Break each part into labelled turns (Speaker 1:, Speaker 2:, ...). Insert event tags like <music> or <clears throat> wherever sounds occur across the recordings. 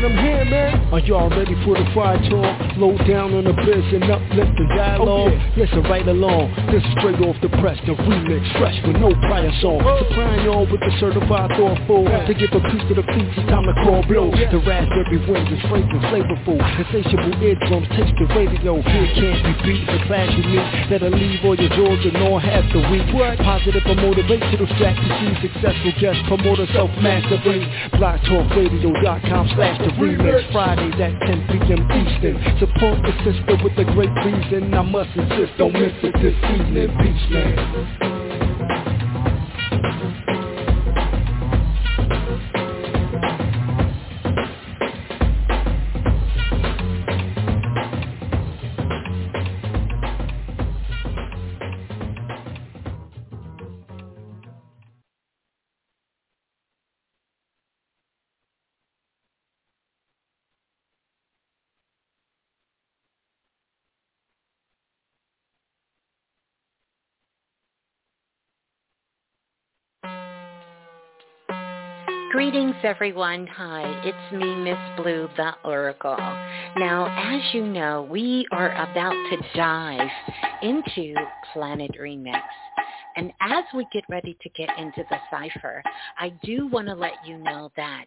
Speaker 1: man, I'm here, man. Are y'all ready for the fire talk? Low down on the biz and uplift the dialogue. Oh, yeah. Listen right along. This is straight off the press, the remix, fresh with no prior song. Oh. Supplying y'all with the certified thoughtful. Yeah. To give a piece to the feet, it's time to call blow. Yeah. The raspberry winds is fragrant, flavorful. Insatiable eardrums, taste the radio. Here can't be beat, the class you meet. That'll leave all your jaws and all half the week. What? Positive or motivational strategy. Successful guest promoter, self-mastery. BlogTalkRadio.com slash the remix. Fridays at 10 p.m. Eastern. Support the sister with a great reason. I must insist, don't miss it this evening. Peace, man.
Speaker 2: Everyone. Hi, it's me, Miss Blue, the Oracle. Now, as you know, we are about to dive into Planet Remix. And as we get ready to get into the cipher, I do want to let you know that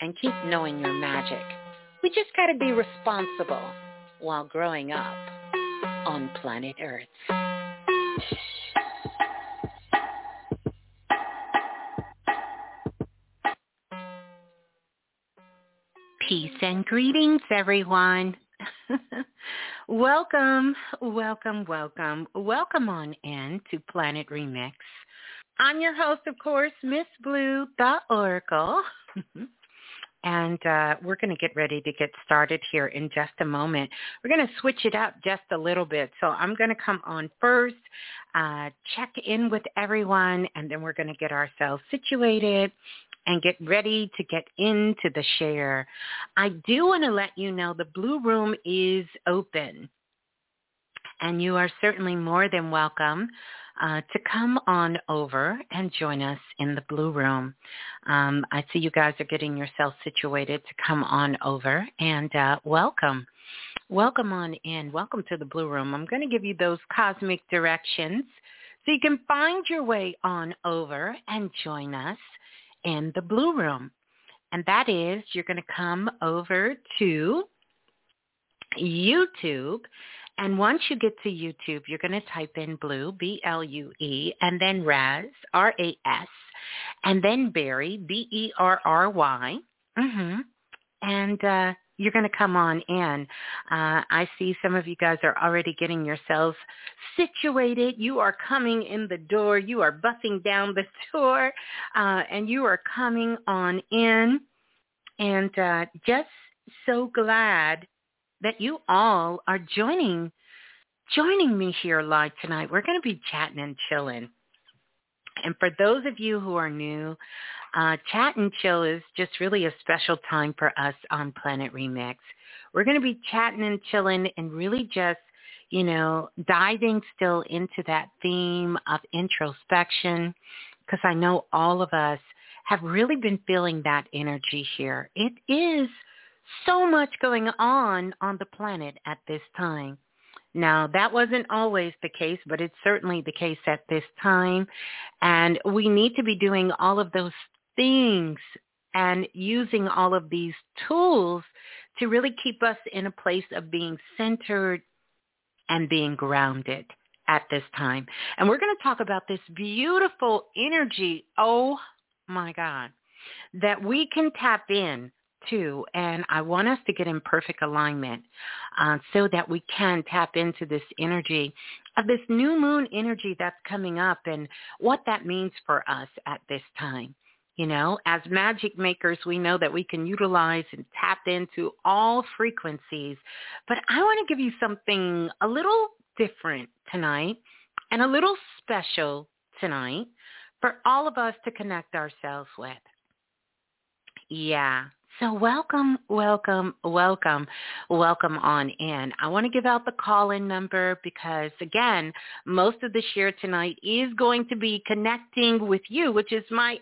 Speaker 2: and keep knowing your magic. We just got to be responsible while growing up on planet Earth. Peace and greetings, everyone. <laughs> welcome, welcome, welcome, welcome on in to Planet Remix. I'm your host, of course, Miss Blue, the Oracle. <laughs> and uh, we're going to get ready to get started here in just a moment. We're going to switch it up just a little bit. So I'm going to come on first, uh, check in with everyone, and then we're going to get ourselves situated and get ready to get into the share. I do want to let you know the Blue Room is open, and you are certainly more than welcome uh, to come on over and join us in the Blue Room. Um, I see you guys are getting yourselves situated to come on over and uh, welcome. Welcome on in. Welcome to the Blue Room. I'm going to give you those cosmic directions so you can find your way on over and join us in the Blue Room. And that is you're going to come over to YouTube and once you get to YouTube, you're going to type in Blue, B-L-U-E, and then Raz, R-A-S, and then Barry, B-E-R-R-Y. Mm-hmm. And uh, you're going to come on in. Uh, I see some of you guys are already getting yourselves situated. You are coming in the door. You are bussing down the <laughs> door, uh, and you are coming on in. And uh, just so glad that you all are joining joining me here live tonight. We're going to be chatting and chilling. And for those of you who are new, uh, Chat and Chill is just really a special time for us on Planet Remix. We're going to be chatting and chilling and really just, you know, diving still into that theme of introspection because I know all of us have really been feeling that energy here. It is so much going on on the planet at this time. Now, that wasn't always the case, but it's certainly the case at this time. And we need to be doing all of those things and using all of these tools to really keep us in a place of being centered and being grounded at this time. And we're going to talk about this beautiful energy, oh my God, that we can tap in to. And I want us to get in perfect alignment uh, so that we can tap into this energy of this new moon energy that's coming up and what that means for us at this time. You know, as magic makers, we know that we can utilize and tap into all frequencies. But I want to give you something a little different tonight and a little special tonight for all of us to connect ourselves with. Yeah. So welcome, welcome, welcome, welcome on in. I want to give out the call-in number because, again, most of the share tonight is going to be connecting with you, which is my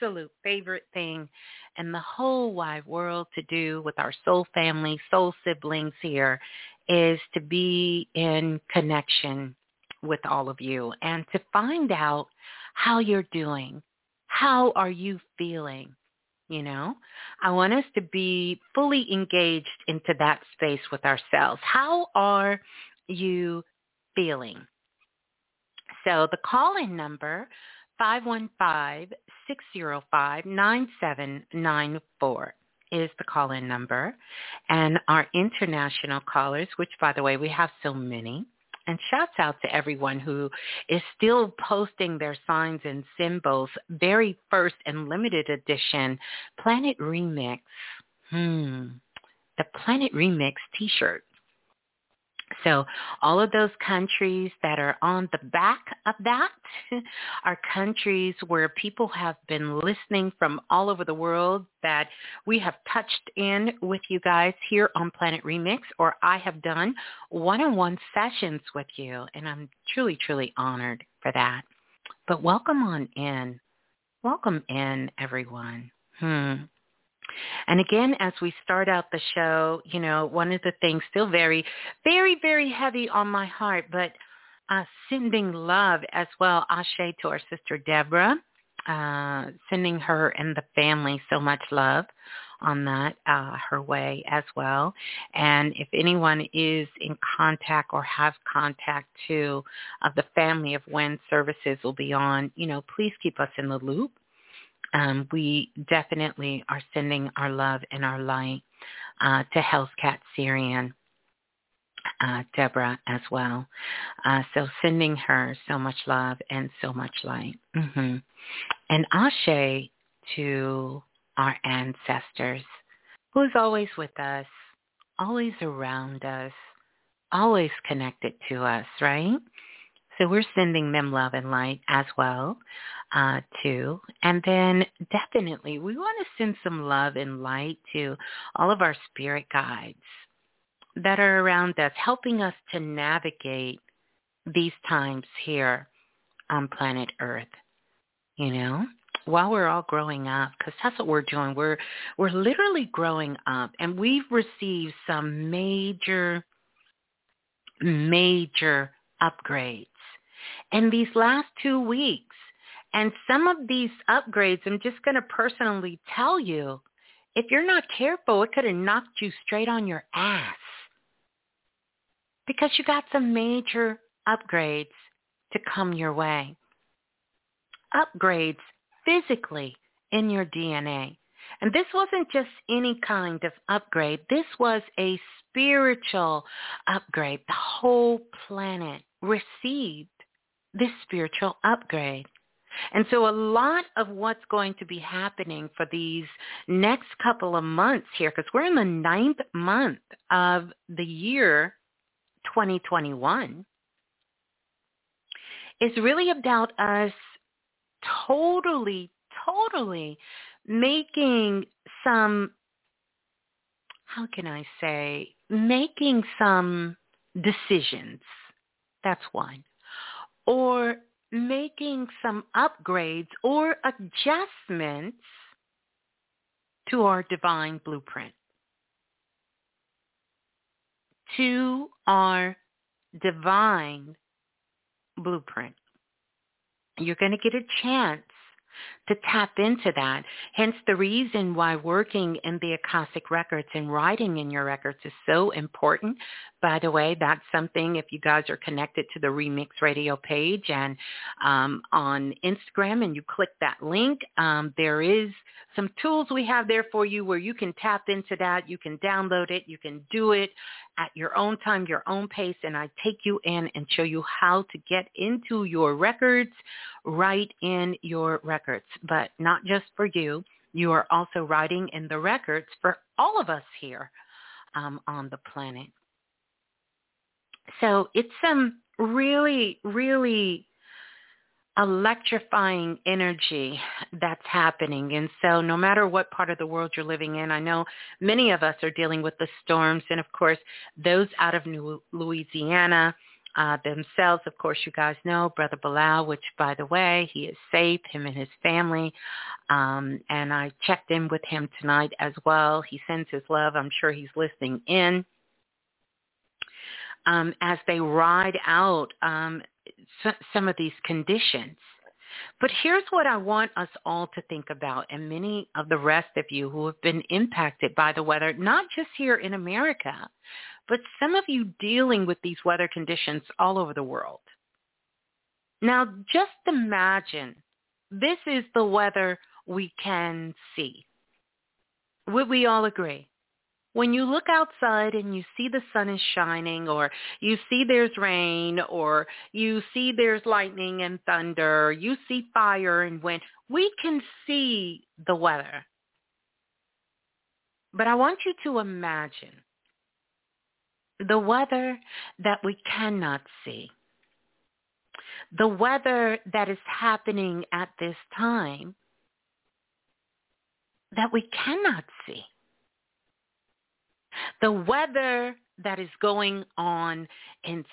Speaker 2: absolute favorite thing in the whole wide world to do with our soul family, soul siblings here, is to be in connection with all of you and to find out how you're doing. How are you feeling? You know? I want us to be fully engaged into that space with ourselves. How are you feeling? So the call in number 515-605-9794 is the call-in number. And our international callers, which by the way, we have so many, and shouts out to everyone who is still posting their signs and symbols. Very first and limited edition Planet Remix. Hmm. The Planet Remix t-shirt. So all of those countries that are on the back of that <laughs> are countries where people have been listening from all over the world that we have touched in with you guys here on Planet Remix or I have done one-on-one sessions with you and I'm truly, truly honored for that. But welcome on in. Welcome in, everyone. Hmm. And again, as we start out the show, you know, one of the things still very, very, very heavy on my heart, but uh, sending love as well, Ashe to our sister Deborah, uh, sending her and the family so much love on that uh, her way as well. And if anyone is in contact or have contact to of the family of when services will be on, you know, please keep us in the loop um, we definitely are sending our love and our light uh, to Hell's Cat Syrian, uh, Deborah as well. Uh, so sending her so much love and so much light. Mm-hmm. And Ashe to our ancestors, who's always with us, always around us, always connected to us, right? So we're sending them love and light as well, uh, too. And then definitely we want to send some love and light to all of our spirit guides that are around us, helping us to navigate these times here on planet Earth, you know? while we're all growing up because that's what we're doing we're we're literally growing up and we've received some major major upgrades in these last two weeks. And some of these upgrades, I'm just going to personally tell you, if you're not careful, it could have knocked you straight on your ass because you got some major upgrades to come your way. Upgrades physically in your DNA. And this wasn't just any kind of upgrade. This was a spiritual upgrade. The whole planet received this spiritual upgrade. And so a lot of what's going to be happening for these next couple of months here, because we're in the ninth month of the year 2021, is really about us totally, totally making some, how can I say, making some decisions. That's one or making some upgrades or adjustments to our divine blueprint, to our divine blueprint. You're going to get a chance to tap into that. Hence the reason why working in the Akashic records and writing in your records is so important. By the way, that's something if you guys are connected to the Remix Radio page and um, on Instagram and you click that link, um, there is some tools we have there for you where you can tap into that. You can download it. You can do it at your own time, your own pace, and I take you in and show you how to get into your records, write in your records, but not just for you. You are also writing in the records for all of us here um, on the planet. So it's some really, really electrifying energy that's happening. And so no matter what part of the world you're living in, I know many of us are dealing with the storms. And of course, those out of New Louisiana uh, themselves, of course, you guys know Brother Balah, which by the way, he is safe, him and his family. Um, and I checked in with him tonight as well. He sends his love. I'm sure he's listening in. Um, as they ride out um, some of these conditions. But here's what I want us all to think about, and many of the rest of you who have been impacted by the weather, not just here in America, but some of you dealing with these weather conditions all over the world. Now, just imagine this is the weather we can see. Would we all agree? when you look outside and you see the sun is shining or you see there's rain or you see there's lightning and thunder, you see fire and wind, we can see the weather. But I want you to imagine the weather that we cannot see. The weather that is happening at this time that we cannot see the weather that is going on inside.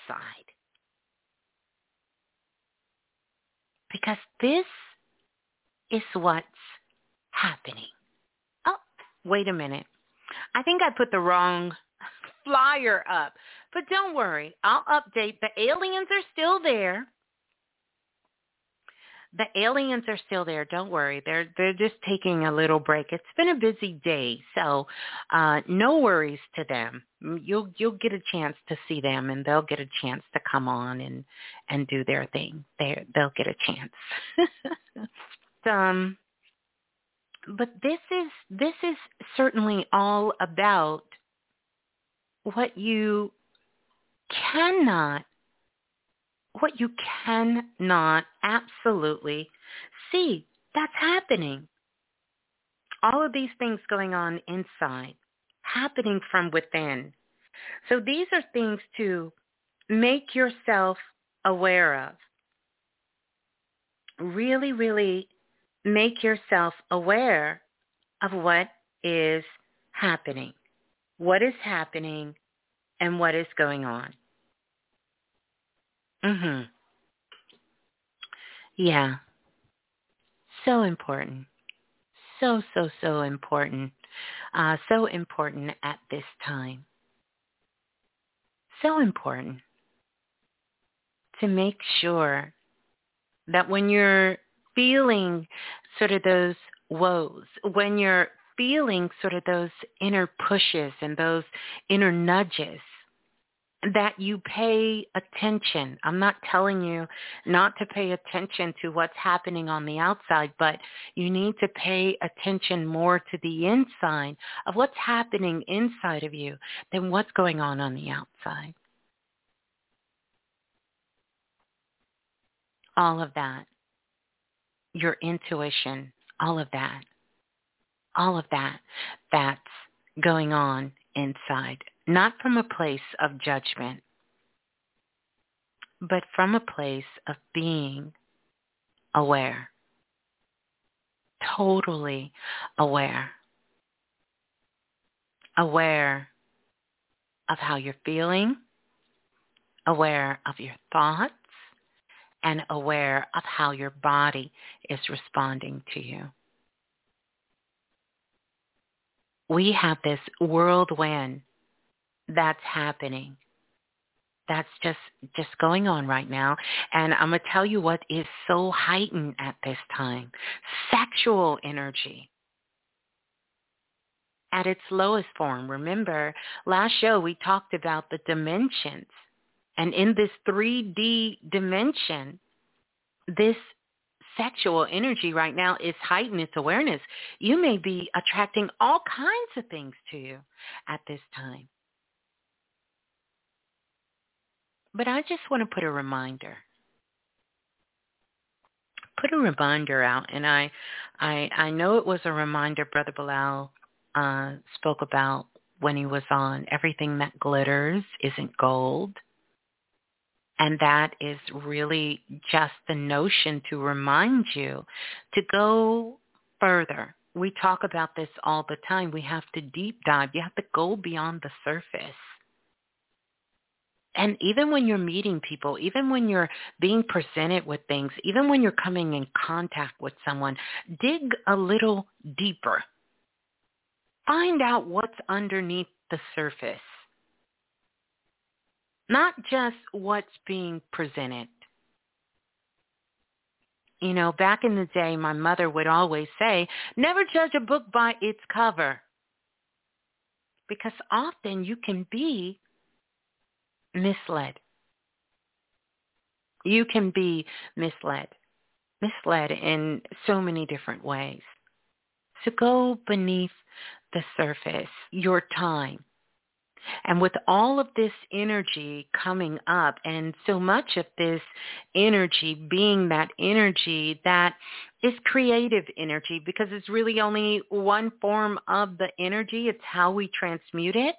Speaker 2: Because this is what's happening. Oh, wait a minute. I think I put the wrong flyer up. But don't worry, I'll update. The aliens are still there the aliens are still there. Don't worry. They're they're just taking a little break. It's been a busy day, so uh, no worries to them. You'll you'll get a chance to see them, and they'll get a chance to come on and and do their thing. They they'll get a chance. <laughs> um, but this is this is certainly all about what you cannot what you cannot absolutely see. That's happening. All of these things going on inside, happening from within. So these are things to make yourself aware of. Really, really make yourself aware of what is happening, what is happening, and what is going on. Mhm. Yeah. So important. So so so important. Uh, so important at this time. So important to make sure that when you're feeling sort of those woes, when you're feeling sort of those inner pushes and those inner nudges, that you pay attention. I'm not telling you not to pay attention to what's happening on the outside, but you need to pay attention more to the inside of what's happening inside of you than what's going on on the outside. All of that, your intuition, all of that, all of that, that's going on inside not from a place of judgment, but from a place of being aware, totally aware, aware of how you're feeling, aware of your thoughts, and aware of how your body is responding to you. We have this whirlwind that's happening. That's just just going on right now. And i'm going to tell you what is so heightened at this time. Sexual energy. At its lowest form. Remember last show we talked about the dimensions. And in this 3d dimension this sexual energy right now is heightened its awareness you may be attracting all kinds of things to you at this time But I just want to put a reminder. Put a reminder out, and I, I, I know it was a reminder Brother Balah uh, spoke about when he was on everything that glitters isn't gold. And that is really just the notion to remind you to go further. We talk about this all the time. We have to deep dive. You have to go beyond the surface and even when you're meeting people, even when you're being presented with things, even when you're coming in contact with someone, dig a little deeper. Find out what's underneath the surface. Not just what's being presented. You know, back in the day, my mother would always say, never judge a book by its cover. Because often you can be misled. You can be misled, misled in so many different ways. So go beneath the surface, your time. And with all of this energy coming up and so much of this energy being that energy that is creative energy because it's really only one form of the energy. It's how we transmute it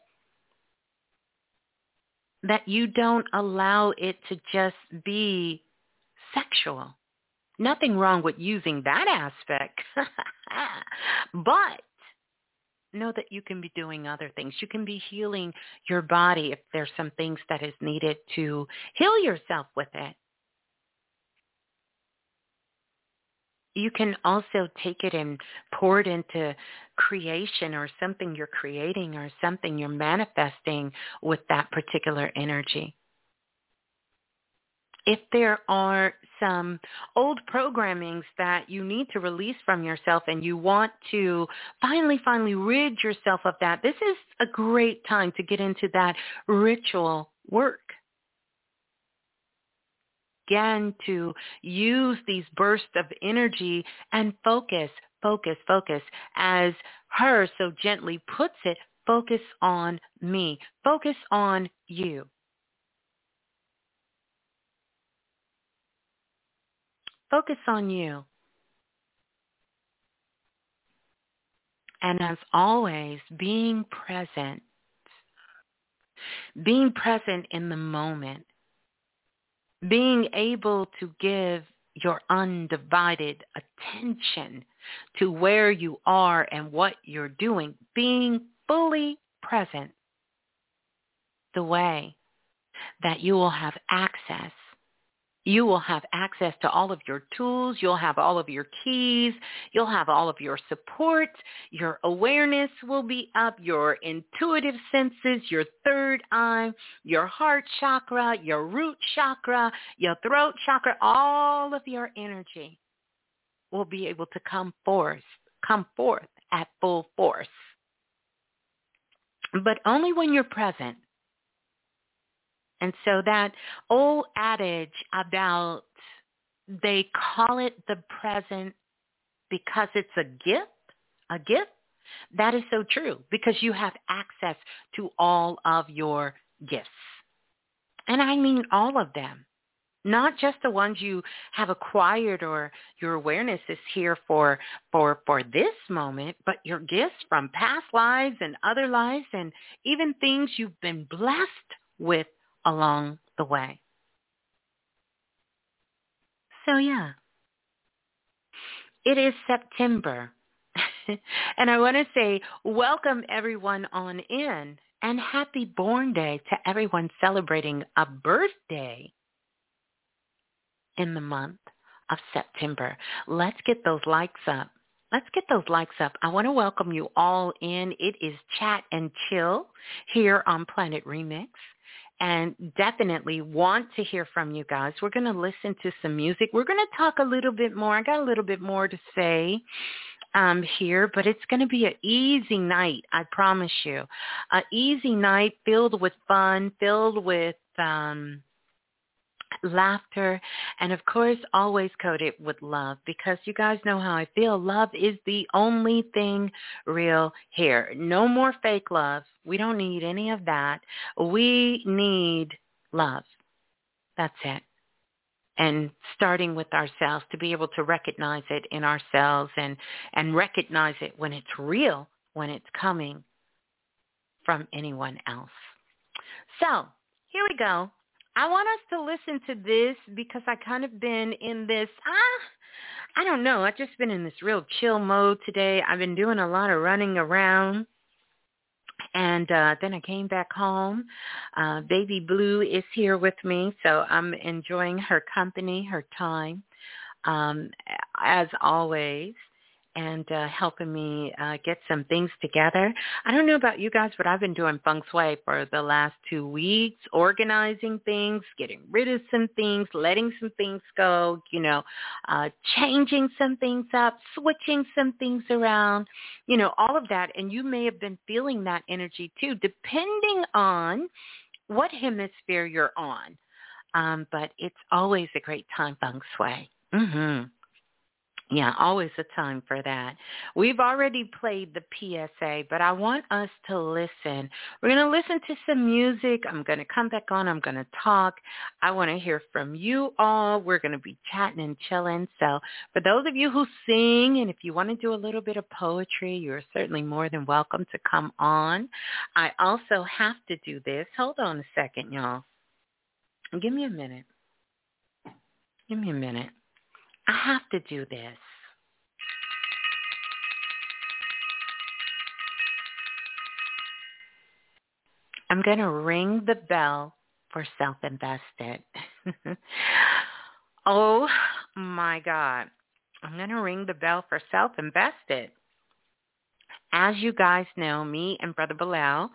Speaker 2: that you don't allow it to just be sexual. Nothing wrong with using that aspect. <laughs> but know that you can be doing other things. You can be healing your body if there's some things that is needed to heal yourself with it. you can also take it and pour it into creation or something you're creating or something you're manifesting with that particular energy. If there are some old programmings that you need to release from yourself and you want to finally, finally rid yourself of that, this is a great time to get into that ritual work. Again, to use these bursts of energy and focus, focus, focus, as her so gently puts it, focus on me, focus on you. Focus on you. And as always, being present. Being present in the moment being able to give your undivided attention to where you are and what you're doing, being fully present the way that you will have access you will have access to all of your tools. You'll have all of your keys. You'll have all of your support. Your awareness will be up. Your intuitive senses, your third eye, your heart chakra, your root chakra, your throat chakra, all of your energy will be able to come forth, come forth at full force. But only when you're present and so that old adage about they call it the present because it's a gift, a gift, that is so true because you have access to all of your gifts. And I mean all of them, not just the ones you have acquired or your awareness is here for, for, for this moment, but your gifts from past lives and other lives and even things you've been blessed with along the way. So yeah, it is September. <laughs> and I want to say welcome everyone on in and happy born day to everyone celebrating a birthday in the month of September. Let's get those likes up. Let's get those likes up. I want to welcome you all in. It is Chat and Chill here on Planet Remix. And definitely want to hear from you guys. We're going to listen to some music. We're going to talk a little bit more. I got a little bit more to say um, here, but it's going to be an easy night. I promise you, an easy night filled with fun, filled with um, laughter, and of course always coated with love because you guys know how I feel. Love is the only thing real here. No more fake love. We don't need any of that. We need love. That's it. And starting with ourselves to be able to recognize it in ourselves and, and recognize it when it's real, when it's coming from anyone else. So here we go. I want us to listen to this because I kind of been in this, ah, I don't know. I've just been in this real chill mode today. I've been doing a lot of running around. And uh, then I came back home. Uh, Baby Blue is here with me, so I'm enjoying her company, her time, um, as always and uh, helping me uh, get some things together. I don't know about you guys, but I've been doing feng shui for the last two weeks, organizing things, getting rid of some things, letting some things go, you know, uh, changing some things up, switching some things around, you know, all of that. And you may have been feeling that energy too, depending on what hemisphere you're on. Um, but it's always a great time feng shui. Mm-hmm. Yeah, always a time for that. We've already played the PSA, but I want us to listen. We're going to listen to some music. I'm going to come back on. I'm going to talk. I want to hear from you all. We're going to be chatting and chilling. So for those of you who sing and if you want to do a little bit of poetry, you're certainly more than welcome to come on. I also have to do this. Hold on a second, y'all. Give me a minute. Give me a minute. I have to do this. I'm going to ring the bell for self-invested. <laughs> oh my God. I'm going to ring the bell for self-invested. As you guys know, me and Brother Balah,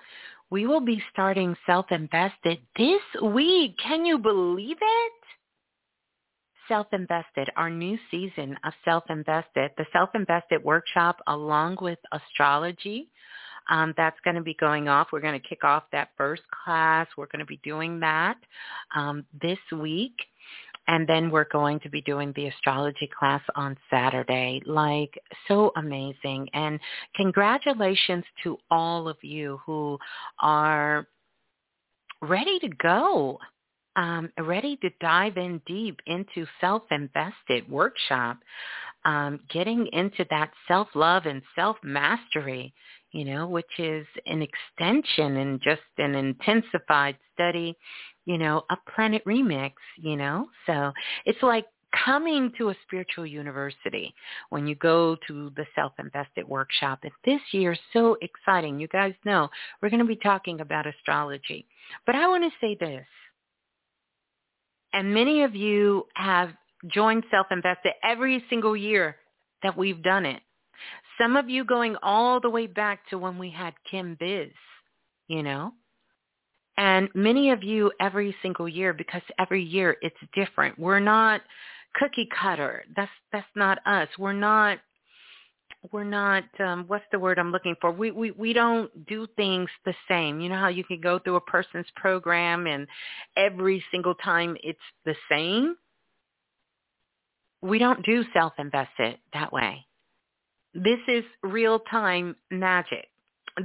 Speaker 2: we will be starting self-invested this week. Can you believe it? Self-Invested, our new season of Self-Invested, the Self-Invested workshop along with astrology. Um, that's going to be going off. We're going to kick off that first class. We're going to be doing that um, this week. And then we're going to be doing the astrology class on Saturday. Like, so amazing. And congratulations to all of you who are ready to go um, ready to dive in deep into self-invested workshop, um, getting into that self-love and self-mastery, you know, which is an extension and just an intensified study, you know, a Planet Remix, you know. So it's like coming to a spiritual university when you go to the self-invested workshop. And this year is so exciting. You guys know we're going to be talking about astrology. But I want to say this. And many of you have joined Self-Invested every single year that we've done it. Some of you going all the way back to when we had Kim Biz, you know. And many of you every single year because every year it's different. We're not cookie cutter. That's that's not us. We're not we're not um what's the word I'm looking for? We we we don't do things the same. You know how you can go through a person's program and every single time it's the same? We don't do self-invested that way. This is real-time magic.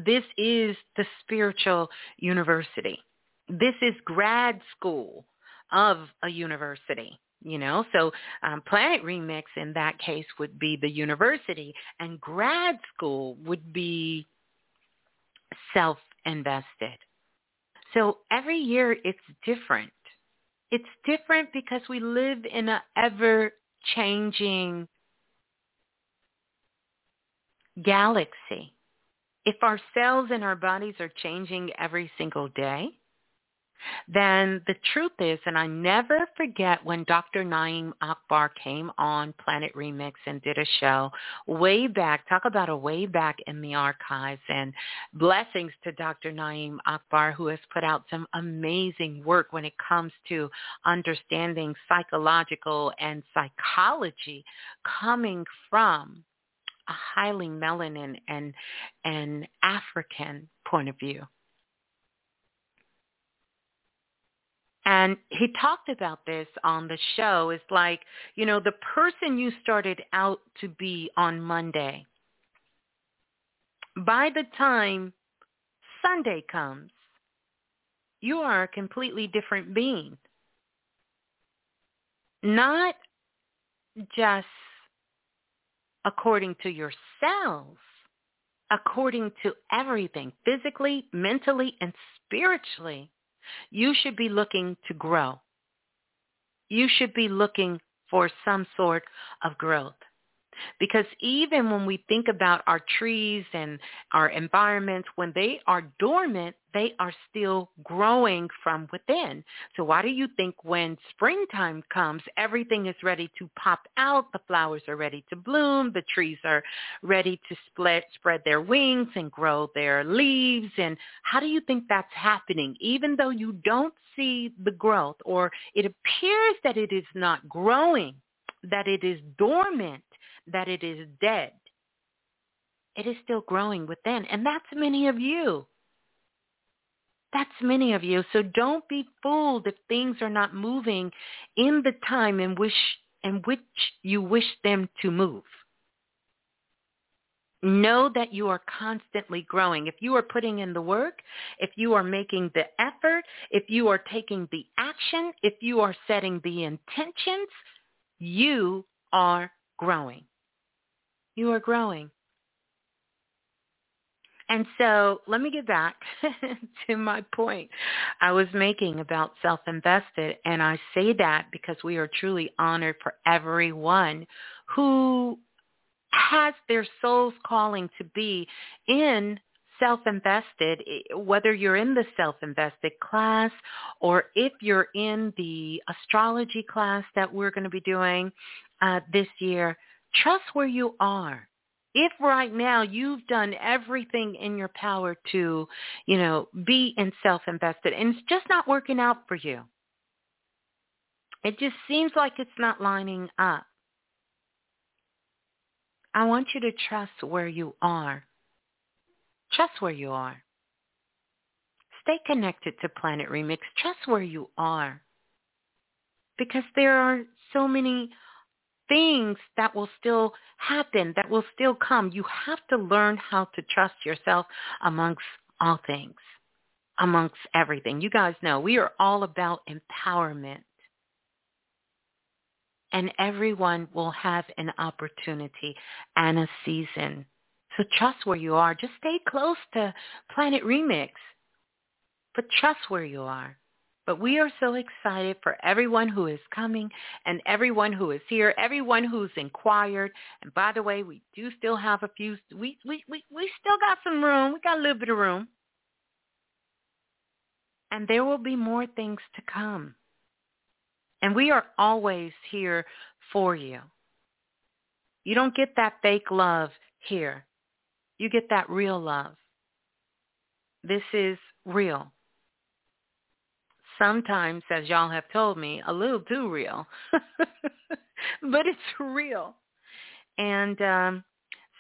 Speaker 2: This is the spiritual university. This is grad school of a university you know? So um, planet remix in that case would be the university and grad school would be self invested so every year it's different. It's different because we live in an ever changing galaxy. If our cells and our bodies are changing every single day then the truth is, and I never forget when Dr. Na'im Akbar came on Planet Remix and did a show way back, talk about a way back in the archives and blessings to Dr. Na'im Akbar who has put out some amazing work when it comes to understanding psychological and psychology coming from a highly melanin and, and African point of view. And he talked about this on the show. It's like, you know, the person you started out to be on Monday, by the time Sunday comes, you are a completely different being. Not just according to yourselves, according to everything, physically, mentally, and spiritually. You should be looking to grow. You should be looking for some sort of growth. Because even when we think about our trees and our environments, when they are dormant, they are still growing from within. So why do you think when springtime comes, everything is ready to pop out, the flowers are ready to bloom, the trees are ready to split, spread their wings and grow their leaves? And how do you think that's happening? Even though you don't see the growth or it appears that it is not growing, that it is dormant, that it is dead, it is still growing within. And that's many of you. That's many of you. So don't be fooled if things are not moving in the time in which, in which you wish them to move. Know that you are constantly growing. If you are putting in the work, if you are making the effort, if you are taking the action, if you are setting the intentions, you are growing. You are growing. And so let me get back <laughs> to my point I was making about self-invested. And I say that because we are truly honored for everyone who has their soul's calling to be in self-invested, whether you're in the self-invested class or if you're in the astrology class that we're going to be doing uh, this year, trust where you are if right now you've done everything in your power to, you know, be in self-invested and it's just not working out for you, it just seems like it's not lining up. I want you to trust where you are. Trust where you are. Stay connected to Planet Remix. Trust where you are. Because there are so many things that will still happen, that will still come. You have to learn how to trust yourself amongst all things, amongst everything. You guys know we are all about empowerment. And everyone will have an opportunity and a season. So trust where you are. Just stay close to Planet Remix. But trust where you are. But we are so excited for everyone who is coming and everyone who is here, everyone who's inquired. And by the way, we do still have a few, we, we, we, we still got some room. We got a little bit of room. And there will be more things to come. And we are always here for you. You don't get that fake love here. You get that real love. This is real sometimes, as y'all have told me, a little too real. <laughs> but it's real. And um,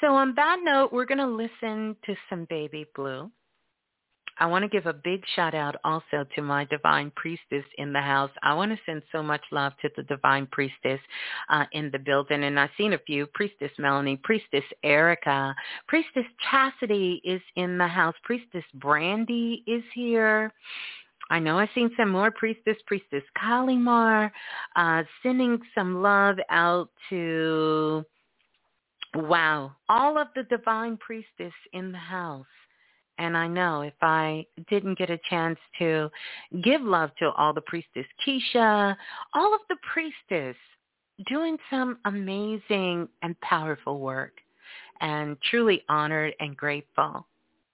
Speaker 2: so on that note, we're going to listen to some Baby Blue. I want to give a big shout out also to my divine priestess in the house. I want to send so much love to the divine priestess uh, in the building. And I've seen a few, Priestess Melanie, Priestess Erica, Priestess Chastity is in the house, Priestess Brandy is here. I know I've seen some more priestess, priestess Kalimar, uh, sending some love out to, wow, all of the divine priestess in the house. And I know if I didn't get a chance to give love to all the priestess Keisha, all of the priestess doing some amazing and powerful work and truly honored and grateful.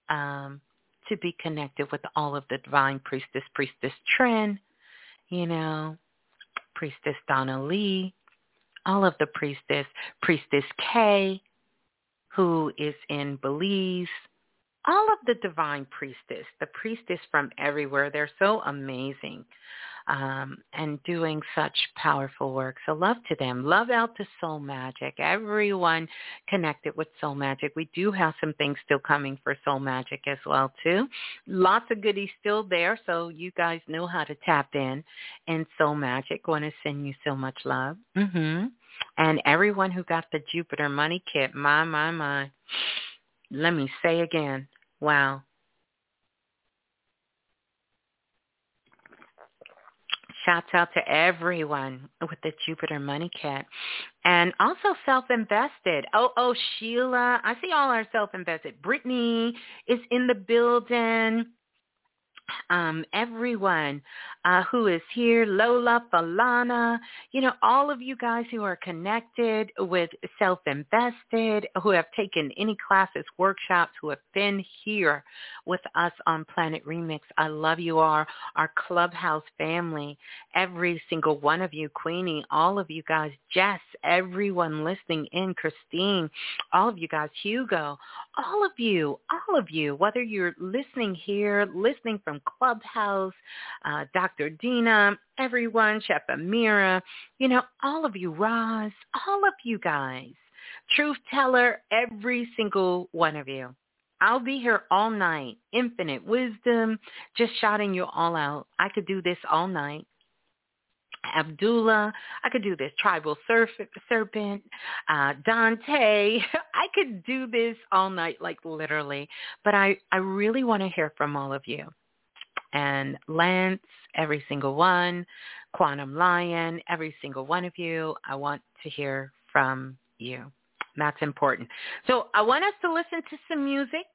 Speaker 2: Um, to be connected with all of the divine priestess, priestess Trin, you know, priestess Donna Lee, all of the priestess, priestess Kay, who is in Belize, all of the divine priestess, the priestess from everywhere. They're so amazing um, and doing such powerful work. So love to them. Love out to Soul Magic. Everyone connected with Soul Magic. We do have some things still coming for Soul Magic as well too. Lots of goodies still there. So you guys know how to tap in. And Soul Magic want to send you so much love. Mm-hmm. And everyone who got the Jupiter Money Kit, my, my, my. Let me say again, wow. Shouts out to everyone with the Jupiter Money Kit. And also self-invested. Oh, oh, Sheila. I see all our self-invested. Brittany is in the building um, everyone uh, who is here, Lola, Falana, you know, all of you guys who are connected with Self-Invested, who have taken any classes, workshops, who have been here with us on Planet Remix. I love you all, our clubhouse family, every single one of you, Queenie, all of you guys, Jess, everyone listening in, Christine, all of you guys, Hugo, all of you, all of you, whether you're listening here, listening from Clubhouse, uh, Dr. Dina, everyone, Chef Amira, you know, all of you, Roz, all of you guys, Truth Teller, every single one of you. I'll be here all night. Infinite wisdom, just shouting you all out. I could do this all night. Abdullah. I could do this. Tribal Serpent, uh, Dante. <laughs> I could do this all night, like literally. But I, I really want to hear from all of you. And Lance, every single one, Quantum Lion, every single one of you. I want to hear from you. That's important. So I want us to listen to some music.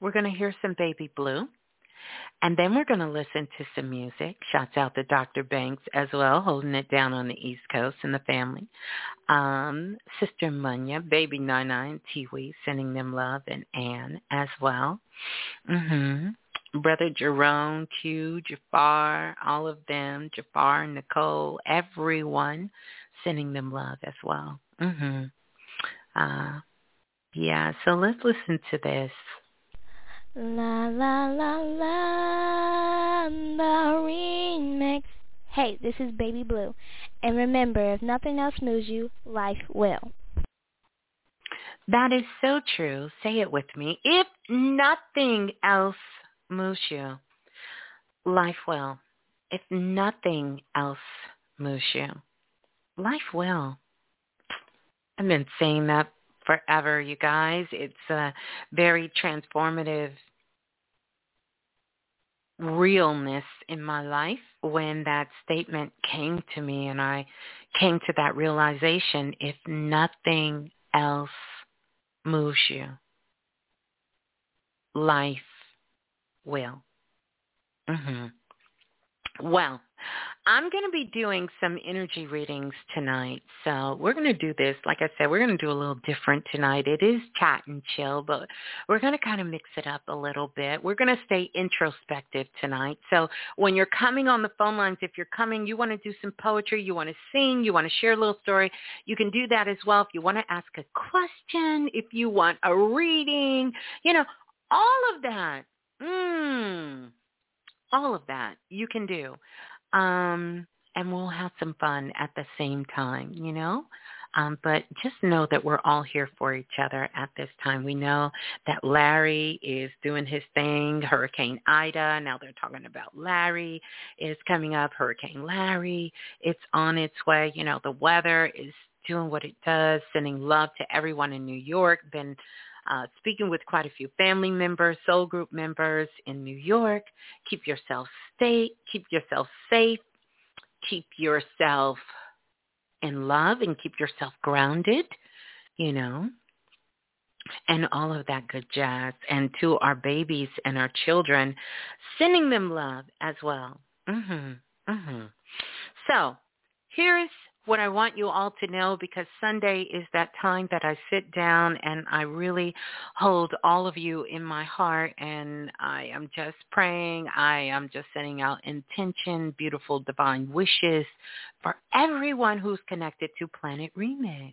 Speaker 2: We're going to hear some Baby Blue. And then we're going to listen to some music. Shouts out to Dr. Banks as well, holding it down on the East Coast and the family. Um, Sister Munya, Baby Nine Nine, Tiwi, sending them love, and Anne as well. Mm-hmm. Brother Jerome, Q, Jafar, all of them, Jafar, Nicole, everyone, sending them love as well. Mm-hmm. Uh, yeah, so let's listen to this.
Speaker 3: La la la la, the remix. Hey, this is Baby Blue. And remember, if nothing else moves you, life will.
Speaker 2: That is so true. Say it with me. If nothing else moves you, life will. If nothing else moves you, life will. I've been saying that forever, you guys. It's a very transformative realness in my life when that statement came to me and I came to that realization if nothing else moves you, life will. Mhm. Well, I'm going to be doing some energy readings tonight. So we're going to do this. Like I said, we're going to do a little different tonight. It is chat and chill, but we're going to kind of mix it up a little bit. We're going to stay introspective tonight. So when you're coming on the phone lines, if you're coming, you want to do some poetry, you want to sing, you want to share a little story, you can do that as well. If you want to ask a question, if you want a reading, you know, all of that. Mmm all of that you can do um, and we'll have some fun at the same time, you know? Um, but just know that we're all here for each other at this time. We know that Larry is doing his thing, Hurricane Ida. Now they're talking about Larry is coming up, Hurricane Larry. It's on its way. You know, the weather is doing what it does, sending love to everyone in New York. Been uh, speaking with quite a few family members, soul group members in New York. Keep yourself safe. Keep yourself safe. Keep yourself in love and keep yourself grounded, you know, and all of that good jazz. And to our babies and our children, sending them love as well. Mhm. Mhm. So, here's what I want you all to know because Sunday is that time that I sit down and I really hold all of you in my heart and I am just praying. I am just sending out intention, beautiful divine wishes for everyone who's connected to Planet Remix.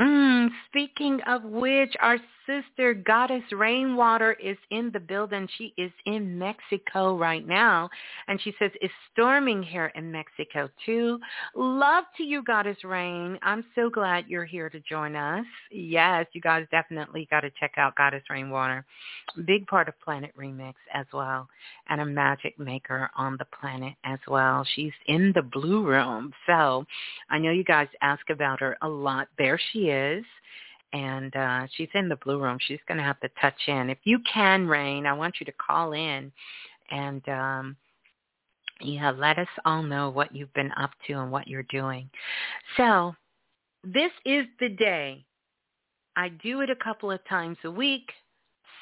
Speaker 2: Mm, speaking of which, our sister Goddess Rainwater is in the building. She is in Mexico right now. And she says, it's storming here in Mexico too. Love to you, Goddess Rain. I'm so glad you're here to join us. Yes, you guys definitely got to check out Goddess Rainwater. Big part of Planet Remix as well. And a magic maker on the planet as well. She's in the blue room. So I know you guys ask about her a lot. There she is and uh, she's in the blue room. She's going to have to touch in. If you can, Rain, I want you to call in and um, yeah, let us all know what you've been up to and what you're doing. So this is the day. I do it a couple of times a week.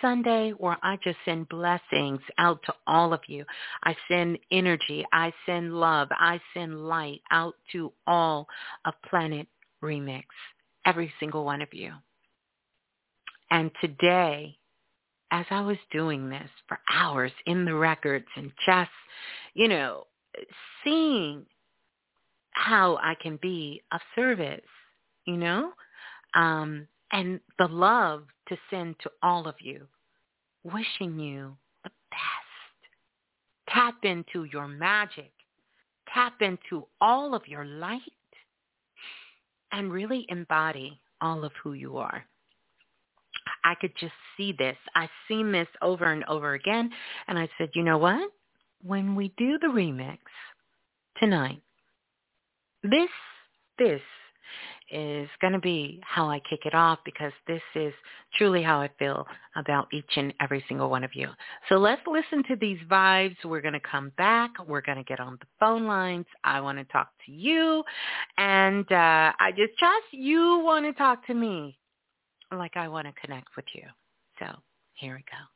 Speaker 2: Sunday where I just send blessings out to all of you. I send energy. I send love. I send light out to all of Planet Remix every single one of you. And today, as I was doing this for hours in the records and just, you know, seeing how I can be of service, you know, um, and the love to send to all of you, wishing you the best. Tap into your magic. Tap into all of your light and really embody all of who you are. I could just see this. I've seen this over and over again. And I said, you know what? When we do the remix tonight, this, this is going to be how I kick it off because this is truly how I feel about each and every single one of you. So let's listen to these vibes. We're going to come back. We're going to get on the phone lines. I want to talk to you. And uh, I just trust you want to talk to me like I want to connect with you. So here we go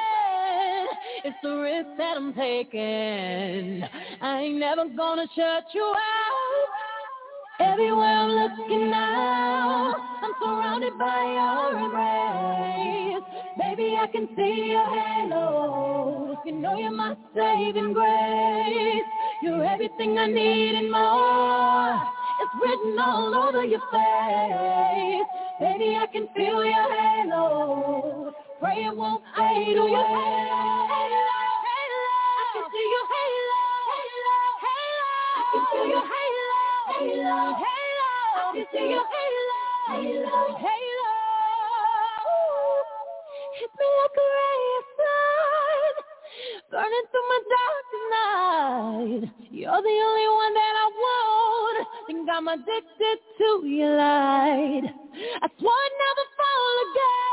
Speaker 4: It's the risk that I'm taking. I ain't never gonna shut you out. Everywhere I'm looking now, I'm surrounded by your embrace. Baby, I can see your halo. You know you're my saving grace. You're everything I need and more. It's written all over your face. Baby, I can feel your halo. Pray it won't fade away. I can see your halo. Halo, halo, I can feel your halo. Halo, halo, I can see your. Halo, halo. Hit me like a ray of sun, burning through my dark night. You're the only one that I want. Think I'm addicted to your light. I swore I'd never fall again,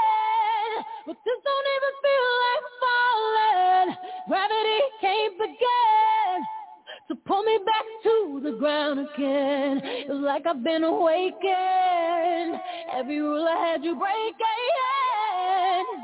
Speaker 4: but this don't even feel like falling. Gravity can't begin to pull me back to the ground again. It's like I've been awakened. Every rule I had you breaking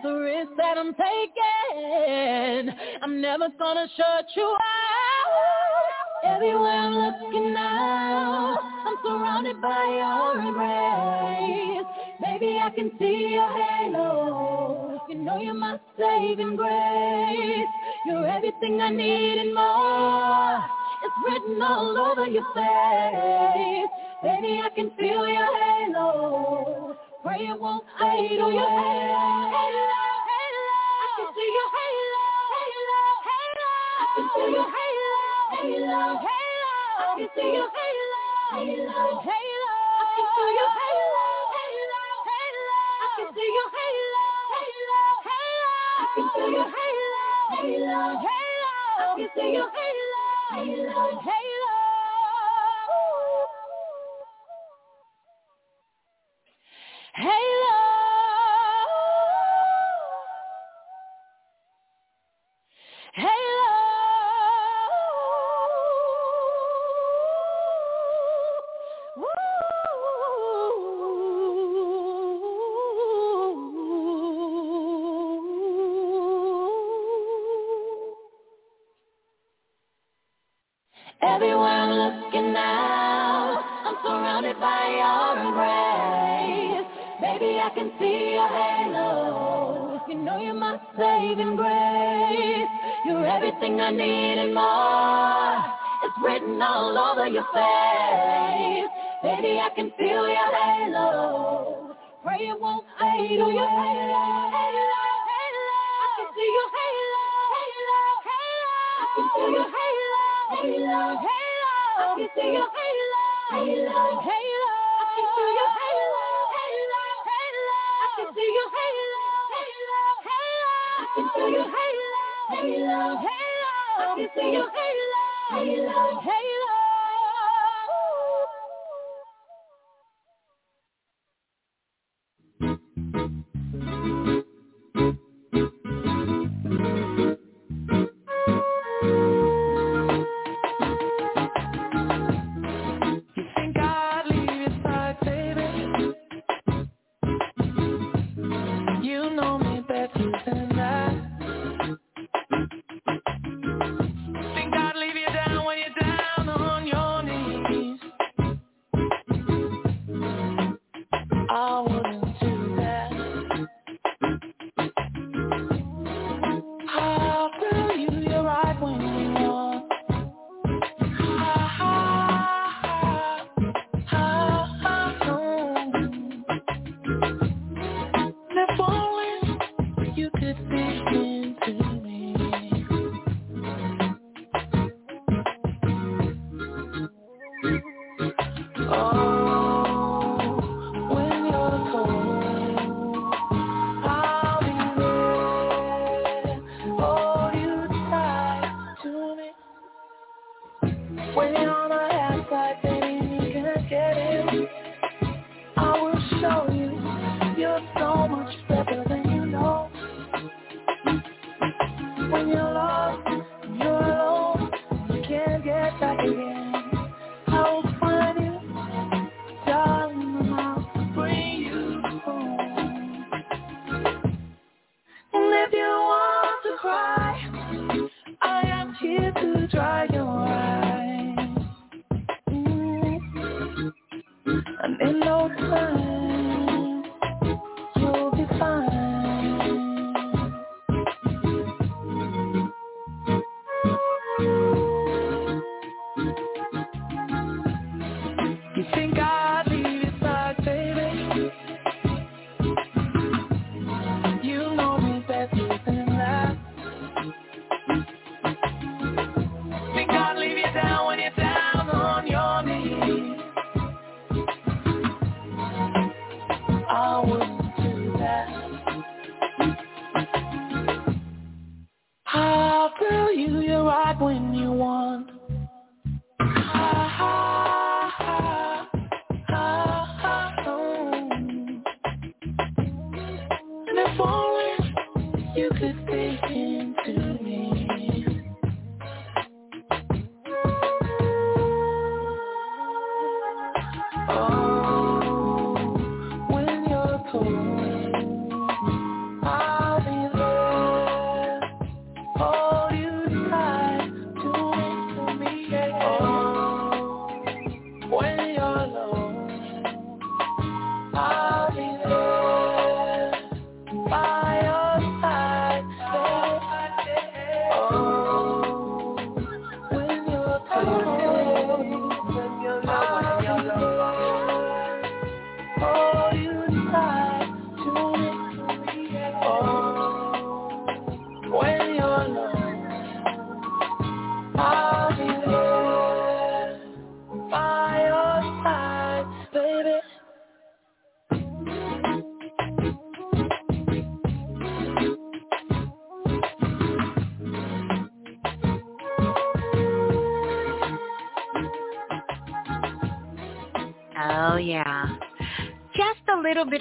Speaker 4: the risk that I'm taking. I'm never gonna shut you out. Everywhere I'm looking now, I'm surrounded by your embrace. Baby, I can see your halo. You know you're my saving grace. You're everything I need and more. It's written all over your face. Baby, I can feel your halo. Pray it won't fade away. Halo, halo, I can see your halo. Halo, halo, I can see your halo. Halo, halo, I can see your halo. Halo, halo, I can see your halo. Halo, halo,
Speaker 5: feel your halo. halo, halo. I can feel your halo. Halo. halo. I can feel your halo. Halo. Halo.
Speaker 6: Hey.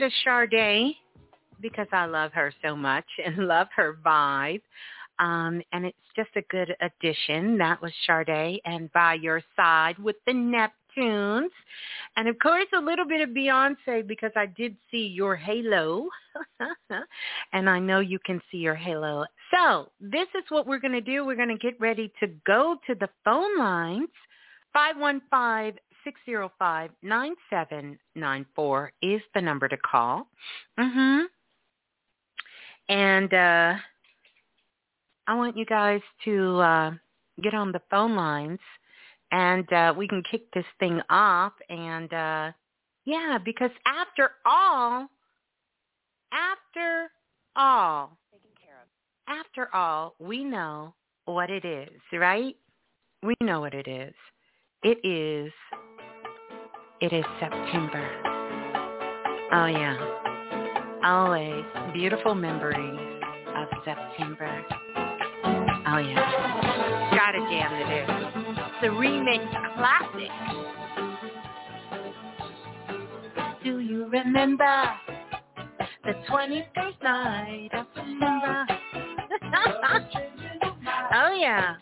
Speaker 6: Bit Sade because I love her so much <laughs> and love her vibe. Um, and it's just a good addition. That was Sade and By Your Side with the Neptunes. And of course, a little bit of Beyonce because I did see your halo. <laughs> and I know you can see your halo. So this is what we're going to do. We're going to get ready to go to the phone lines
Speaker 2: 515 605 9794 is the number to call. Mm-hmm. And uh, I want you guys to uh, get on the phone lines and uh, we can kick this thing off. And uh, yeah, because after all, after all, after all, we know what it is, right? We know what it is. It is, it is September. Oh yeah. Always beautiful memories of September. Oh yeah. Got a jam to do. A remix classic. Do you remember the 21st night of September? <laughs> oh yeah.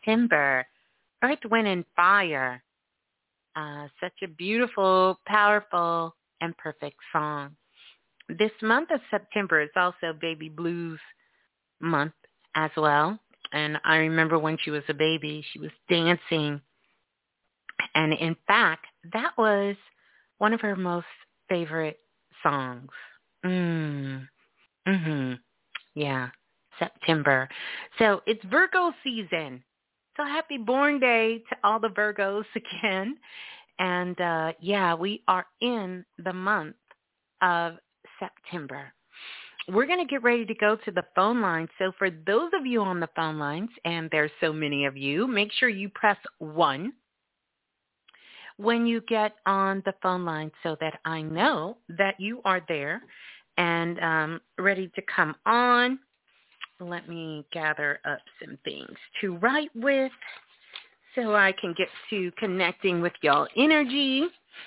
Speaker 2: September? Earth, Wind, and Fire. Uh, such a beautiful, powerful, and perfect song. This month of September is also Baby Blues month as well. And I remember when she was a baby, she was dancing. And in fact, that was one of her most favorite songs. Mm. Mhm. Yeah. September. So it's Virgo season. So happy born day to all the Virgos <laughs> again. And uh, yeah, we are in the month of September. We're going to get ready to go to the phone line. So for those of you on the phone lines, and there's so many of you, make sure you press 1 when you get on the phone line so that I know that you are there and um, ready to come on let me gather up some things to write with so I can get to connecting with y'all energy. <laughs>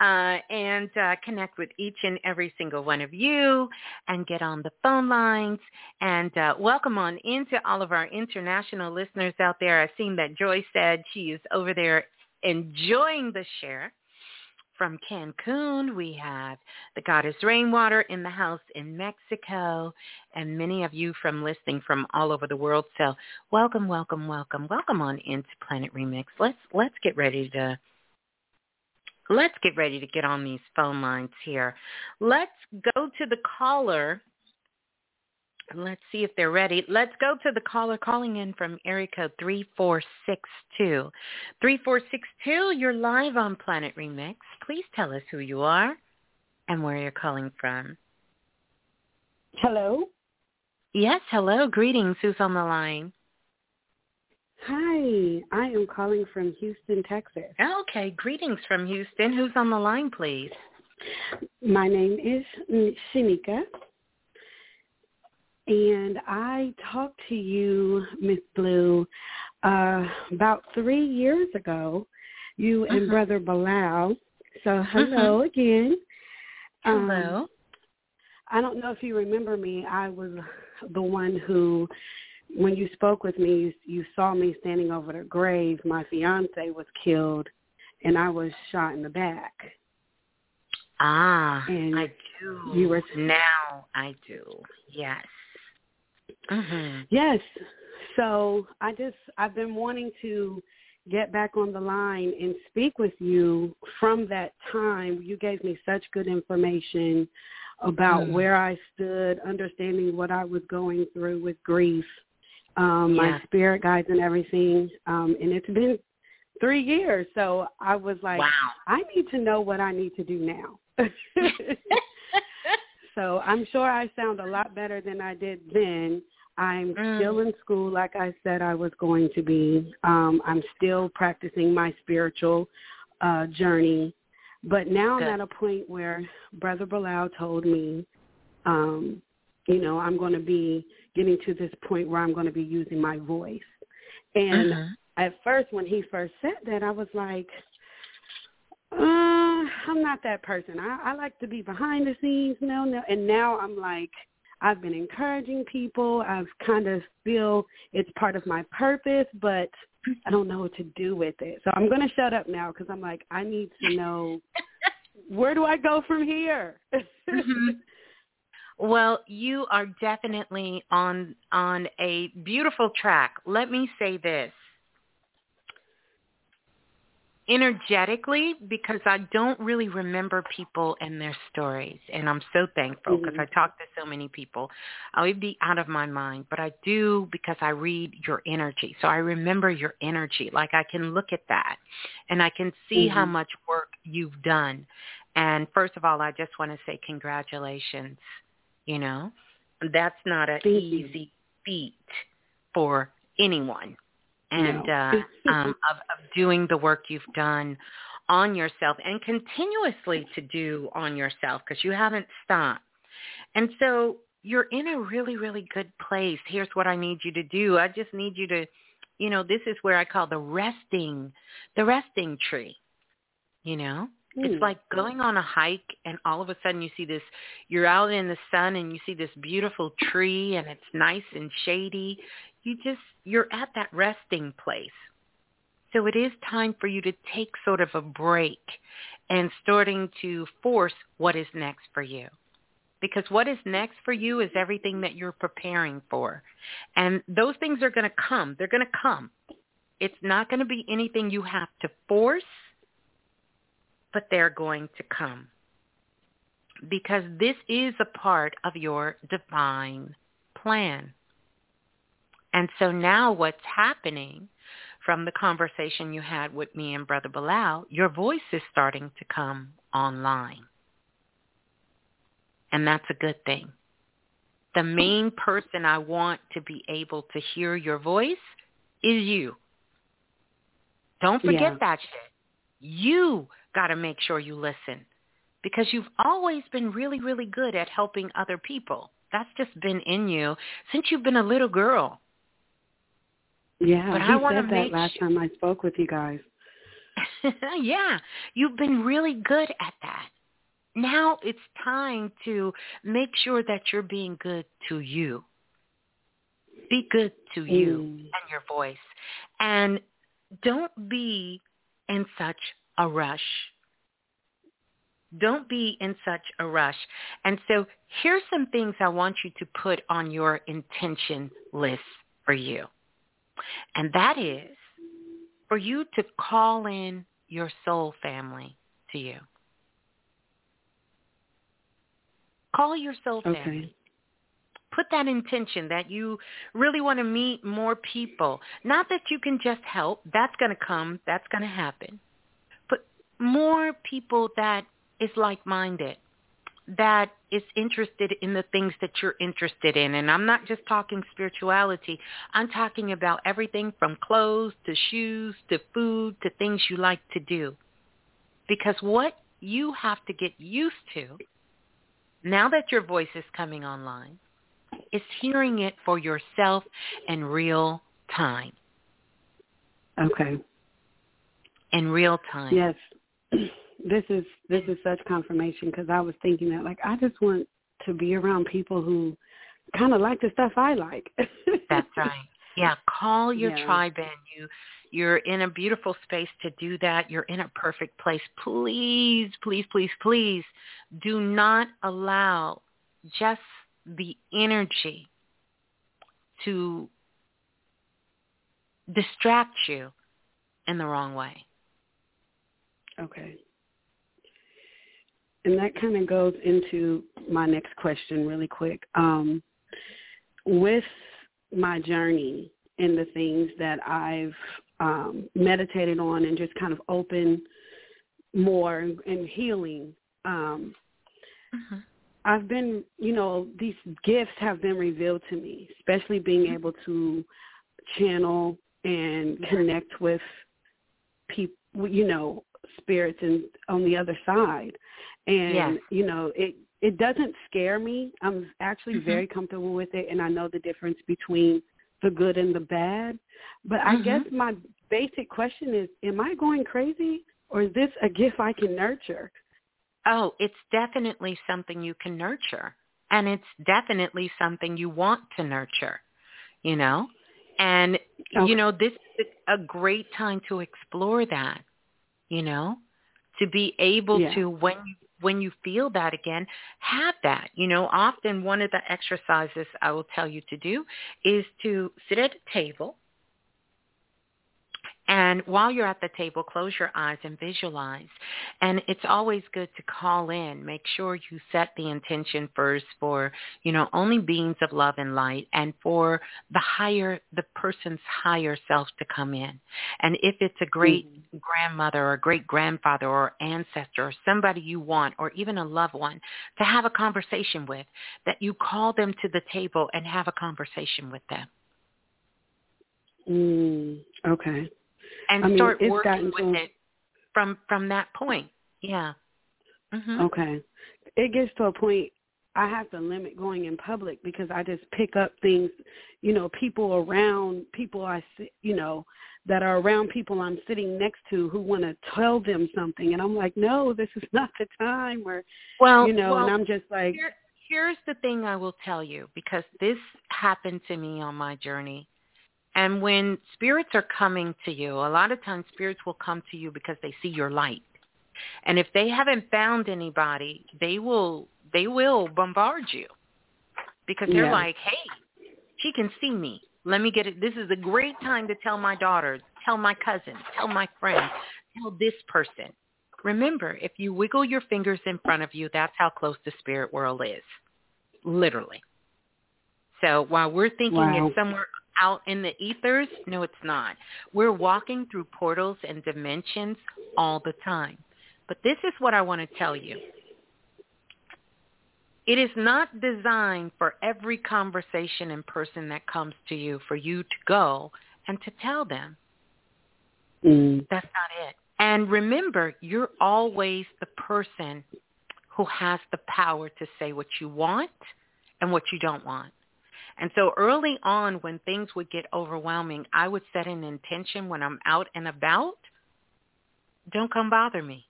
Speaker 2: uh, and uh, connect with each and every single one of you and get on the phone lines and uh, welcome on into all of our international listeners out there. I've seen that Joy said she is over there enjoying the share. From Cancun, we have the Goddess Rainwater in the house in Mexico, and many of you from listening from all over the world. So welcome, welcome, welcome, welcome on into Planet Remix. Let's let's get ready to let's get ready to get on these phone lines here. Let's go to the caller. Let's see if they're ready. Let's go to the caller calling in from area code 3462. 3462, you're live on Planet Remix. Please tell us who you are and where you're calling from.
Speaker 7: Hello?
Speaker 2: Yes, hello. Greetings. Who's on the line?
Speaker 7: Hi, I am calling from Houston, Texas.
Speaker 2: Okay, greetings from Houston. Who's on the line, please?
Speaker 7: My name is Shanika, and I talked to you, Miss Blue, uh, about three years ago. You and uh-huh. Brother Balah. So hello uh-huh. again.
Speaker 2: Hello. Um,
Speaker 7: I don't know if you remember me. I was the one who when you spoke with me, you, you saw me standing over the grave. My fiance was killed, and I was shot in the back.
Speaker 2: Ah,
Speaker 7: and
Speaker 2: I do.
Speaker 7: You were
Speaker 2: now. I do. Yes.
Speaker 7: Mm-hmm. Yes. So I just I've been wanting to get back on the line and speak with you from that time. You gave me such good information about mm. where I stood, understanding what I was going through with grief um, yeah. my spirit guides and everything. Um, and it's been three years. So I was like,
Speaker 2: wow.
Speaker 7: I need to know what I need to do now. <laughs> <laughs> so I'm sure I sound a lot better than I did then. I'm mm. still in school like I said I was going to be. Um, I'm still practicing my spiritual uh, journey. But now Good. I'm at a point where Brother Balah told me, um, you know, I'm going to be getting to this point where I'm going to be using my voice. And uh-huh. at first, when he first said that, I was like, uh, I'm not that person. I, I like to be behind the scenes. No, no. And now I'm like, I've been encouraging people. I've kind of feel it's part of my purpose, but I don't know what to do with it. So I'm going to shut up now because I'm like, I need to know where do I go from here?
Speaker 2: mm-hmm. Well, you are definitely on on a beautiful track. Let me say this. Energetically, because I don't really remember people and their stories, and I'm so thankful because mm-hmm. I talk to so many people. I would be out of my mind, but I do because I read your energy. So I remember your energy. Like I can look at that, and I can see mm-hmm. how much work you've done. And first of all, I just want to say congratulations you know, that's not an easy feat for anyone. And uh, <laughs> um, of, of doing the work you've done on yourself and continuously to do on yourself because you haven't stopped. And so you're in a really, really good place. Here's what I need you to do. I just need you to, you know, this is where I call the resting, the resting tree, you know, it's hmm. like going on a hike and all of a sudden you see this, you're out in the sun and you see this beautiful tree and it's nice and shady. You just, you're at that resting place. So it is time for you to take sort of a break and starting to force what is next for you. Because what is next for you is everything that you're preparing for. And those things are going to come. They're going to come. It's not going to be anything you have to force but they're going to come. Because this is a part of your divine plan. And so now what's happening from the conversation you had with me and Brother Balah, your voice is starting to come online. And that's a good thing. The main person I want to be able to hear your voice is you. Don't forget
Speaker 7: yeah.
Speaker 2: that shit. You got to make sure you listen because you've always been really, really good at helping other people. That's just been in you since you've been a little girl.
Speaker 7: Yeah,
Speaker 2: but I
Speaker 7: said that last time I spoke with you guys. <laughs>
Speaker 2: yeah, you've been really good at that. Now it's time to make sure that you're being good to you. Be good to you
Speaker 7: Mm.
Speaker 2: and your voice. And don't be in such a rush. Don't be in such a rush. And so here's some things I want you to put on your intention list for you. And that is for you to call in your soul family to you. Call your soul family.
Speaker 7: Okay.
Speaker 2: Put that intention that you really want to meet more people. Not that you can just help. That's going to come. That's going to happen. More people that is like-minded, that is interested in the things that you're interested in. And I'm not just talking spirituality. I'm talking about everything from clothes to shoes to food to things you like to do. Because what you have to get used to now that your voice is coming online is hearing it for yourself in real time.
Speaker 7: Okay.
Speaker 2: In real time.
Speaker 7: Yes. <clears throat> This is this is such confirmation because I was thinking that like I just want to be around people who kind of like the stuff I like. <laughs>
Speaker 2: That's right. Yeah, call your
Speaker 7: Yeah.
Speaker 2: tribe in. You you're in a beautiful space to do that. You're in a perfect place. Please, please, please, please do not allow just the energy to distract you in the wrong way.
Speaker 7: Okay. And that kind of goes into my next question really quick. Um, with my journey and the things that I've um, meditated on and just kind of open more and, and healing, um,
Speaker 2: Mm-hmm.
Speaker 7: I've been, you know, these gifts have been revealed to me, especially being able to channel and connect with people, you know, spirits and on the other side. And
Speaker 2: Yes.
Speaker 7: you know, it it doesn't scare me. I'm actually
Speaker 2: Mhm.
Speaker 7: very comfortable with it and I know the difference between the good and the bad. But I
Speaker 2: Mhm.
Speaker 7: guess my basic question is am I going crazy or is this a gift I can nurture?
Speaker 2: Oh, it's definitely something you can nurture. And it's definitely something you want to nurture, you know? And,
Speaker 7: Okay.
Speaker 2: you know, this is a great time to explore that, you know? To be able
Speaker 7: Yeah.
Speaker 2: to, when you, when you feel that again, have that. You know, often one of the exercises I will tell you to do is to sit at a table and while you're at the table, close your eyes and visualize. And it's always good to call in. Make sure you set the intention first for, you know, only beings of love and light and for the higher, the person's higher self to come in. And if it's a great grandmother or great grandfather or ancestor or somebody you want or even a loved one to have a conversation with, that you call them to the table and have a conversation with them.
Speaker 7: Mm, okay.
Speaker 2: And
Speaker 7: I mean,
Speaker 2: start working with
Speaker 7: to-
Speaker 2: it from from that point. Yeah. hmm
Speaker 7: Okay. It gets to a point I have to limit going in public because I just pick up things, you know, people around people I see, you know, that are around people I'm sitting next to who want to tell them something and I'm like, "No, this is <laughs> not the time." Or
Speaker 2: Well,
Speaker 7: you know,
Speaker 2: well,
Speaker 7: and I'm just like,
Speaker 2: here, here's the thing I will tell you because this happened to me on my journey. And when spirits are coming to you, a lot of times spirits will come to you because they see your light. And if they haven't found anybody, they will they will bombard you. Because they're
Speaker 7: Yeah.
Speaker 2: like, "Hey, she can see me. Let me get it. This is a great time to tell my daughters, tell my cousin, tell my friend, tell this person." Remember, if you wiggle your fingers in front of you, that's how close the spirit world is. Literally. So while we're thinking
Speaker 7: Wow.
Speaker 2: it's somewhere out in the ethers, no, it's not. We're walking through portals and dimensions all the time. But this is what I want to tell you. It is not designed for every conversation and person that comes to you for you to go and to tell them.
Speaker 7: mm,
Speaker 2: That's not it. And remember, you're always the person who has the power to say what you want and what you don't want. And so early on when things would get overwhelming, I would set an intention when I'm out and about, don't come bother me.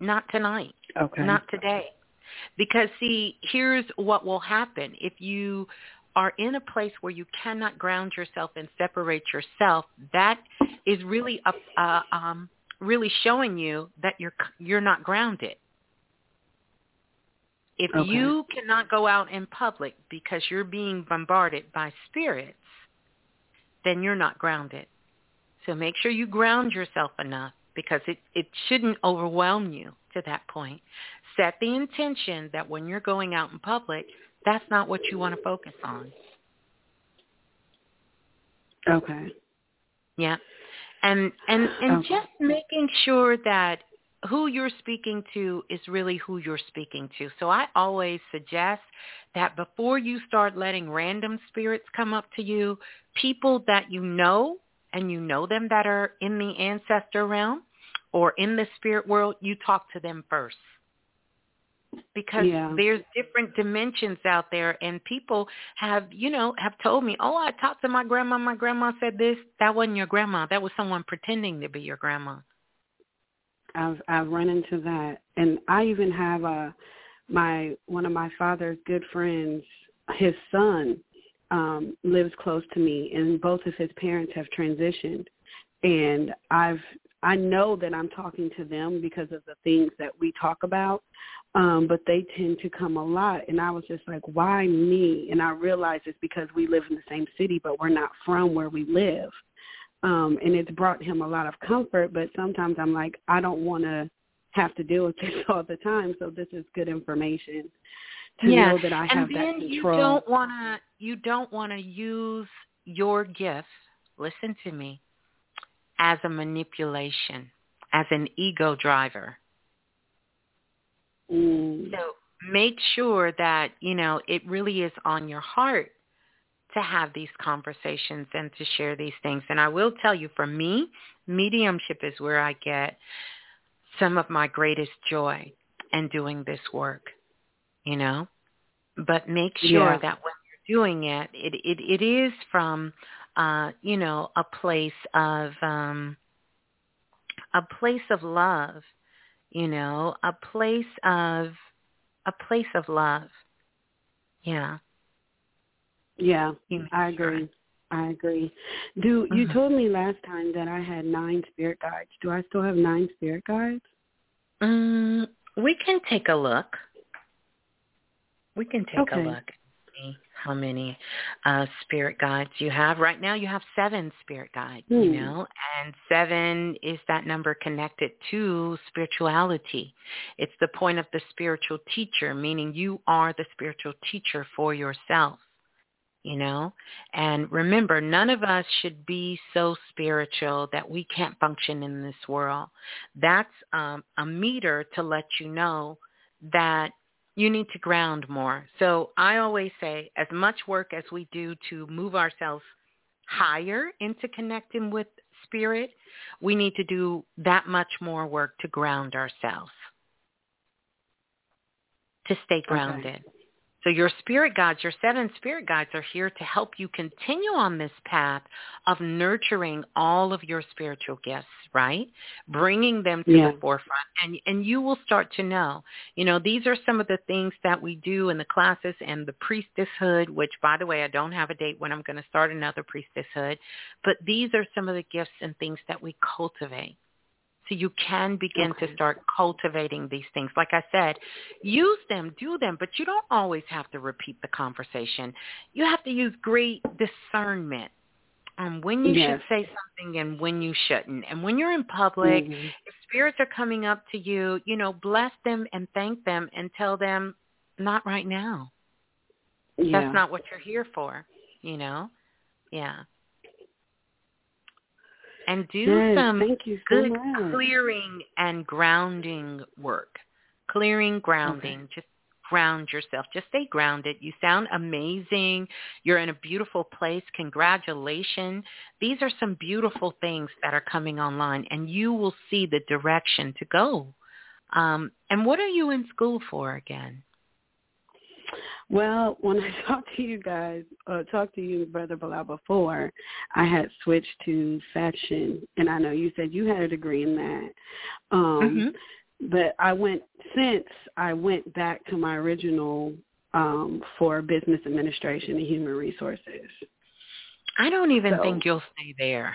Speaker 2: Not tonight.
Speaker 7: Okay.
Speaker 2: Not today. Because see, here's what will happen. If you are in a place where you cannot ground yourself and separate yourself, that is really a, uh, um, really showing you that you're you're not grounded. If
Speaker 7: okay.
Speaker 2: you cannot go out in public because you're being bombarded by spirits, then you're not grounded. So make sure you ground yourself enough because it, it shouldn't overwhelm you to that point. Set the intention that when you're going out in public, that's not what you want to focus on.
Speaker 7: Okay.
Speaker 2: Yeah. And and and
Speaker 7: okay.
Speaker 2: just making sure that who you're speaking to is really who you're speaking to. So I always suggest that before you start letting random spirits come up to you, people that you know and you know them that are in the ancestor realm or in the spirit world, you talk to them first. Because
Speaker 7: yeah.
Speaker 2: there's different dimensions out there and people have, you know, have told me, oh, I talked to my grandma. My grandma said this. That wasn't your grandma. That was someone pretending to be your grandma.
Speaker 7: I've I've run into that, and I even have a my one of my father's good friends. His son um, lives close to me, and both of his parents have transitioned, and I've I know that I'm talking to them because of the things that we talk about, um, but they tend to come a lot, and I was just like, why me? And I realized it's because we live in the same city, but we're not from where we live um, and it's brought him a lot of comfort. But sometimes I'm like, I don't want to have to deal with this <laughs> all the time. So this is good information to
Speaker 2: yeah.
Speaker 7: know that I
Speaker 2: and
Speaker 7: have that control.
Speaker 2: you don't want to you don't want to use your gifts. Listen to me, as a manipulation, as an ego driver.
Speaker 7: Mm.
Speaker 2: So make sure that you know it really is on your heart to have these conversations and to share these things. And I will tell you, for me, mediumship is where I get some of my greatest joy in doing this work, you know. But make sure
Speaker 7: Yeah.
Speaker 2: that when you're doing it, it it, it is from, uh, you know, a place of um, a place of love, you know, a place of a place of love. Yeah.
Speaker 7: Yeah, I agree. I agree. Do you
Speaker 2: Mhm.
Speaker 7: told me last time that I had nine spirit guides? Do I still have nine spirit guides?
Speaker 2: Mm, we can take a look. We can take
Speaker 7: Okay.
Speaker 2: a look and how many uh, spirit guides you have. Right now you have seven spirit guides, you
Speaker 7: Hmm.
Speaker 2: know, and seven is that number connected to spirituality. It's the point of the spiritual teacher, meaning you are the spiritual teacher for yourself you know? And remember none of us should be so spiritual that we can't function in this world. That's um, a meter to let you know that you need to ground more. So i always say as much work as we do to move ourselves higher into connecting with spirit we need to do that much more work to ground ourselves. To stay grounded so your spirit guides, your seven spirit guides are here to help you continue on this path of nurturing all of your spiritual gifts, right? Bringing them to
Speaker 7: Yeah.
Speaker 2: the forefront. And, and you will start to know, you know, these are some of the things that we do in the classes and the priestesshood, which by the way, I don't have a date when I'm going to start another priestesshood, but these are some of the gifts and things that we cultivate. So you can begin
Speaker 7: Okay.
Speaker 2: to start cultivating these things. Like I said, use them, do them, but you don't always have to repeat the conversation. You have to use great discernment on when you
Speaker 7: Yes.
Speaker 2: should say something and when you shouldn't. And when you're in public,
Speaker 7: Mhm.
Speaker 2: if spirits are coming up to you, you know, bless them and thank them and tell them, not right now.
Speaker 7: Yeah.
Speaker 2: That's not what you're here for, you know? Yeah. And do
Speaker 7: yes,
Speaker 2: some
Speaker 7: thank you so
Speaker 2: good
Speaker 7: much.
Speaker 2: clearing and grounding work. Clearing, grounding. Just ground yourself. Just stay grounded. You sound amazing. You're in a beautiful place. Congratulations. These are some beautiful things that are coming online and you will see the direction to go Um, and what are you in school for again?
Speaker 7: Well, when I <laughs> talked to you guys, uh, talked to you, Brother Balah, before, I had switched to fashion, and I know you said you had a degree in that. Um, mm-hmm. But I went since I went back to my original um, for business administration and human resources.
Speaker 2: I don't even so, think you'll stay there.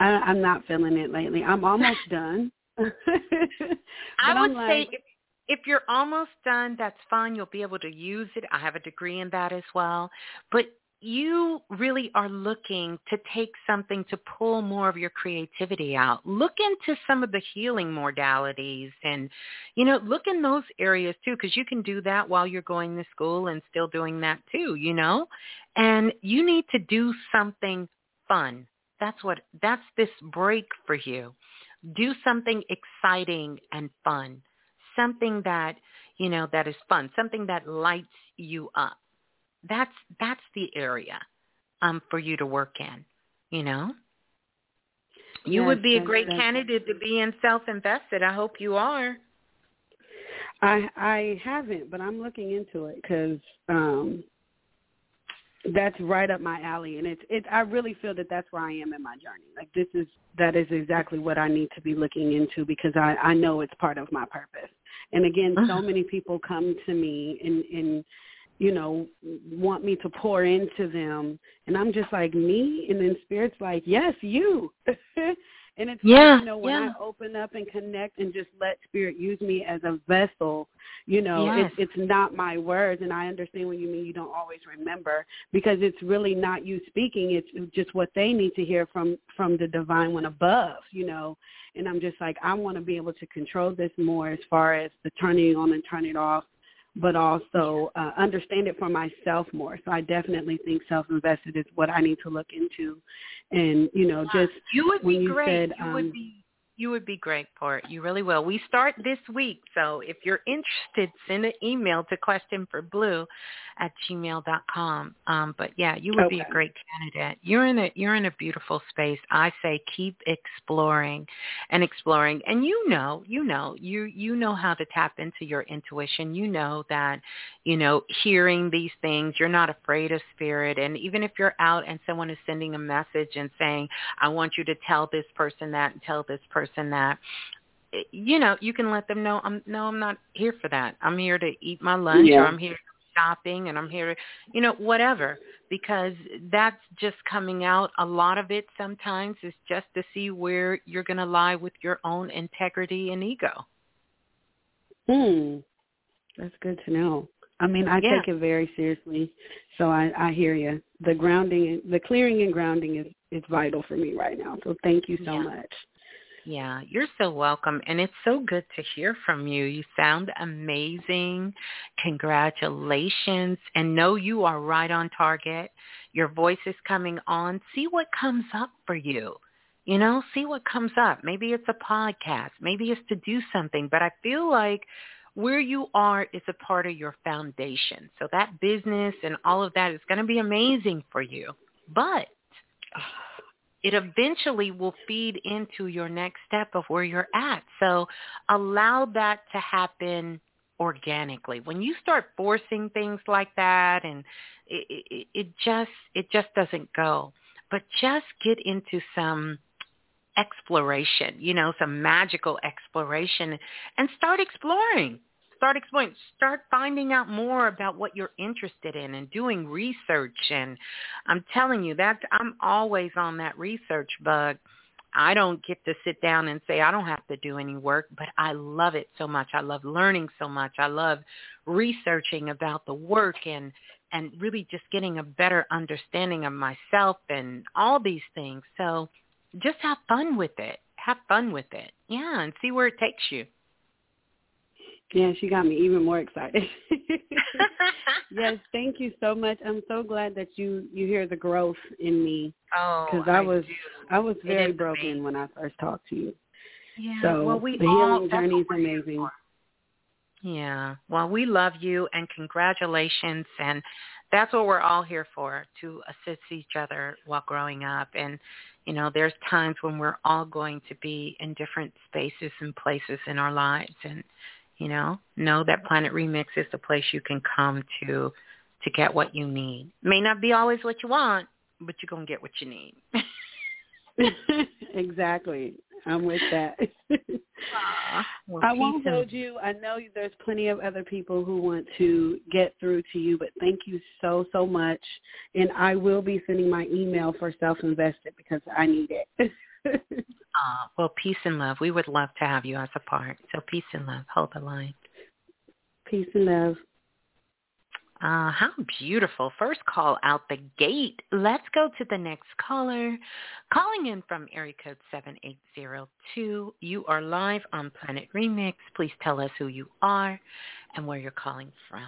Speaker 7: I, I'm not feeling it lately. I'm almost <laughs> done. <laughs>
Speaker 2: I would like, say if, if you're almost done, that's fine. You'll be able to use it. I have a degree in that as well. But you really are looking to take something to pull more of your creativity out. Look into some of the healing modalities and, you know, look in those areas too, because you can do that while you're going to school and still doing that too, you know? And you need to do something fun. That's what, that's this break for you. Do something exciting and fun. Something that, you know, that is fun. Something that lights you up that's that's the area um, for you to work in. You know, you yes, would be a great candidate to be in self-invested. I hope you are.
Speaker 7: I I haven't, but I'm looking into it because um, that's right up my alley, and it's it. I really feel that that's where I am in my journey. Like this is that is exactly what I need to be looking into because I I know it's part of my purpose. And again, so uh-huh. many people come to me and and you know, want me to pour into them. And I'm just like, me? And then Spirit's like, yes, you. <laughs> and it's
Speaker 2: yeah,
Speaker 7: you know, when
Speaker 2: yeah.
Speaker 7: I open up and connect and just let Spirit use me as a vessel, you know,
Speaker 2: yes.
Speaker 7: it, it's not my words. And I understand what you mean you don't always remember because it's really not you speaking. It's just what they need to hear from, from the divine one above, you know. And I'm just like, I want to be able to control this more as far as the turning on and turning off but also uh, understand it for myself more. So I definitely think self-invested is what I need to look into. And, you know, just
Speaker 2: you would
Speaker 7: when
Speaker 2: be
Speaker 7: you
Speaker 2: great.
Speaker 7: said,
Speaker 2: you
Speaker 7: um,
Speaker 2: would be you would be great for it. You really will. We start this week, so if you're interested, send an email to questionforblue at gmail.com. Um, but yeah, you would
Speaker 7: okay.
Speaker 2: be a great candidate. You're in a you're in a beautiful space. I say keep exploring and exploring. And you know, you know, you you know how to tap into your intuition. You know that, you know, hearing these things, you're not afraid of spirit. And even if you're out and someone is sending a message and saying, I want you to tell this person that and tell this person that, you know, you can let them know I'm no, I'm not here for that. I'm here to eat my lunch
Speaker 7: yeah.
Speaker 2: or I'm here shopping and I'm here to, you know, whatever, because that's just coming out. A lot of it sometimes is just to see where you're going to lie with your own integrity and ego.
Speaker 7: Hmm. That's good to know. I mean, I
Speaker 2: yeah.
Speaker 7: take it very seriously, so I, I hear you. The grounding, the clearing and grounding is is vital for me right now. So thank you so
Speaker 2: yeah.
Speaker 7: much.
Speaker 2: Yeah, you're so welcome. And it's so good to hear from you. You sound amazing. Congratulations. And know you are right on target. Your voice is coming on. See what comes up for you. You know, see what comes up. Maybe it's a podcast. Maybe it's to do something. But I feel like where you are is a part of your foundation. So that business and all of that is going to be amazing for you. But ah. It eventually will feed into your next step of where you're at. So allow that to happen organically. When you start forcing things like that and it, it, it just it just doesn't go. But just get into some exploration, you know, some magical exploration and start exploring start exploring, start finding out more about what you're interested in and doing research. And I'm telling you that I'm always on that research bug. I don't get to sit down and say I don't have to do any work, but I love it so much. I love learning so much. I love researching about the work and and really just getting a better understanding of myself and all these things. So just have fun with it. Have fun with it. Yeah, and see where it takes you.
Speaker 7: Yeah, she got me even more excited. <laughs> <laughs> yes, thank you so much. I'm so glad that you you hear the growth in me.
Speaker 2: Oh,
Speaker 7: because I,
Speaker 2: I
Speaker 7: was
Speaker 2: do.
Speaker 7: I was very broken
Speaker 2: amazing.
Speaker 7: when I first talked to you.
Speaker 2: Yeah.
Speaker 7: So
Speaker 2: well, we
Speaker 7: the
Speaker 2: all,
Speaker 7: healing journey is amazing.
Speaker 2: Yeah. Well, we love you and congratulations and that's what we're all here for to assist each other while growing up and you know there's times when we're all going to be in different spaces and places in our lives and you know know that planet remix is the place you can come to to get what you need may not be always what you want but you're going to get what you need <laughs>
Speaker 7: exactly I'm with that. <laughs> well, I won't hold you. I know there's plenty of other people who want to get through to you, but thank you so, so much. And I will be sending my email for self-invested because I need it. <laughs> <laughs>
Speaker 2: uh, well, peace and love. We would love to have you as a part. So peace and love. Hold the line.
Speaker 7: Peace and love.
Speaker 2: Uh, how beautiful. First call out the gate. Let's go to the next caller. Calling in from area code 7802. You are live on Planet Remix. Please tell us who you are and where you're calling from.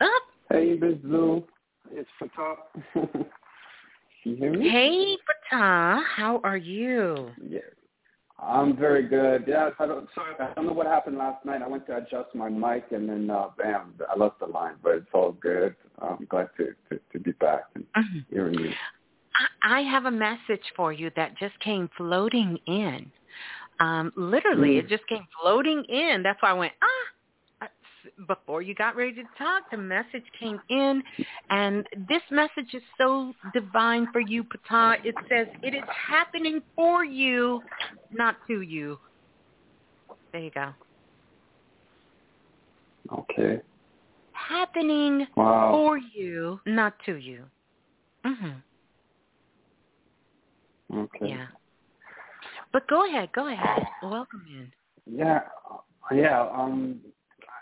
Speaker 8: Up. Hey, Miss Blue. It's Fatah. <laughs> you hear me?
Speaker 2: Hey, Fatah. How are you?
Speaker 8: Yes. I'm very good. Yeah, I don't, sorry, I don't know what happened last night. I went to adjust my mic and then uh, bam, I lost the line. But it's all good. I'm glad to to, to be back and mm-hmm. hearing you.
Speaker 2: I have a message for you that just came floating in. Um, literally, mm. it just came floating in. That's why I went ah before you got ready to talk, the message came in, and this message is so divine for you, Ptah. It says, it is happening for you, not to you. There you go.
Speaker 8: Okay.
Speaker 2: Happening
Speaker 8: wow.
Speaker 2: for you, not to you. Mhm.
Speaker 8: Okay.
Speaker 2: Yeah. But go ahead, go ahead. Welcome in.
Speaker 8: Yeah, yeah. Um,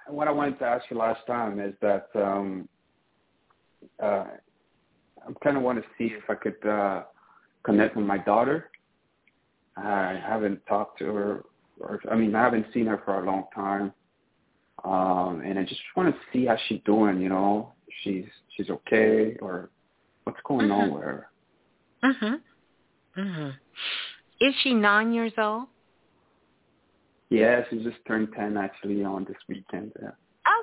Speaker 8: what I wanted to ask you last time is that um, uh, I kind of want to see if I could uh, connect with my daughter. I haven't talked to her, or I mean, I haven't seen her for a long time, um, and I just want to see how she's doing. You know, she's she's okay, or what's going mm-hmm. on with her.
Speaker 2: Mhm. Mhm. Is she nine years old?
Speaker 8: Yeah, she just turned 10 actually on this weekend. Yeah.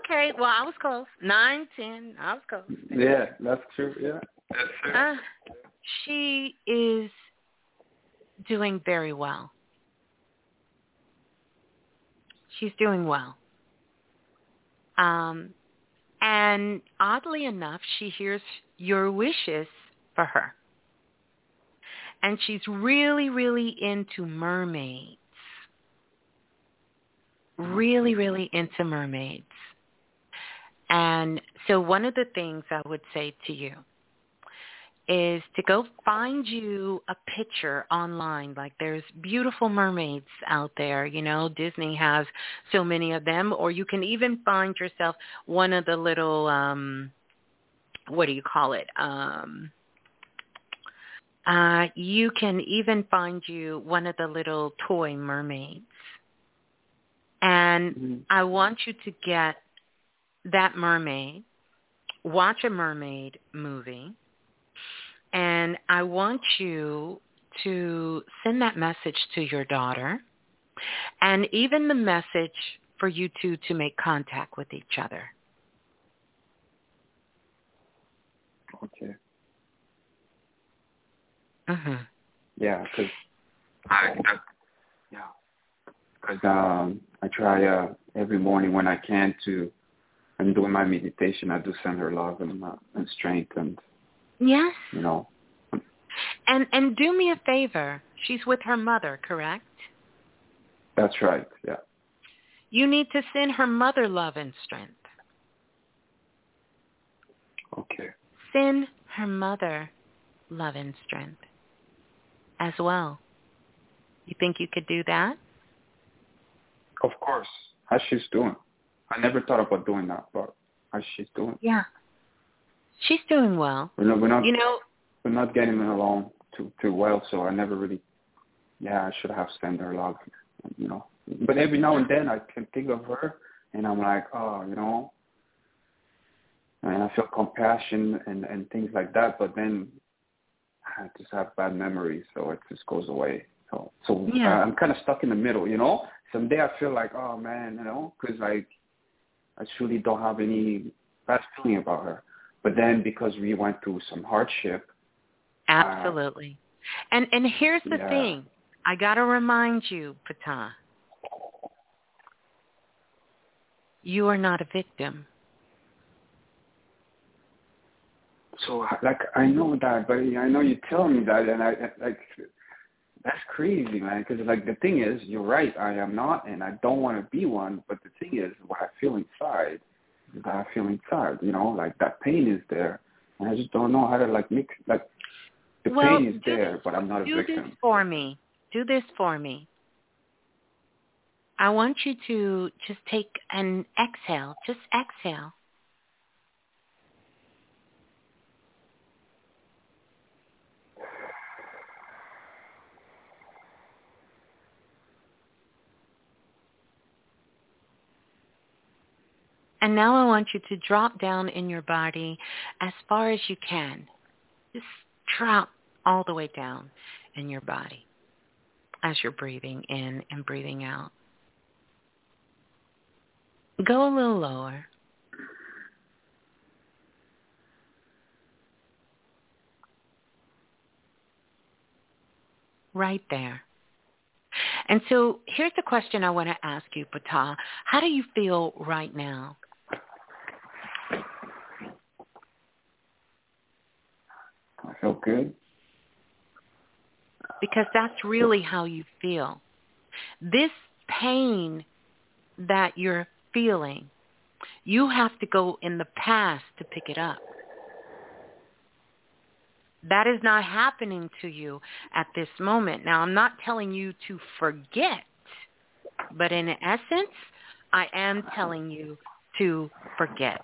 Speaker 2: Okay, well, I was close. Nine, ten, I was close.
Speaker 8: Yeah, that's true. Yeah. That's true. Uh,
Speaker 2: she is doing very well. She's doing well. Um, and oddly enough, she hears your wishes for her. And she's really, really into mermaids really, really into mermaids. And so one of the things I would say to you is to go find you a picture online. Like there's beautiful mermaids out there, you know, Disney has so many of them, or you can even find yourself one of the little, um, what do you call it? Um, uh, you can even find you one of the little toy mermaids and mm-hmm. I want you to get that mermaid, watch a mermaid movie, and I want you to send that message to your daughter and even the message for you two to make contact with each other.
Speaker 8: Okay.
Speaker 2: Mhm.
Speaker 8: Yeah, because I, I, yeah, because um, I try uh, every morning when I can to. I'm doing my meditation. I do send her love and, uh, and strength and.
Speaker 2: Yes.
Speaker 8: You know.
Speaker 2: And and do me a favor. She's with her mother, correct?
Speaker 8: That's right. Yeah.
Speaker 2: You need to send her mother love and strength.
Speaker 8: Okay.
Speaker 2: Send her mother love and strength as well. You think you could do that?
Speaker 8: Of course. How she's doing. I never thought about doing that, but how she's doing.
Speaker 2: Yeah. She's doing well.
Speaker 8: We're not, we're not,
Speaker 2: you know,
Speaker 8: we're not getting along too too well, so I never really. Yeah, I should have sent her love, you know. But every now and then I can think of her, and I'm like, oh, you know, and I feel compassion and and things like that. But then I just have bad memories, so it just goes away. So so
Speaker 2: yeah.
Speaker 8: uh, I'm kind of stuck in the middle, you know someday I feel like, oh man, you know, because like I truly don't have any bad feeling about her. But then because we went through some hardship.
Speaker 2: Absolutely. Uh, and and here's the
Speaker 8: yeah.
Speaker 2: thing. I got to remind you, Ptah. You are not a victim.
Speaker 8: So like I know that, but I know you tell me that, and I like that's crazy, man. Because like the thing is, you're right. I am not, and I don't want to be one. But the thing is, what I feel inside is that I feel inside. You know, like that pain is there, and I just don't know how to like mix. Like the
Speaker 2: well,
Speaker 8: pain is there,
Speaker 2: this,
Speaker 8: but I'm not a victim.
Speaker 2: Do this for me. Do this for me. I want you to just take an exhale. Just exhale. And now I want you to drop down in your body as far as you can. Just drop all the way down in your body as you're breathing in and breathing out. Go a little lower. Right there. And so here's the question I want to ask you, Ptah. How do you feel right now?
Speaker 8: I feel good.
Speaker 2: Because that's really how you feel. This pain that you're feeling, you have to go in the past to pick it up. That is not happening to you at this moment. Now, I'm not telling you to forget, but in essence, I am telling you to forget.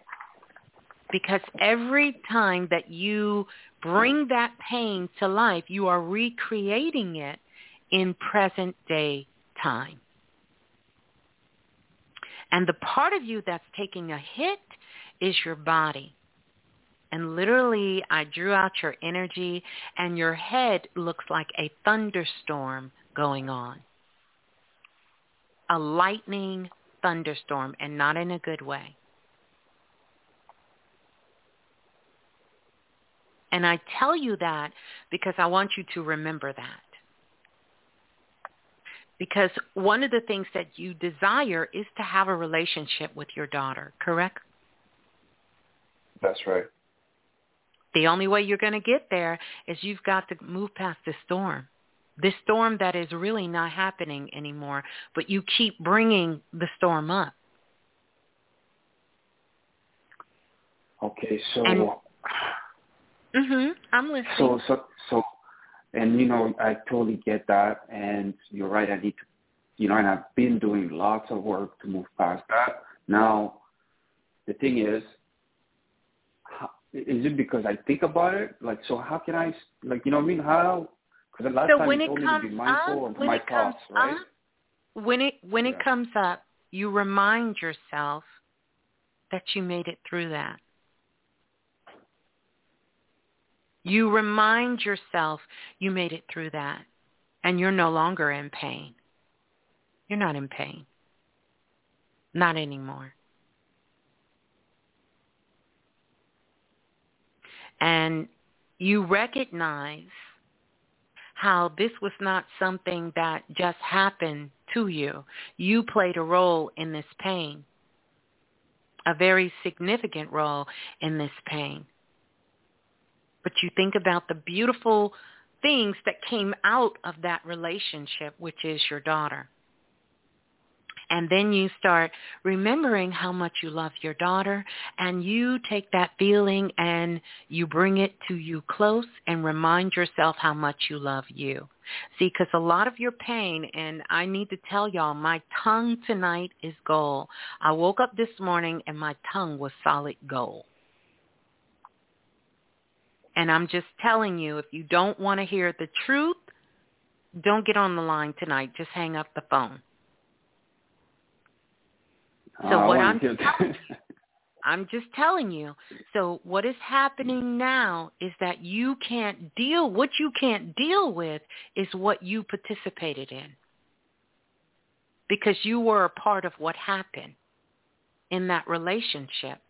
Speaker 2: Because every time that you bring that pain to life, you are recreating it in present day time. And the part of you that's taking a hit is your body. And literally, I drew out your energy, and your head looks like a thunderstorm going on. A lightning thunderstorm, and not in a good way. And I tell you that because I want you to remember that. Because one of the things that you desire is to have a relationship with your daughter, correct?
Speaker 8: That's right.
Speaker 2: The only way you're going to get there is you've got to move past this storm. This storm that is really not happening anymore, but you keep bringing the storm up.
Speaker 8: Okay, so
Speaker 2: And- Mhm. I'm listening.
Speaker 8: so so so and you know I totally get that and you're right I need to you know and I've been doing lots of work to move past that. Now the thing is how, is it because I think about it? Like so how can I like you know what I mean how because the last
Speaker 2: so
Speaker 8: time
Speaker 2: when
Speaker 8: you
Speaker 2: it comes
Speaker 8: to be mindful
Speaker 2: up,
Speaker 8: of my thoughts, right?
Speaker 2: up, when it when it comes up, you remind yourself that you made it through that. You remind yourself you made it through that and you're no longer in pain. You're not in pain. Not anymore. And you recognize how this was not something that just happened to you. You played a role in this pain, a very significant role in this pain. But you think about the beautiful things that came out of that relationship, which is your daughter. And then you start remembering how much you love your daughter and you take that feeling and you bring it to you close and remind yourself how much you love you. See, because a lot of your pain, and I need to tell y'all, my tongue tonight is gold. I woke up this morning and my tongue was solid gold. And I'm just telling you, if you don't want to hear the truth, don't get on the line tonight. Just hang up the phone. So
Speaker 8: Uh,
Speaker 2: what I'm <laughs> I'm just telling you. So what is happening now is that you can't deal, what you can't deal with is what you participated in. Because you were a part of what happened in that relationship.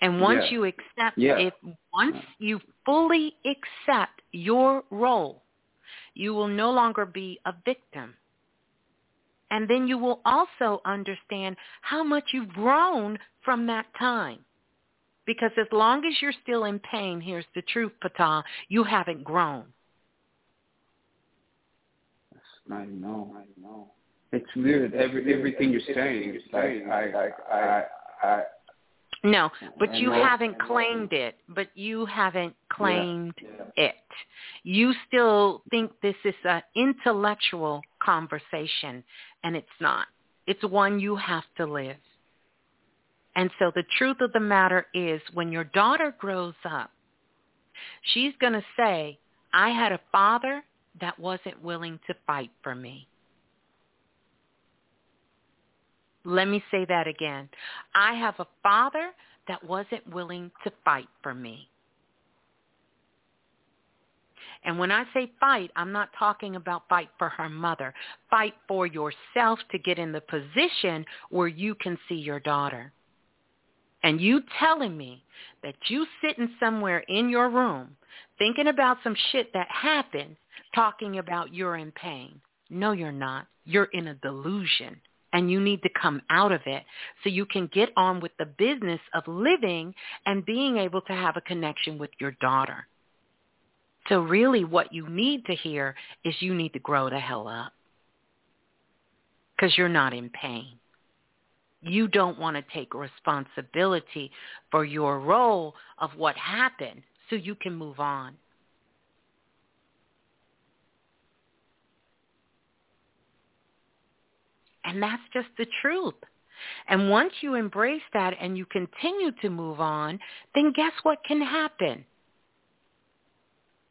Speaker 2: And once
Speaker 8: Yeah.
Speaker 2: you accept
Speaker 8: Yeah.
Speaker 2: if once you fully accept your role, you will no longer be a victim. And then you will also understand how much you've grown from that time. Because as long as you're still in pain, here's the truth, Ptah, you haven't grown.
Speaker 8: I know, I know. It's weird. Every everything you're saying is like I I I I.
Speaker 2: No, but you haven't claimed it. But you haven't claimed
Speaker 8: yeah.
Speaker 2: it. You still think this is an intellectual conversation, and it's not. It's one you have to live. And so the truth of the matter is when your daughter grows up, she's going to say, I had a father that wasn't willing to fight for me. Let me say that again. I have a father that wasn't willing to fight for me. And when I say fight, I'm not talking about fight for her mother. Fight for yourself to get in the position where you can see your daughter. And you telling me that you sitting somewhere in your room thinking about some shit that happened, talking about you're in pain. No, you're not. You're in a delusion. And you need to come out of it so you can get on with the business of living and being able to have a connection with your daughter. So really what you need to hear is you need to grow the hell up because you're not in pain. You don't want to take responsibility for your role of what happened so you can move on. And that's just the truth. And once you embrace that and you continue to move on, then guess what can happen?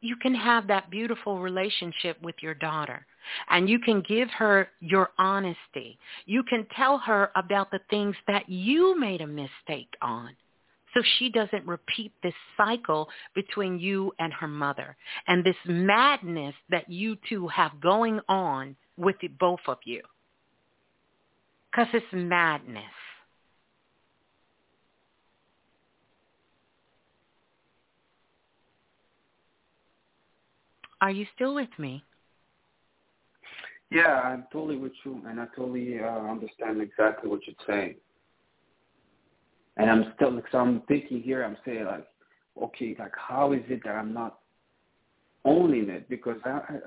Speaker 2: You can have that beautiful relationship with your daughter and you can give her your honesty. You can tell her about the things that you made a mistake on so she doesn't repeat this cycle between you and her mother and this madness that you two have going on with both of you. Because it's madness. Are you still with me?
Speaker 8: Yeah, I'm totally with you, and I totally uh, understand exactly what you're saying. And I'm still, like, so I'm thinking here. I'm saying like, okay, like how is it that I'm not owning it? Because I, I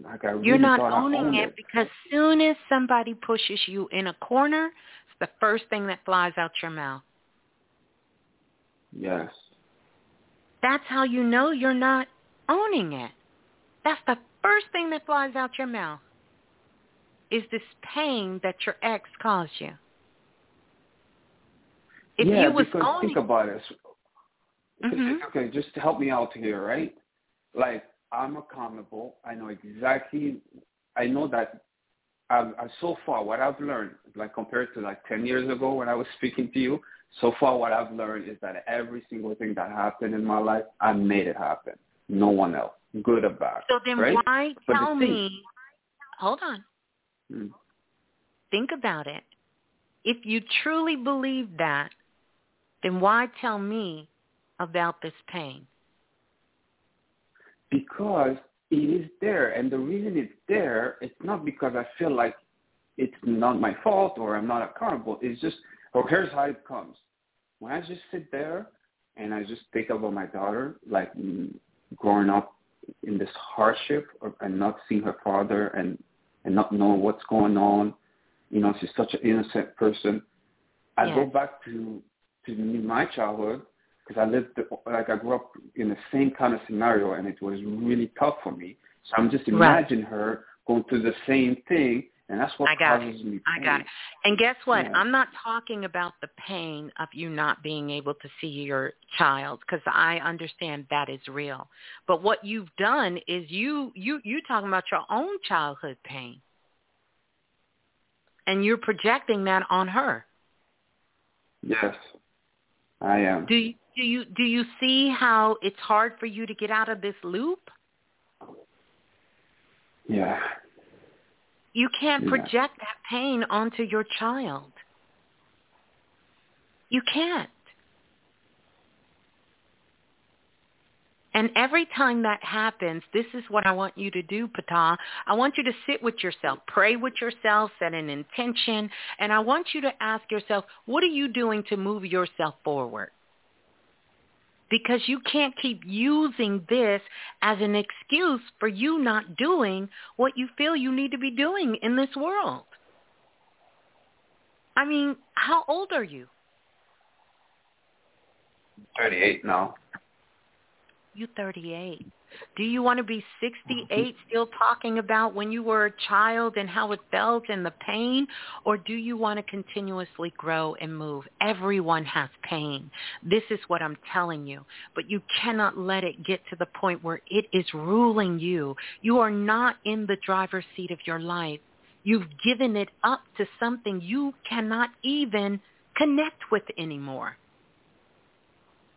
Speaker 8: like I really
Speaker 2: You're not owning
Speaker 8: owned
Speaker 2: it because soon as somebody pushes you in a corner, it's the first thing that flies out your mouth.
Speaker 8: Yes.
Speaker 2: That's how you know you're not owning it. That's the first thing that flies out your mouth is this pain that your ex caused you. If
Speaker 8: yeah,
Speaker 2: you was
Speaker 8: because
Speaker 2: owning
Speaker 8: think about it.
Speaker 2: Mhm.
Speaker 8: Okay, just help me out here, right? Like I'm accountable. I know exactly. I know that. I've, I, so far, what I've learned, like compared to like ten years ago when I was speaking to you, so far what I've learned is that every single thing that happened in my life, I made it happen. No one else, good or bad.
Speaker 2: So then
Speaker 8: right?
Speaker 2: why
Speaker 8: But the
Speaker 2: tell
Speaker 8: thing-
Speaker 2: me hold on.
Speaker 8: Hmm.
Speaker 2: Think about it. If you truly believe that, then why tell me about this pain?
Speaker 8: Because it is there. And the reason it's there it's not because i feel like it's not my fault or i'm not accountable. It's just or here's how it comes. When i just sit there and i just think about my daughter like mm, growing up in this hardship or, and not seeing her father and and not knowing what's going on you know she's such an innocent person. I go back to to my childhood because I lived like I grew up in the same kind of scenario, and it was really tough for me. So I'm just
Speaker 2: Right.
Speaker 8: her going through the same thing, and that's what
Speaker 2: I got it.
Speaker 8: causes me.
Speaker 2: I got it. And guess what?
Speaker 8: Yeah.
Speaker 2: I'm not talking about the pain of you not being able to see your child because I understand that is real. But what you've done is you you you talking about your own childhood pain. And you're projecting that on her.
Speaker 8: Yes, I am.
Speaker 2: Do you do you do you see how it's hard for you to get out of this loop?
Speaker 8: Yeah,
Speaker 2: You can't
Speaker 8: Yeah.
Speaker 2: project that pain onto your child. You can't. And every time that happens, this is what I want you to do, Ptah. I want you to sit with yourself, pray with yourself, set an intention, and I want you to ask yourself, what are you doing to move yourself forward? Because you can't keep using this as an excuse for you not doing what you feel you need to be doing in this world. I mean, how old are you?
Speaker 8: 38 now
Speaker 2: you 38. Do you want to be 68 mm-hmm. still talking about when you were a child and how it felt and the pain? Or do you want to continuously grow and move? Everyone has pain. This is what I'm telling you. But you cannot let it get to the point where it is ruling you. You are not in the driver's seat of your life. You've given it up to something you cannot even connect with anymore.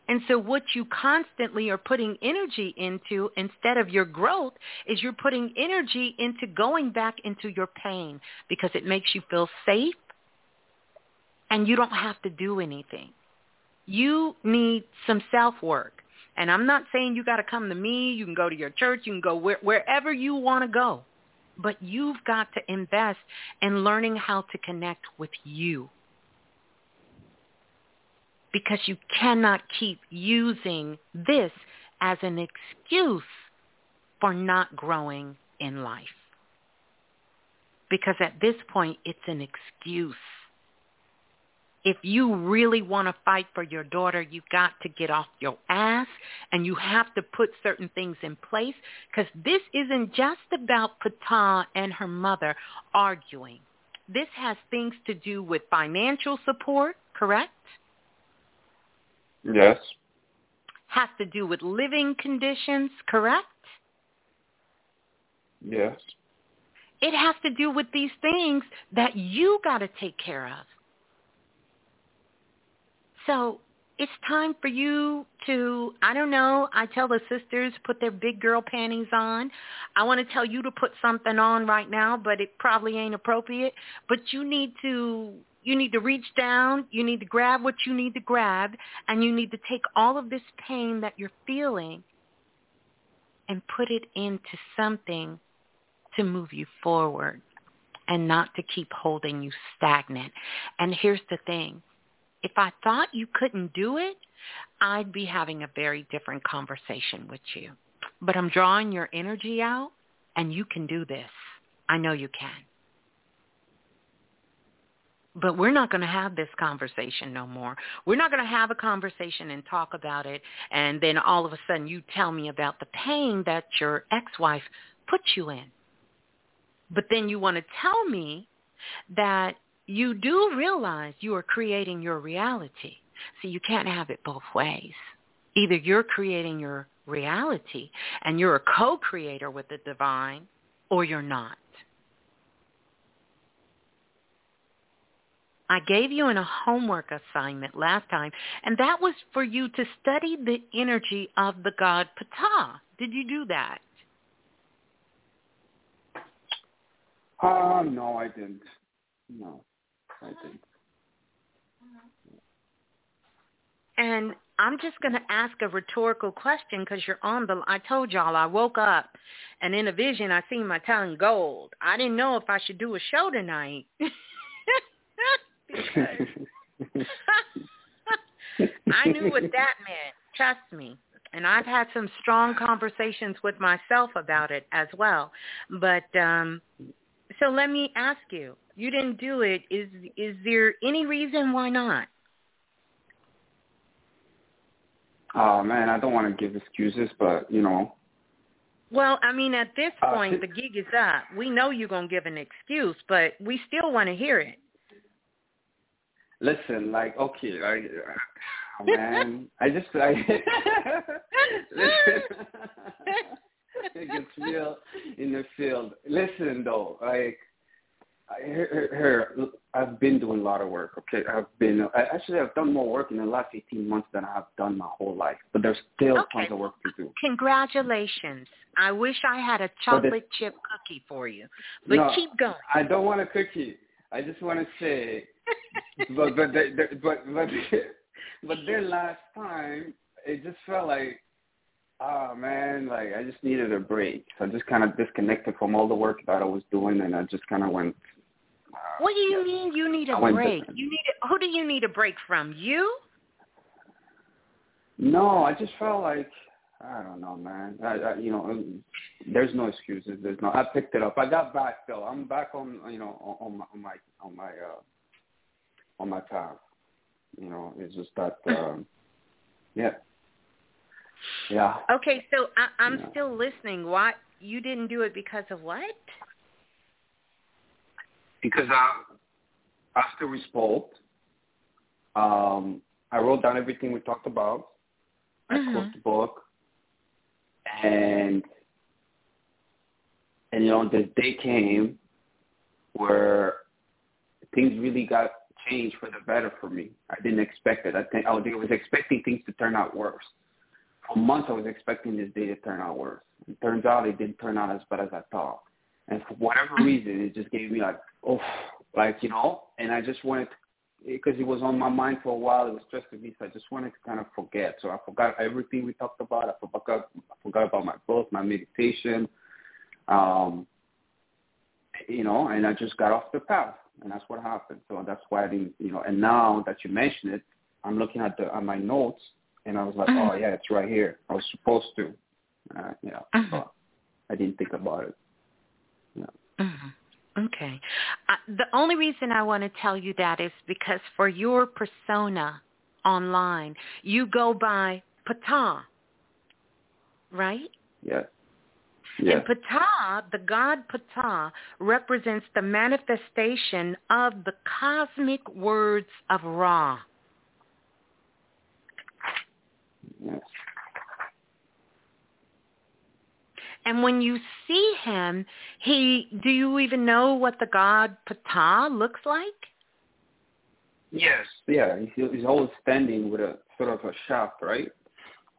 Speaker 2: And so what you constantly are putting energy into instead of your growth is you're putting energy into going back into your pain because it makes you feel safe and you don't have to do anything. You need some self-work. And I'm not saying you got to come to me. You can go to your church. You can go where, wherever you want to go. But you've got to invest in learning how to connect with you because you cannot keep using this as an excuse for not growing in life. Because at this point, it's an excuse. If you really want to fight for your daughter, you've got to get off your ass and you have to put certain things in place because this isn't just about Ptah and her mother arguing. This has things to do with financial support, correct?
Speaker 8: Yes.
Speaker 2: Has to do with living conditions, correct?
Speaker 8: Yes.
Speaker 2: It has to do with these things that you got to take care of. So it's time for you to, I don't know, I tell the sisters put their big girl panties on. I want to tell you to put something on right now, but it probably ain't appropriate. But you need to you need to reach down, you need to grab what you need to grab, and you need to take all of this pain that you're feeling and put it into something to move you forward and not to keep holding you stagnant. And here's the thing. If I thought you couldn't do it, I'd be having a very different conversation with you. But I'm drawing your energy out, and you can do this. I know you can. But we're not going to have this conversation no more. We're not going to have a conversation and talk about it, and then all of a sudden you tell me about the pain that your ex-wife put you in. But then you want to tell me that you do realize you are creating your reality. So you can't have it both ways. Either you're creating your reality and you're a co-creator with the divine, or you're not. I gave you in a homework assignment last time, and that was for you to study the energy of the god Ptah. Did you do that?
Speaker 8: Uh, no, I didn't. No, I didn't.
Speaker 2: And I'm just going to ask a rhetorical question because you're on the. I told y'all I woke up, and in a vision I seen my tongue gold. I didn't know if I should do a show tonight. <laughs> <laughs> I knew what that meant. Trust me. And I've had some strong conversations with myself about it as well. But um so let me ask you. You didn't do it. Is is there any reason why not?
Speaker 8: Oh man, I don't want to give excuses, but you know.
Speaker 2: Well, I mean, at this
Speaker 8: Uh,
Speaker 2: point,
Speaker 8: t-
Speaker 2: the gig is up. We know you're gonna give an excuse, but we still want to hear it.
Speaker 8: Listen, like okay, I, oh, ah, <laughs> man, I just I listen. <laughs> it gets real in the field. Listen though, like I, here, here, I've been doing a lot of work. Okay, I've been I, actually I've done more work in the last eighteen months than I've done my whole life. But there's still
Speaker 2: Okay.
Speaker 8: tons of work to do.
Speaker 2: Congratulations. I wish I had a chocolate chip cookie for you. But
Speaker 8: No,
Speaker 2: keep going.
Speaker 8: I don't want a cookie. I just want to say but but but but <laughs> but then last time it just felt like oh man, like I just needed a break. So I just kind of disconnected from all the work that I was doing, and I just kind of went.
Speaker 2: Uh, what do you mean you need a break? You need a, who do you need a break from? You?
Speaker 8: No, I just felt like I don't know, man. I, I, you know, there's no excuses. There's no. I picked it up. I got back though. I'm back on, you know, on, on my on my uh on my path. You know, it's just that. um Yeah. Yeah.
Speaker 2: Okay, so I, I'm yeah. still listening. Why you didn't do it because of what?
Speaker 8: Because I, after we spoke, um, I wrote down everything we talked about. I mm-hmm. closed the book, and and you know the day came where things really got changed for the better for me. I didn't expect it. I think I was expecting things to turn out worse for months I was expecting this day to turn out worse. It turns out it didn't turn out as bad as I thought. And for whatever reason, it just gave me like, oh, like, you know, and I just wanted because it was on my mind for a while. It was stressing me, so I just wanted to kind of forget. So I forgot everything we talked about. I forgot, I forgot about my book, my meditation, um, you know, and I just got off the path, and that's what happened. So that's why I didn't, you know. And now that you mention it, I'm looking at the at my notes, and I was like, mm-hmm. oh yeah, it's right here. I was supposed to, uh, you know, but I didn't think about it. Yeah.
Speaker 2: Mm-hmm. Okay. Uh, the only reason I want to tell you that is because for your persona online, you go by Ptah, right?
Speaker 8: Yes.
Speaker 2: Yes. And Ptah, the god Ptah, represents the manifestation of the cosmic words of Ra.
Speaker 8: Yes.
Speaker 2: And when you see him, he do you even know what the god Ptah looks like?
Speaker 8: Yes, yeah. He's, he's always standing with a sort of a shaft, right?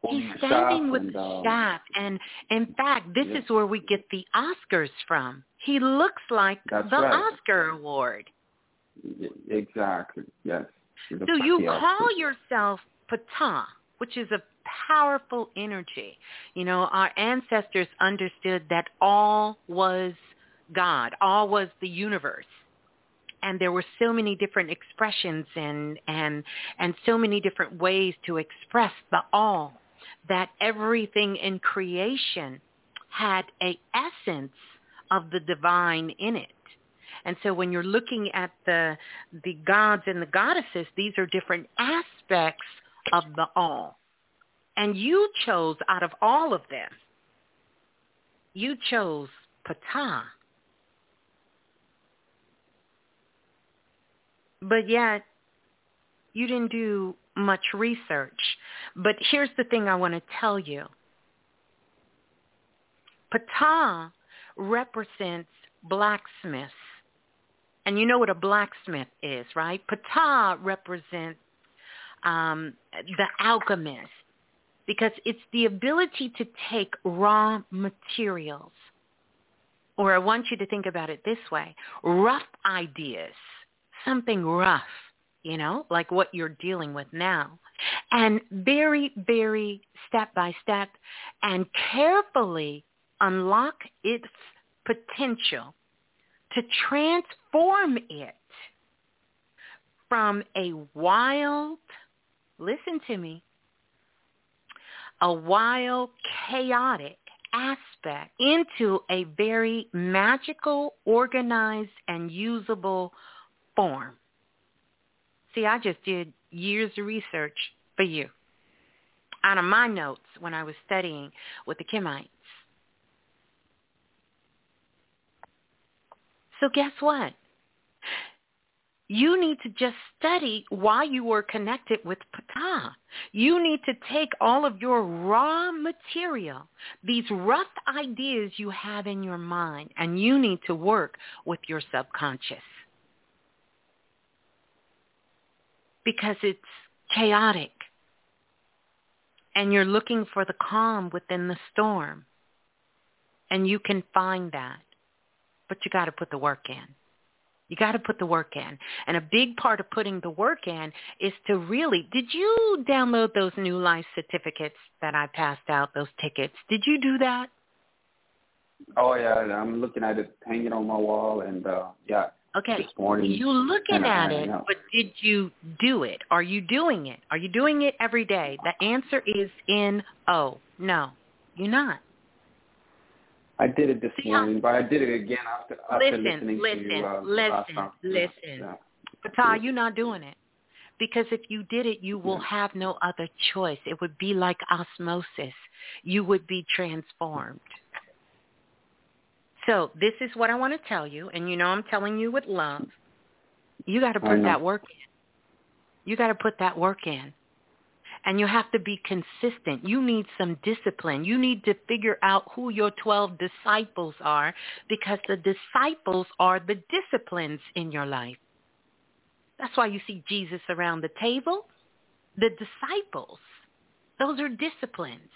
Speaker 2: He's standing with and, the staff and in fact, this is where we get the Oscars from. He looks like
Speaker 8: That's
Speaker 2: the
Speaker 8: right.
Speaker 2: Oscar award.
Speaker 8: Exactly. Yes.
Speaker 2: So you call yourself Ptah, which is a powerful energy. You know, our ancestors understood that all was God, all was the universe. And there were so many different expressions and and and so many different ways to express the all that everything in creation had a essence of the divine in it. And so when you're looking at the the gods and the goddesses, these are different aspects of the all. And you chose out of all of them, you chose Ptah. But yet, you didn't do much research. But here's the thing I want to tell you. Ptah represents blacksmiths. And you know what a blacksmith is, right? Ptah represents um, the alchemist because it's the ability to take raw materials, or I want you to think about it this way, rough ideas, something rough, you know, like what you're dealing with now, and very, very step by step and carefully unlock its potential to transform it from a wild, listen to me, a wild, chaotic aspect into a very magical, organized, and usable form. See, I just did years of research for you out of my notes when I was studying with the Kemites. So guess what? You need to just study why you were connected with Ptah. You need to take all of your raw material, these rough ideas you have in your mind, and you need to work with your subconscious. Because it's chaotic. And you're looking for the calm within the storm. And you can find that. But you got to put the work in. You got to put the work in. And a big part of putting the work in is to really, did you download those new life certificates that I passed out, those tickets? Did you do that?
Speaker 8: Oh yeah, I'm looking at it hanging on my wall and uh yeah.
Speaker 2: Okay.
Speaker 8: This morning.
Speaker 2: You looking at it, but did you do it? Are you doing it? Are you doing it every day? The answer is in O. No, you're not.
Speaker 8: I did it this See morning, but I did it again after, after
Speaker 2: listen,
Speaker 8: listening
Speaker 2: listen,
Speaker 8: to you. Uh,
Speaker 2: listen, listen, listen. Ptah, you're not doing it. Because if you did it, you will yeah. have no other choice. It would be like osmosis. You would be transformed. So this is what I want to tell you, and you know I'm telling you with love. You got to put that work in. You got to put that work in and you have to be consistent. You need some discipline. You need to figure out who your 12 disciples are because the disciples are the disciplines in your life. That's why you see Jesus around the table. The disciples, those are disciplines,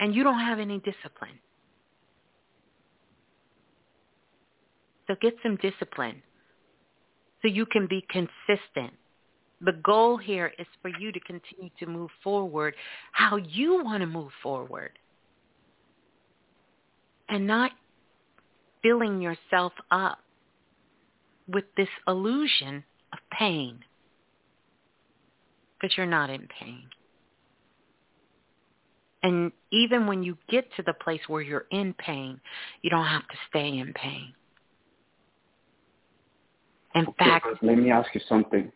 Speaker 2: and you don't have any discipline. So get some discipline so you can be consistent the goal here is for you to continue to move forward how you want to move forward and not filling yourself up with this illusion of pain because you're not in pain. And even when you get to the place where you're in pain, you don't have to stay in pain. In
Speaker 8: okay,
Speaker 2: fact,
Speaker 8: let me ask you something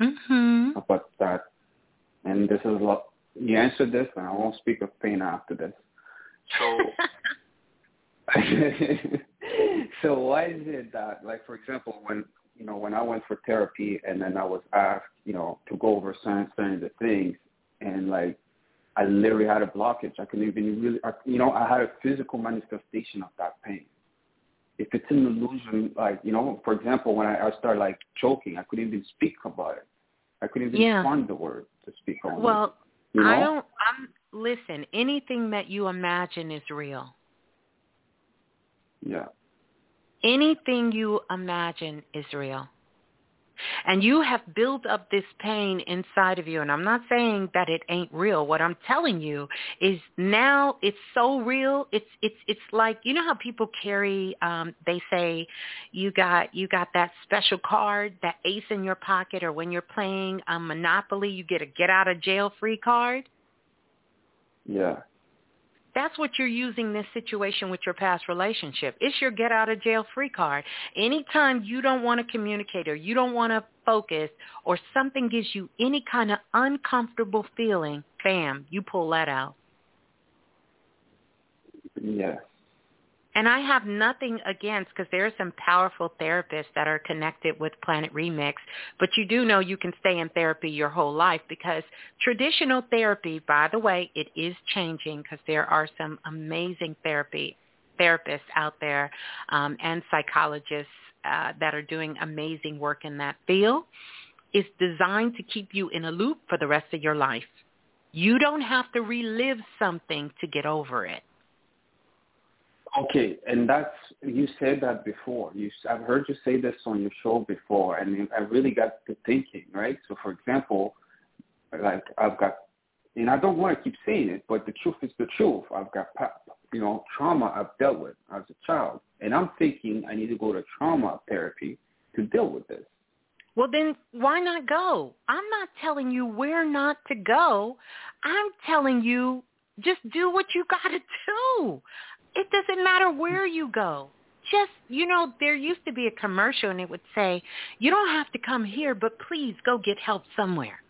Speaker 2: mm-hmm.
Speaker 8: about that. And this is what you answered this, and I won't speak of pain after this. So, <laughs> so why is it that, like, for example, when you know when I went for therapy, and then I was asked, you know, to go over certain certain things, and like I literally had a blockage. I couldn't even really, you know, I had a physical manifestation of that if it's an illusion, like you know, for example, when I, I start like choking, I couldn't even speak about it. I couldn't even
Speaker 2: yeah.
Speaker 8: find the word to speak on.
Speaker 2: Well,
Speaker 8: you know?
Speaker 2: I don't. I'm listen. Anything that you imagine is real.
Speaker 8: Yeah.
Speaker 2: Anything you imagine is real. And you have built up this pain inside of you. And I'm not saying that it ain't real. What I'm telling you is now it's so real. It's it's it's like you know how people carry um they say you got you got that special card, that ace in your pocket or when you're playing um, Monopoly you get a get out of jail free card.
Speaker 8: Yeah.
Speaker 2: That's what you're using this situation with your past relationship. It's your get out of jail free card. Anytime you don't want to communicate or you don't want to focus or something gives you any kind of uncomfortable feeling, bam, you pull that out.
Speaker 8: Yes.
Speaker 2: And I have nothing against because there are some powerful therapists that are connected with Planet Remix, but you do know you can stay in therapy your whole life because traditional therapy, by the way, it is changing because there are some amazing therapy therapists out there um, and psychologists uh, that are doing amazing work in that field. It's designed to keep you in a loop for the rest of your life. You don't have to relive something to get over it.
Speaker 8: Okay, and that's you said that before. You, I've heard you say this on your show before, and I really got to thinking, right? So, for example, like I've got, and I don't want to keep saying it, but the truth is the truth. I've got, you know, trauma I've dealt with as a child, and I'm thinking I need to go to trauma therapy to deal with this.
Speaker 2: Well, then why not go? I'm not telling you where not to go. I'm telling you just do what you got to <laughs> do it doesn't matter where you go. Just, you know, there used to be a commercial and it would say, you don't have to come here, but please go get help somewhere.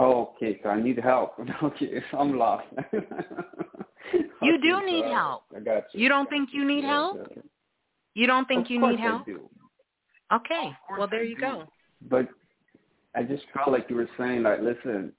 Speaker 8: okay, so I need help. <laughs> Okay, I'm lost.
Speaker 2: you do need help.
Speaker 8: I got you.
Speaker 2: You don't think you need help? You don't think
Speaker 8: of
Speaker 2: you need help?
Speaker 8: I do.
Speaker 2: Okay, well there you go.
Speaker 8: But I just felt like you were saying, like, listen,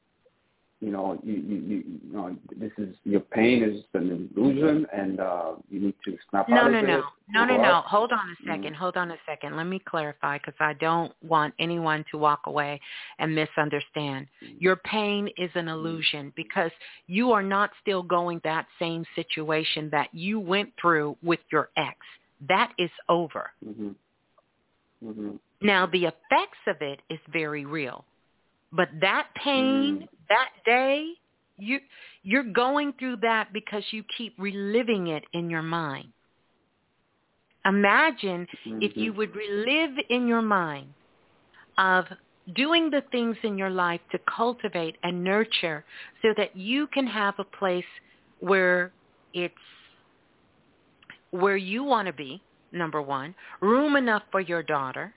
Speaker 8: you know, you, you, you, you know, this is your pain is an illusion, and uh, you need to snap
Speaker 2: no,
Speaker 8: out
Speaker 2: no,
Speaker 8: of
Speaker 2: no.
Speaker 8: it.
Speaker 2: No, no, no, no. Hold on a 2nd
Speaker 8: mm
Speaker 2: Hold on a second. Let me clarify because I don't want anyone to walk away and misunderstand.
Speaker 8: mm
Speaker 2: Your pain is an illusion because you are not still going that same situation that you went through with your ex. That is over.
Speaker 8: Mm-hmm. Mm-hmm.
Speaker 2: Now the effects of it is very real. But that pain,
Speaker 8: Mm.
Speaker 2: that day, you you're going through that because you keep reliving it in your mind. Imagine if
Speaker 8: Mm-hmm.
Speaker 2: you would relive in your mind of doing the things in your life to cultivate and nurture so that you can have a place where it's where you want to be, number one, room enough for your daughter,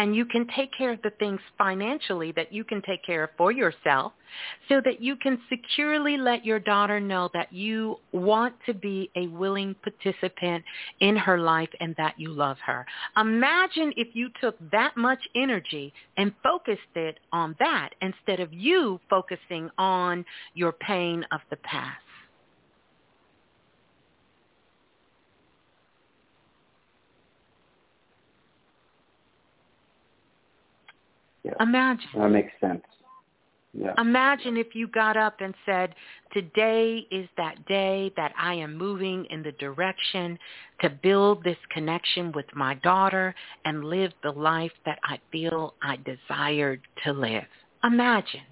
Speaker 2: and you can take care of the things financially that you can take care of for yourself so that you can securely let your daughter know that you want to be a willing participant in her life and that you love her. Imagine if you took that much energy and focused it on that instead of you focusing on your pain of the past.
Speaker 8: Yeah.
Speaker 2: Imagine.
Speaker 8: That makes sense. Yeah.
Speaker 2: Imagine if you got up and said, today is that day that I am moving in the direction to build this connection with my daughter and live the life that I feel I desired to live. Imagine.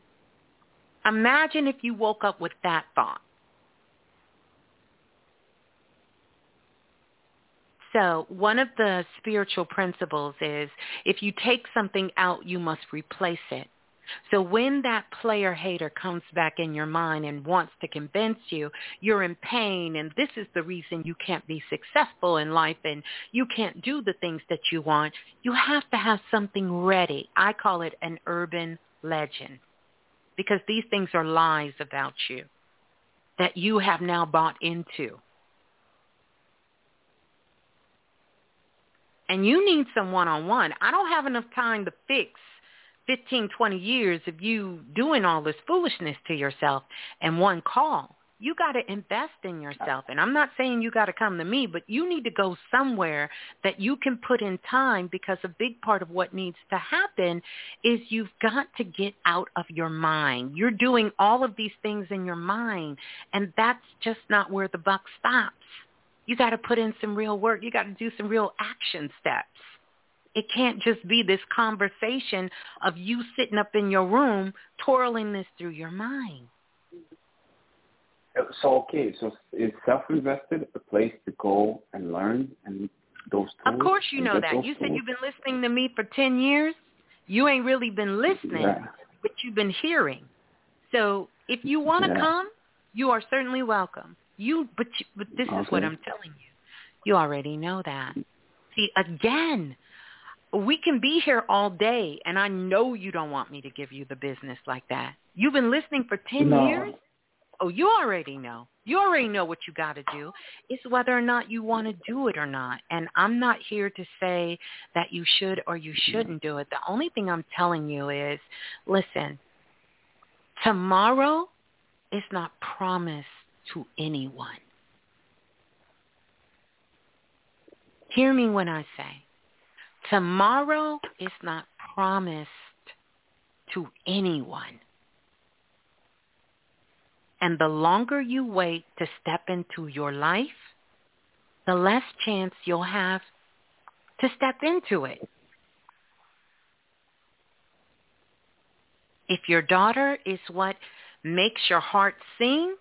Speaker 2: Imagine if you woke up with that thought. So one of the spiritual principles is if you take something out, you must replace it. So when that player hater comes back in your mind and wants to convince you you're in pain and this is the reason you can't be successful in life and you can't do the things that you want, you have to have something ready. I call it an urban legend because these things are lies about you that you have now bought into. And you need some one-on-one. I don't have enough time to fix 15, 20 years of you doing all this foolishness to yourself in one call. You got to invest in yourself. And I'm not saying you got to come to me, but you need to go somewhere that you can put in time because a big part of what needs to happen is you've got to get out of your mind. You're doing all of these things in your mind, and that's just not where the buck stops. You got to put in some real work. You got to do some real action steps. It can't just be this conversation of you sitting up in your room twirling this through your mind.
Speaker 8: So okay, so is self-invested a place to go and learn and those tools?
Speaker 2: Of course you know that. You said
Speaker 8: tools?
Speaker 2: you've been listening to me for 10 years. You ain't really been listening,
Speaker 8: Yeah.
Speaker 2: but you've been hearing. So if you want to
Speaker 8: Yeah.
Speaker 2: come, you are certainly welcome. You, but you, but this is what I'm telling you. You already know that. See, again, we can be here all day, and I know you don't want me to give you the business like that. You've been listening for 10
Speaker 8: No.
Speaker 2: years? Oh, you already know. You already know what you got to do. It's whether or not you want to do it or not. And I'm not here to say that you should or you shouldn't do it. The only thing I'm telling you is, listen, tomorrow is not promised to anyone. Hear me when I say, tomorrow is not promised to anyone. And the longer you wait to step into your life, the less chance you'll have to step into it. If your daughter is what makes your heart sing,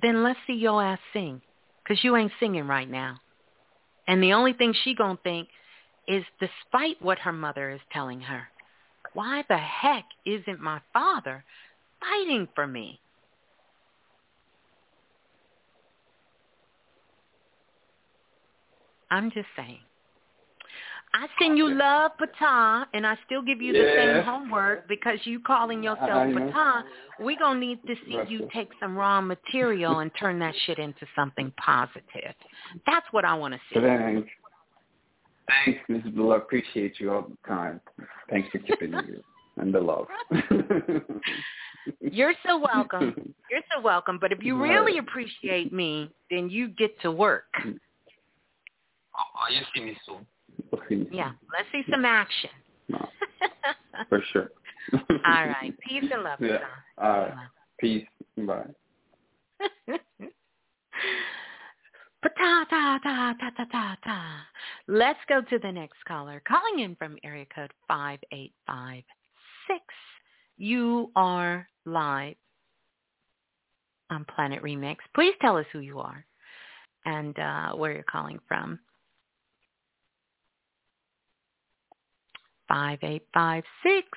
Speaker 2: then let's see your ass sing, because you ain't singing right now. And the only thing she gonna think is, despite what her mother is telling her, why the heck isn't my father fighting for me? I'm just saying. I send you love, Ptah, and I still give you the same homework because you calling yourself
Speaker 8: I know.
Speaker 2: Ptah. We're going to need to see
Speaker 8: That's
Speaker 2: you
Speaker 8: it.
Speaker 2: take some raw material and turn that shit into something positive. That's what I want to see.
Speaker 8: Thanks. Thanks, Mrs. Blue. I appreciate you all the time. Thanks for keeping me <laughs> and the love.
Speaker 2: You're so welcome. <laughs> You're so welcome. But if you really appreciate me, then you get to work. Mm.
Speaker 8: Oh, oh, you see me soon. We'll see me soon.
Speaker 2: Yeah, let's see some action.
Speaker 8: No, <laughs> for sure.
Speaker 2: All right. Peace and love,
Speaker 8: Yeah. All right. Peace. Bye. <laughs>
Speaker 2: Ta ta ta ta ta ta ta. Let's go to the next caller. Calling in from area code 5856. You are live on Planet Remix. Please tell us who you are and uh, where you're calling from. 5856.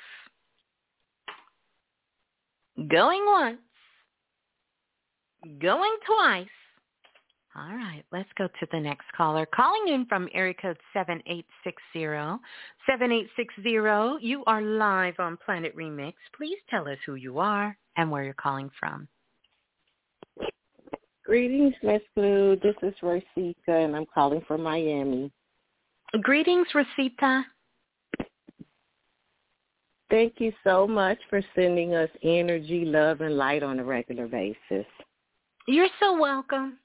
Speaker 2: Going once. Going twice. All right, let's go to the next caller. Calling in from area code 7860. 7860, you are live on Planet Remix. Please tell us who you are and where you're calling from.
Speaker 9: Greetings, Miss Blue. This is Rosita, and I'm calling from Miami.
Speaker 2: Greetings, Rosita.
Speaker 9: Thank you so much for sending us energy, love, and light on a regular basis.
Speaker 2: You're so welcome.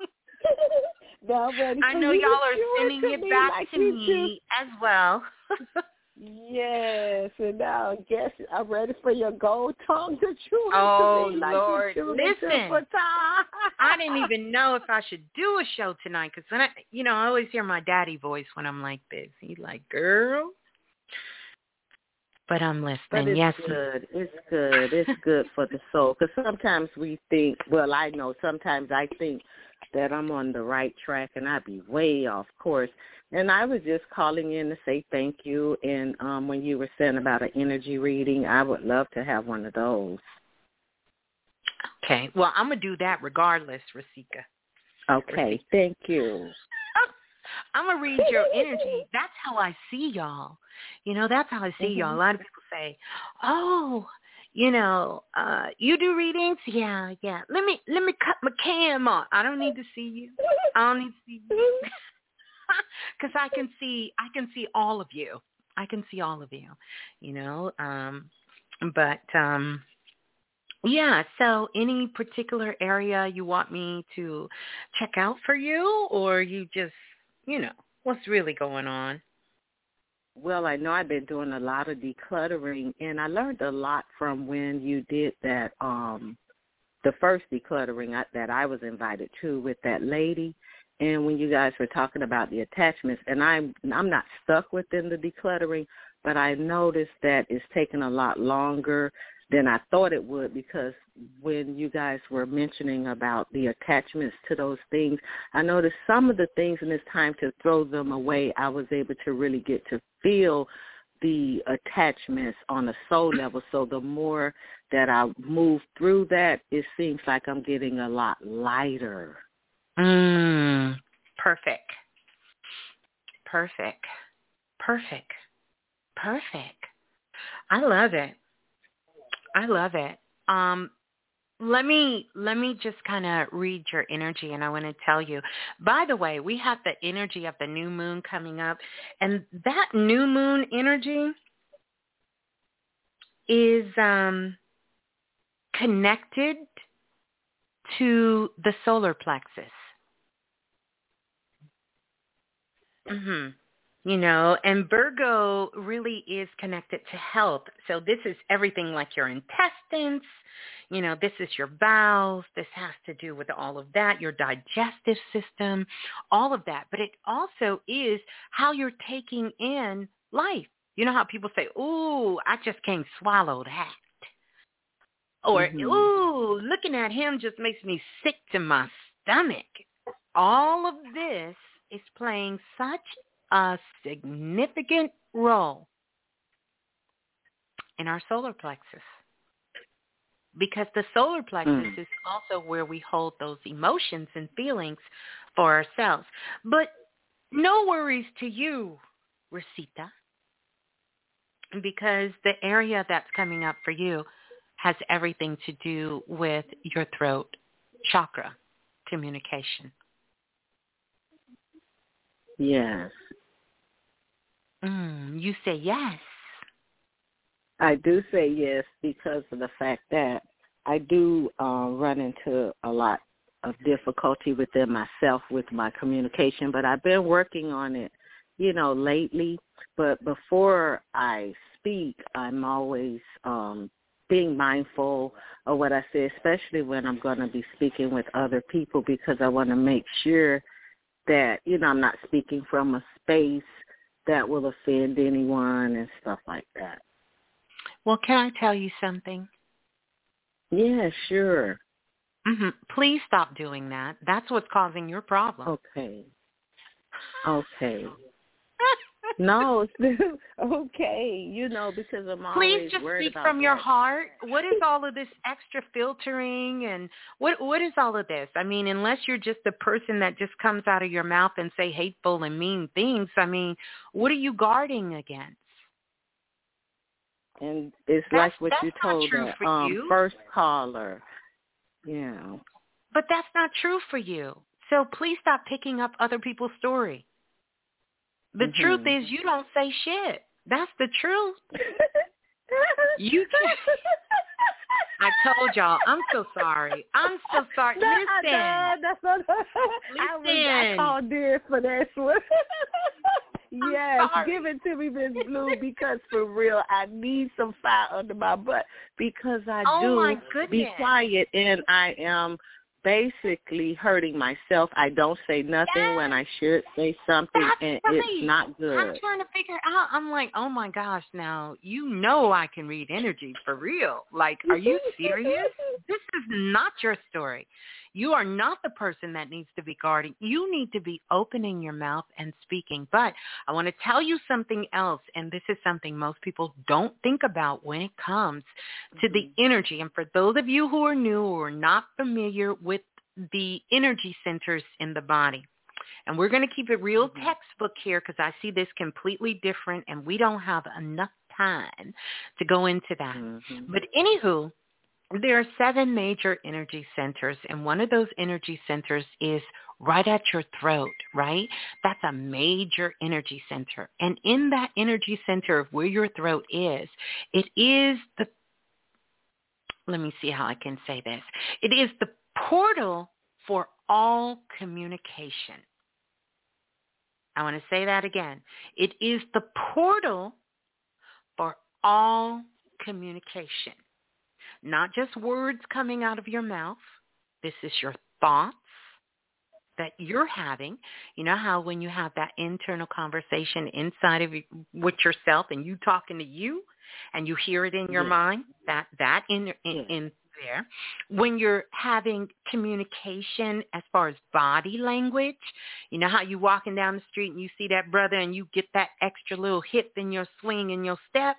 Speaker 2: <laughs>
Speaker 9: I
Speaker 2: know y'all are sending it back
Speaker 9: like
Speaker 2: to me as well. <laughs>
Speaker 9: yes, and now I guess I'm ready for your gold tongue to chew
Speaker 2: Oh
Speaker 9: to me like
Speaker 2: Lord,
Speaker 9: you
Speaker 2: listen! I <laughs> didn't even know if I should do a show tonight because when I, you know, I always hear my daddy voice when I'm like this. He's like, "Girl." But I'm listening.
Speaker 9: But it's
Speaker 2: yes,
Speaker 9: good. It's good. It's good for the soul. Because sometimes we think, well, I know sometimes I think that I'm on the right track and I'd be way off course. And I was just calling in to say thank you. And um when you were saying about an energy reading, I would love to have one of those.
Speaker 2: Okay. Well, I'm gonna do that regardless, Rasika.
Speaker 9: Okay. Thank you.
Speaker 2: I'm gonna read your energy. That's how I see y'all. You know, that's how I see y'all. A lot of people say, "Oh, you know, uh, you do readings? Yeah, yeah. Let me let me cut my cam off. I don't need to see you. I don't need to see you <laughs> because I can see I can see all of you. I can see all of you. You know, um, but um, yeah. So, any particular area you want me to check out for you, or you just, you know, what's really going on?
Speaker 9: Well, I know I've been doing a lot of decluttering and I learned a lot from when you did that um the first decluttering that I was invited to with that lady and when you guys were talking about the attachments and I'm I'm not stuck within the decluttering, but I noticed that it's taken a lot longer than I thought it would because when you guys were mentioning about the attachments to those things, I noticed some of the things and it's time to throw them away. I was able to really get to feel the attachments on a soul level. So the more that I move through that, it seems like I'm getting a lot lighter.
Speaker 2: Mm, perfect. Perfect. Perfect. Perfect. I love it. I love it. Um, let me let me just kind of read your energy and I want to tell you. By the way, we have the energy of the new moon coming up and that new moon energy is um connected to the solar plexus. Mhm you know, and Virgo really is connected to health. So this is everything like your intestines, you know, this is your bowels, this has to do with all of that, your digestive system, all of that. But it also is how you're taking in life. You know how people say, ooh, I just can't swallow that. Or, mm-hmm. ooh, looking at him just makes me sick to my stomach. All of this is playing such a significant role in our solar plexus because the solar plexus mm. is also where we hold those emotions and feelings for ourselves. But no worries to you, Rosita, because the area that's coming up for you has everything to do with your throat chakra communication.
Speaker 9: Yes.
Speaker 2: Mm, you say yes.
Speaker 9: I do say yes because of the fact that I do uh, run into a lot of difficulty within myself with my communication, but I've been working on it, you know, lately. But before I speak, I'm always um being mindful of what I say, especially when I'm going to be speaking with other people, because I want to make sure that you know I'm not speaking from a space that will offend anyone and stuff like that.
Speaker 2: Well, can I tell you something?
Speaker 9: Yeah, sure.
Speaker 2: Mm-hmm. Please stop doing that. That's what's causing your problem.
Speaker 9: Okay. Okay. <laughs> no, <laughs> <laughs> okay. You know, because I'm
Speaker 2: Please
Speaker 9: always
Speaker 2: just
Speaker 9: worried
Speaker 2: speak from your heart. What is all of this extra filtering and what what is all of this? I mean, unless you're just the person that just comes out of your mouth and say hateful and mean things, I mean, what are you guarding against?
Speaker 9: And it's
Speaker 2: That's-
Speaker 9: like what you told that
Speaker 2: for
Speaker 9: um
Speaker 2: you.
Speaker 9: first caller. Yeah.
Speaker 2: But that's not true for you. So please stop picking up other people's story. The
Speaker 9: Mhm.
Speaker 2: truth is you don't say shit. That's the truth. <laughs> You can't. I told y'all, I'm so sorry. I'm so sorry.
Speaker 9: No,
Speaker 2: Listen.
Speaker 9: no, that's not, listen. I was I called dear for this one. <laughs> yes, give it to me, Miss Blue, because for real, I need some fire under my butt because I
Speaker 2: Oh,
Speaker 9: do be quiet and I am basically hurting myself. I don't say nothing when I should say something,
Speaker 2: That's
Speaker 9: and
Speaker 2: right.
Speaker 9: it's not good.
Speaker 2: I'm trying to figure out. I'm like, oh my gosh, now you know I can read energy for real. Like, are you <laughs> serious? this is not your story. You are not the person that needs to be guarding. You need to be opening your mouth and speaking. But I want to tell you something else, and this is something most people don't think about when it comes to the energy. And for those of you who are new or not familiar with the energy centers in the body, and we're going to keep it real textbook here because I see this completely different and we don't have enough time to go into that.
Speaker 9: Mhm.
Speaker 2: But anywho, there are seven major energy centers, and one of those energy centers is right at your throat, right? That's a major energy center. And in that energy center of where your throat is, it is the, let me see how I can say this. It is the portal for all communication. I want to say that again. It is the portal for all communication not just words coming out of your mouth. This is your thoughts that you're having. You know how when you have that internal conversation inside of you with yourself and you talking to you and you hear it in your
Speaker 9: Yeah.
Speaker 2: mind, that that in in,
Speaker 9: Yeah.
Speaker 2: in there. When you're having communication as far as body language, you know how you walking down the street and you see that brother and you get that extra little hip in your swing and your step,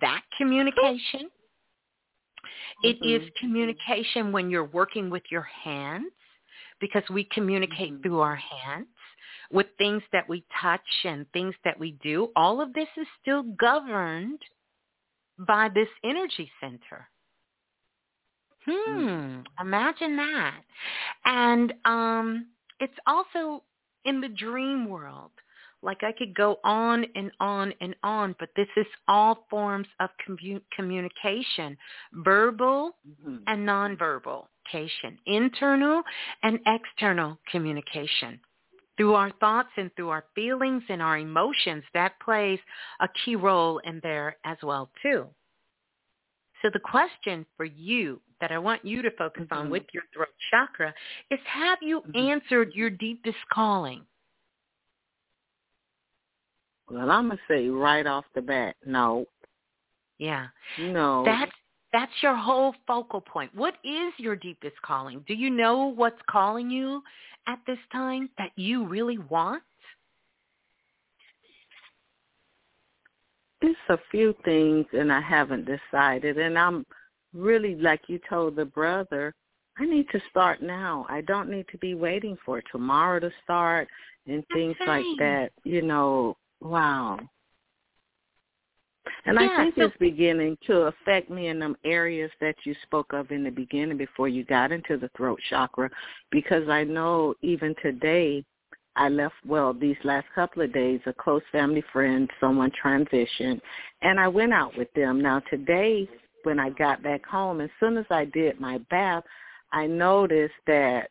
Speaker 2: that communication. It is
Speaker 9: Mhm.
Speaker 2: communication when you're working with your hands because we communicate
Speaker 9: Mhm.
Speaker 2: through our hands with things that we touch and things that we do. All of this is still governed by this energy center. Hmm, imagine that. And um it's also in the dream world. Like I could go on and on and on, but this is all forms of commu- communication, verbal
Speaker 9: Mhm.
Speaker 2: and nonverbal communication, internal and external communication. Through our thoughts and through our feelings and our emotions, that plays a key role in there as well too. So the question for you that I want you to focus on
Speaker 9: Mhm.
Speaker 2: with your throat chakra is have you
Speaker 9: Mhm.
Speaker 2: answered your deepest calling?
Speaker 9: Well, I'm gonna say right off the bat, no,
Speaker 2: Yeah.
Speaker 9: no.
Speaker 2: That's that's your whole focal point. What is your deepest calling? Do you know what's calling you at this time that you really want?
Speaker 9: It's a few things, and I haven't decided. And I'm really like you told the brother. I need to start now. I don't need to be waiting for tomorrow to start and things like that. You know, wow. And I think
Speaker 2: so-
Speaker 9: it's beginning to affect me in them areas that you spoke of in the beginning before you got into the throat chakra because I know even today I left well these last couple of days a close family friend, someone transitioned and I went out with them. Now today when I got back home, as soon as I did my bath, I noticed that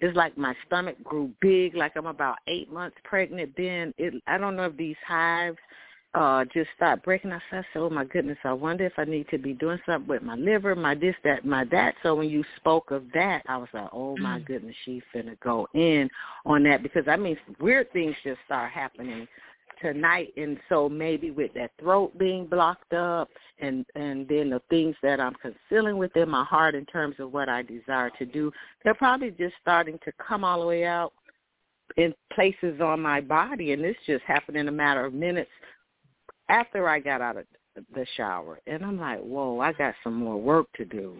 Speaker 9: it's like my stomach grew big, like I'm about eight months pregnant. Then it, I don't know if these hives uh just start breaking. I said, "Oh my goodness! I wonder if I need to be doing something with my liver, my this, that, my that." So when you spoke of that, I was like, "Oh my mm. goodness, she's finna go in on that," because I mean, weird things just start happening tonight. And so maybe with that throat being blocked up and and then the things that I'm concealing within my heart in terms of what I desire to do they're probably just starting to come all the way out in places on my body. And this just happened in a matter of minutes after I got out of the shower. And I'm like whoa I got some more work to do.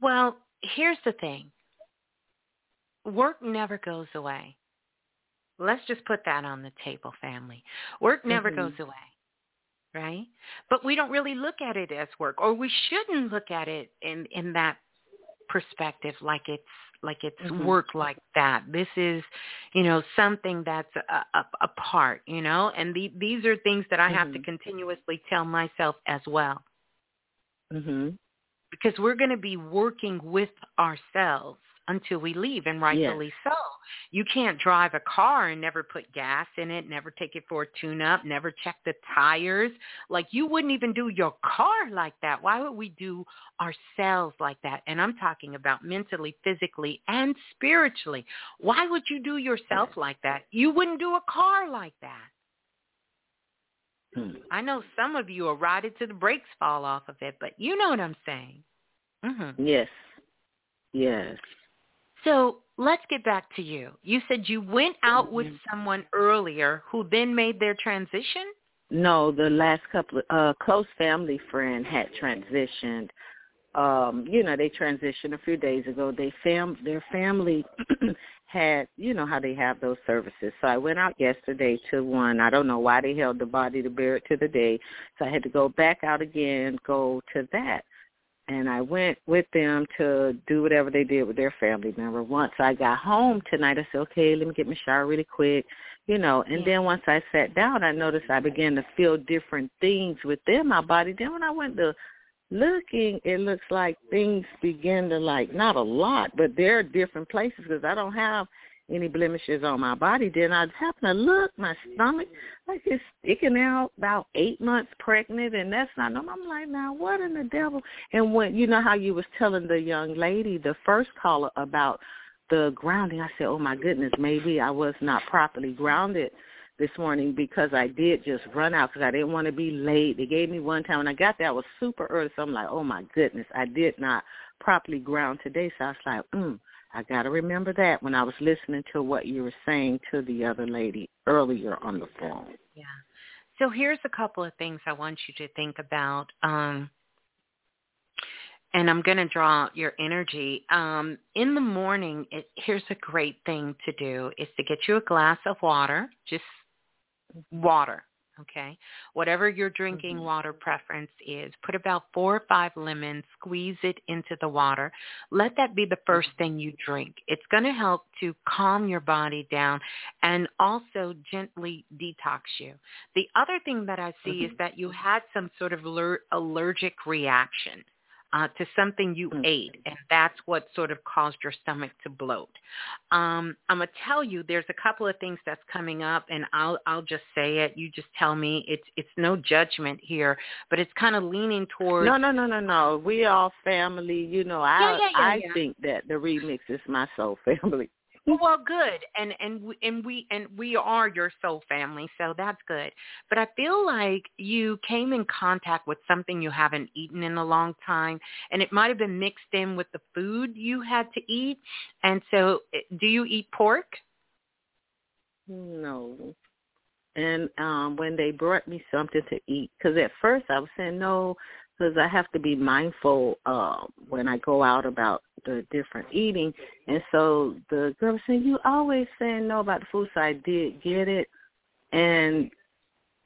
Speaker 2: Well here's the thing. Work never goes away Let's just put that on the table, family. Work never mm-hmm. goes away, right? But we don't really look at it as work, or we shouldn't look at it in in that perspective, like it's like it's mm-hmm. work like that. This is, you know, something that's a, a, a part, you know, and the, these are things that I mm-hmm. have to mm-hmm. continuously tell myself as well.
Speaker 9: Mm-hmm.
Speaker 2: Because we're going to be working with ourselves until we leave, and rightfully
Speaker 9: yes.
Speaker 2: so. You can't drive a car and never put gas in it, never take it for a tune-up, never check the tires. Like you wouldn't even do your car like that. Why would we do ourselves like that? And I'm talking about mentally, physically, and spiritually. Why would you do yourself like that? You wouldn't do a car like that.
Speaker 9: Hmm.
Speaker 2: I know some of you are riding to the brakes fall off of it, but you know what I'm saying. Mm-hmm.
Speaker 9: Yes. Yes.
Speaker 2: So let's get back to you. You said you went out with mm-hmm. someone earlier who then made their transition?
Speaker 9: No, the last couple of uh close family friend had transitioned. Um, you know, they transitioned a few days ago. They fam their family <clears throat> had, you know how they have those services. So I went out yesterday to one. I don't know why they held the body to bear it to the day. So I had to go back out again, go to that and I went with them to do whatever they did with their family member. Once I got home tonight, I said, okay, let me get my shower really quick, you know. And then once I sat down, I noticed I began to feel different things within my body. Then when I went to looking, it looks like things begin to like, not a lot, but there are different places because I don't have – any blemishes on my body. Then I happen to look, my stomach, like it's sticking out about eight months pregnant, and that's not normal. I'm like, now what in the devil? And when you know how you was telling the young lady, the first caller about the grounding, I said, oh my goodness, maybe I was not properly grounded this morning because I did just run out because I didn't want to be late. They gave me one time when I got there, I was super early, so I'm like, oh my goodness, I did not properly ground today. So I was like, mm, I got to remember that when I was listening to what you were saying to the other lady earlier on the phone.
Speaker 2: Yeah. So here's a couple of things I want you to think about. Um, and I'm going to draw your energy. Um, in the morning, it, here's a great thing to do is to get you a glass of water, just water, okay? Whatever your drinking mm-hmm. water preference is, put about four or five lemons, squeeze it into the water. Let that be the first mm-hmm. thing you drink. It's going to help to calm your body down and also gently detox you. The other thing that I see mm-hmm. is that you had some sort of allergic reaction uh, to something you mm-hmm. ate, and that's what sort of caused your stomach to bloat. Um, I'm gonna tell you, there's a couple of things that's coming up, and I'll I'll just say it. You just tell me. It's it's no judgment here, but it's kind of leaning towards.
Speaker 9: No, no, no, no, no. We all family. You know, I
Speaker 2: yeah, yeah, yeah,
Speaker 9: I think that the remix is my soul <laughs> family.
Speaker 2: Well, good, and and and we and we are your soul family, so that's good. But I feel like you came in contact with something you haven't eaten in a long time, and it might have been mixed in with the food you had to eat. And so, eh, do you eat pork?
Speaker 9: No. And um when they brought me something to eat, because at first I was saying no, because I have to be mindful uh, when I go out about the different eating. And so the girl was saying, you always saying no about the food, so I did get it. And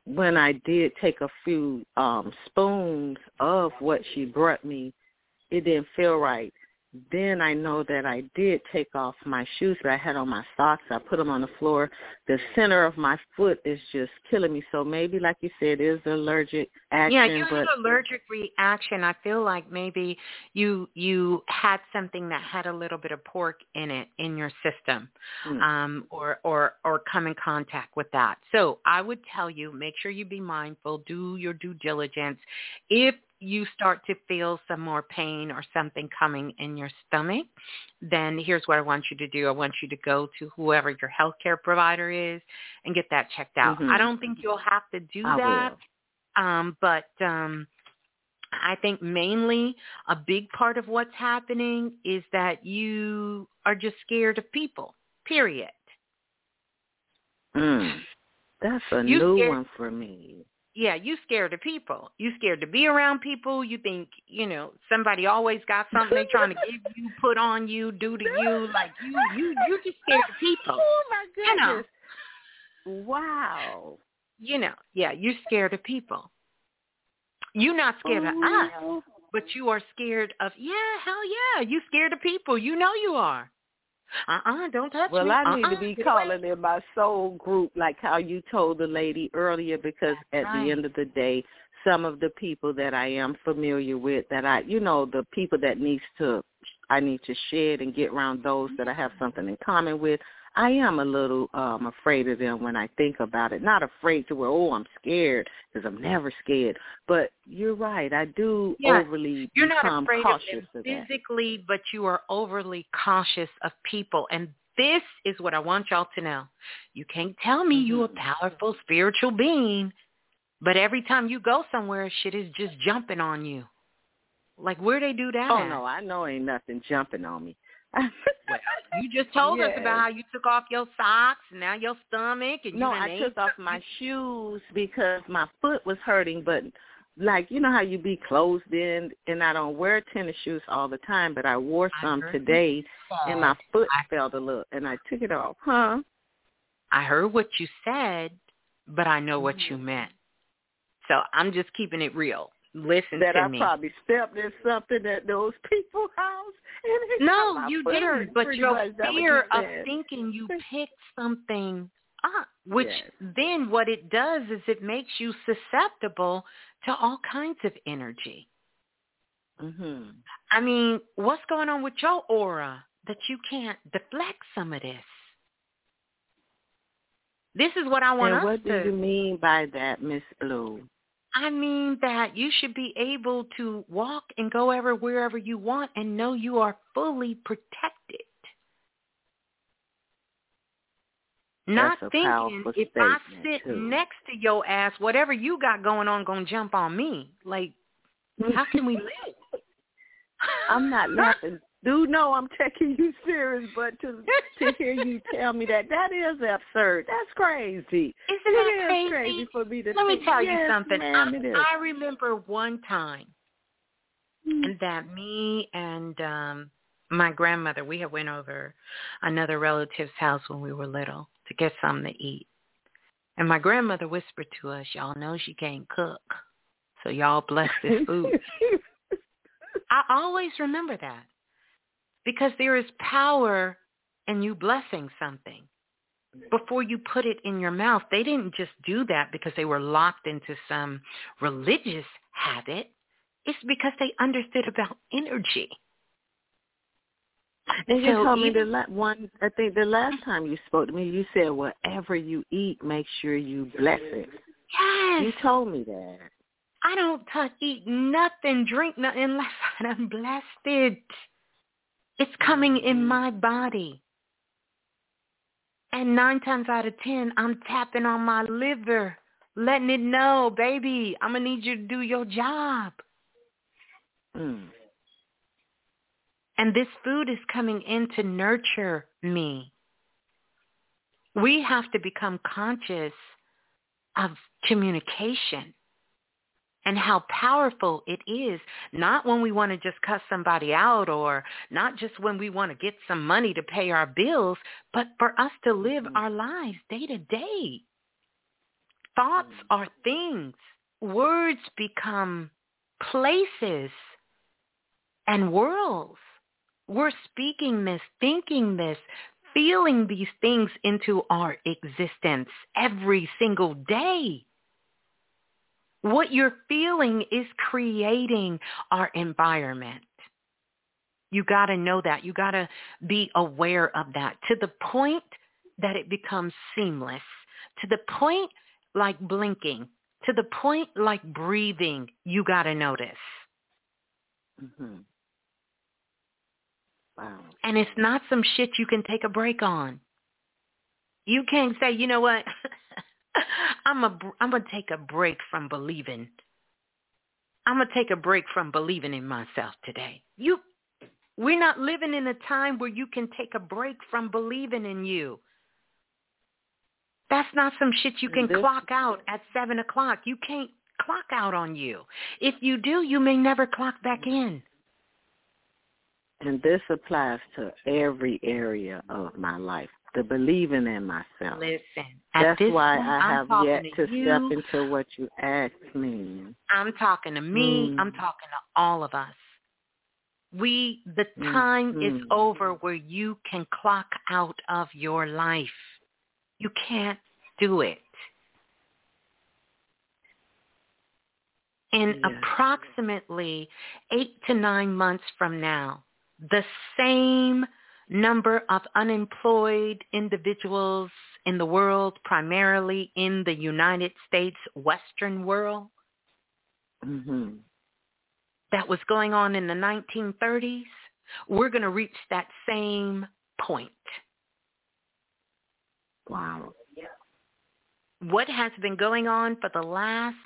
Speaker 9: when I did take a few um spoons of what she brought me, it didn't feel right. Then I know that I did take off my shoes, that I had on my socks. I put them on the floor. The center of my foot is just killing me. So maybe, like you said, it is allergic action.
Speaker 2: Yeah, you had an allergic reaction. I feel like maybe you you had something that had a little bit of pork in it in your system,
Speaker 9: Mm.
Speaker 2: um, or or or come in contact with that. So I would tell you, make sure you be mindful. Do your due diligence. If you start to feel some more pain or something coming in your stomach, then here's what I want you to do. I want you to go to whoever your healthcare provider is and get that checked out.
Speaker 9: Mhm.
Speaker 2: I don't think you'll have to do
Speaker 9: I
Speaker 2: that.
Speaker 9: will.
Speaker 2: Um, but um, I think mainly a big part of what's happening is that you are just scared of people, period.
Speaker 9: Mm. That's a
Speaker 2: You
Speaker 9: new
Speaker 2: scared-
Speaker 9: one for me.
Speaker 2: Yeah, you scared of people. You scared to be around people. You think, you know, somebody always got something they trying to give you, put on you, do to you. Like you, you, you're just scared of people. <laughs>
Speaker 9: Oh my
Speaker 2: You know.
Speaker 9: goodness! Wow.
Speaker 2: You know, yeah, you're scared of people. You're not scared of
Speaker 9: Oh,
Speaker 2: us, but you are scared of, yeah, hell yeah, you scared of people. You know you are. Uh-uh, don't touch
Speaker 9: Well,
Speaker 2: me.
Speaker 9: I need
Speaker 2: uh-uh,
Speaker 9: to be calling in my soul group like how you told the lady earlier because
Speaker 2: That's
Speaker 9: at
Speaker 2: right.
Speaker 9: the end of the day, some of the people that I am familiar with that I, you know, the people that needs to, I need to shed and get around those that I have something in common with. I am a little um afraid of them when I think about it. Not afraid to where, oh, I'm scared because I'm never scared. But you're right. I do
Speaker 2: Yeah,
Speaker 9: overly
Speaker 2: You're not afraid
Speaker 9: cautious
Speaker 2: of them physically, but you are overly cautious of people. And this is what I want y'all to know. You can't tell me you're a powerful spiritual being, but every time you go somewhere, shit is just jumping on you. Like where they do that?
Speaker 9: Oh
Speaker 2: at?
Speaker 9: no, I know ain't nothing jumping on me.
Speaker 2: Well, <laughs> you just told us about how you took off your socks and now your stomach and
Speaker 9: No, I took off my shoes because my foot was hurting, but like you know how you be closed in and I don't wear tennis shoes all the time, but I wore some
Speaker 2: heard
Speaker 9: today and my foot
Speaker 2: I-
Speaker 9: felt a little and I took it off. Huh?
Speaker 2: I heard what you said, but I know what
Speaker 9: Mm-hmm.
Speaker 2: you meant. So I'm just keeping it real. Listen
Speaker 9: That
Speaker 2: to
Speaker 9: I
Speaker 2: me.
Speaker 9: probably stepped in something at those people's house <laughs> and
Speaker 2: No, you didn't. But your
Speaker 9: much. That what
Speaker 2: fear
Speaker 9: you
Speaker 2: of
Speaker 9: said.
Speaker 2: thinking you <laughs> picked something up, which
Speaker 9: Yes.
Speaker 2: then what it does is it makes you susceptible to all kinds of energy.
Speaker 9: Mhm.
Speaker 2: I mean, what's going on with your aura that you can't deflect some of this? This is what I want
Speaker 9: And
Speaker 2: us
Speaker 9: what do you mean by that, Miss Blue?
Speaker 2: I mean that you should be able to walk and go ever wherever you want and know you are fully protected. Not thinking if I sit
Speaker 9: too.
Speaker 2: next to your ass, whatever you got going on gonna jump on me. Like, how can we <laughs> live?
Speaker 9: I'm not <laughs> laughing. Do know I'm taking you serious, but to to hear you <laughs> tell me that that is absurd. That's crazy.
Speaker 2: Isn't
Speaker 9: It
Speaker 2: that
Speaker 9: is
Speaker 2: crazy?
Speaker 9: crazy for me to
Speaker 2: Let me
Speaker 9: think-
Speaker 2: tell you something.
Speaker 9: ma'am.
Speaker 2: I, I remember one time
Speaker 9: Mm.
Speaker 2: that me and um my grandmother we had went over another relative's house when we were little to get something to eat. And my grandmother whispered to us, Y'all know she can't cook. So y'all bless this food. <laughs> I always remember that. Because there is power in you blessing something before you put it in your mouth. They didn't just do that because they were locked into some religious habit. It's because they understood about energy.
Speaker 9: And you
Speaker 2: So
Speaker 9: told me the la- one. I think the last time you spoke to me, you said whatever you eat, make sure you bless it.
Speaker 2: Yes.
Speaker 9: You told me that.
Speaker 2: I don't touch, eat nothing, drink nothing unless <laughs> I'm blessed it. It's coming in my body. And nine times out of ten, I'm tapping on my liver, letting it know, baby, I'm going to need you to do your job.
Speaker 9: Mm.
Speaker 2: And this food is coming in to nurture me. We have to become conscious of communication and how powerful it is, not when we want to just cuss somebody out or not just when we want to get some money to pay our bills, but for us to live mm-hmm. our lives day to day. Thoughts mm-hmm. are things. Words become places and worlds. We're speaking this, thinking this, feeling these things into our existence every single day. What you're feeling is creating our environment. You got to know that. You got to be aware of that to the point that it becomes seamless, to the point like blinking, to the point like breathing. You got to notice.
Speaker 9: Mm-hmm. Wow.
Speaker 2: And it's not some shit you can take a break on. You can't say, you know what? <laughs> I'm a I'm gonna take a break from believing. I'm gonna take a break from believing in myself today. You, we're not living in a time where you can take a break from believing in you. That's not some shit you can this, clock out at seven o'clock. You can't clock out on you. If you do, you may never clock back in.
Speaker 9: And this applies to every area of my life the believing in myself.
Speaker 2: Listen,
Speaker 9: that's why
Speaker 2: point,
Speaker 9: I have yet
Speaker 2: to,
Speaker 9: to step into what you asked me.
Speaker 2: I'm talking to me. Mm. I'm talking to all of us. We, the time mm. is mm-hmm. over where you can clock out of your life. You can't do it. In yes. approximately eight to nine months from now, the same number of unemployed individuals in the world, primarily in the United States Western world,
Speaker 9: mm-hmm.
Speaker 2: that was going on in the 1930s, we're going to reach that same point.
Speaker 9: Wow.
Speaker 2: What has been going on for the last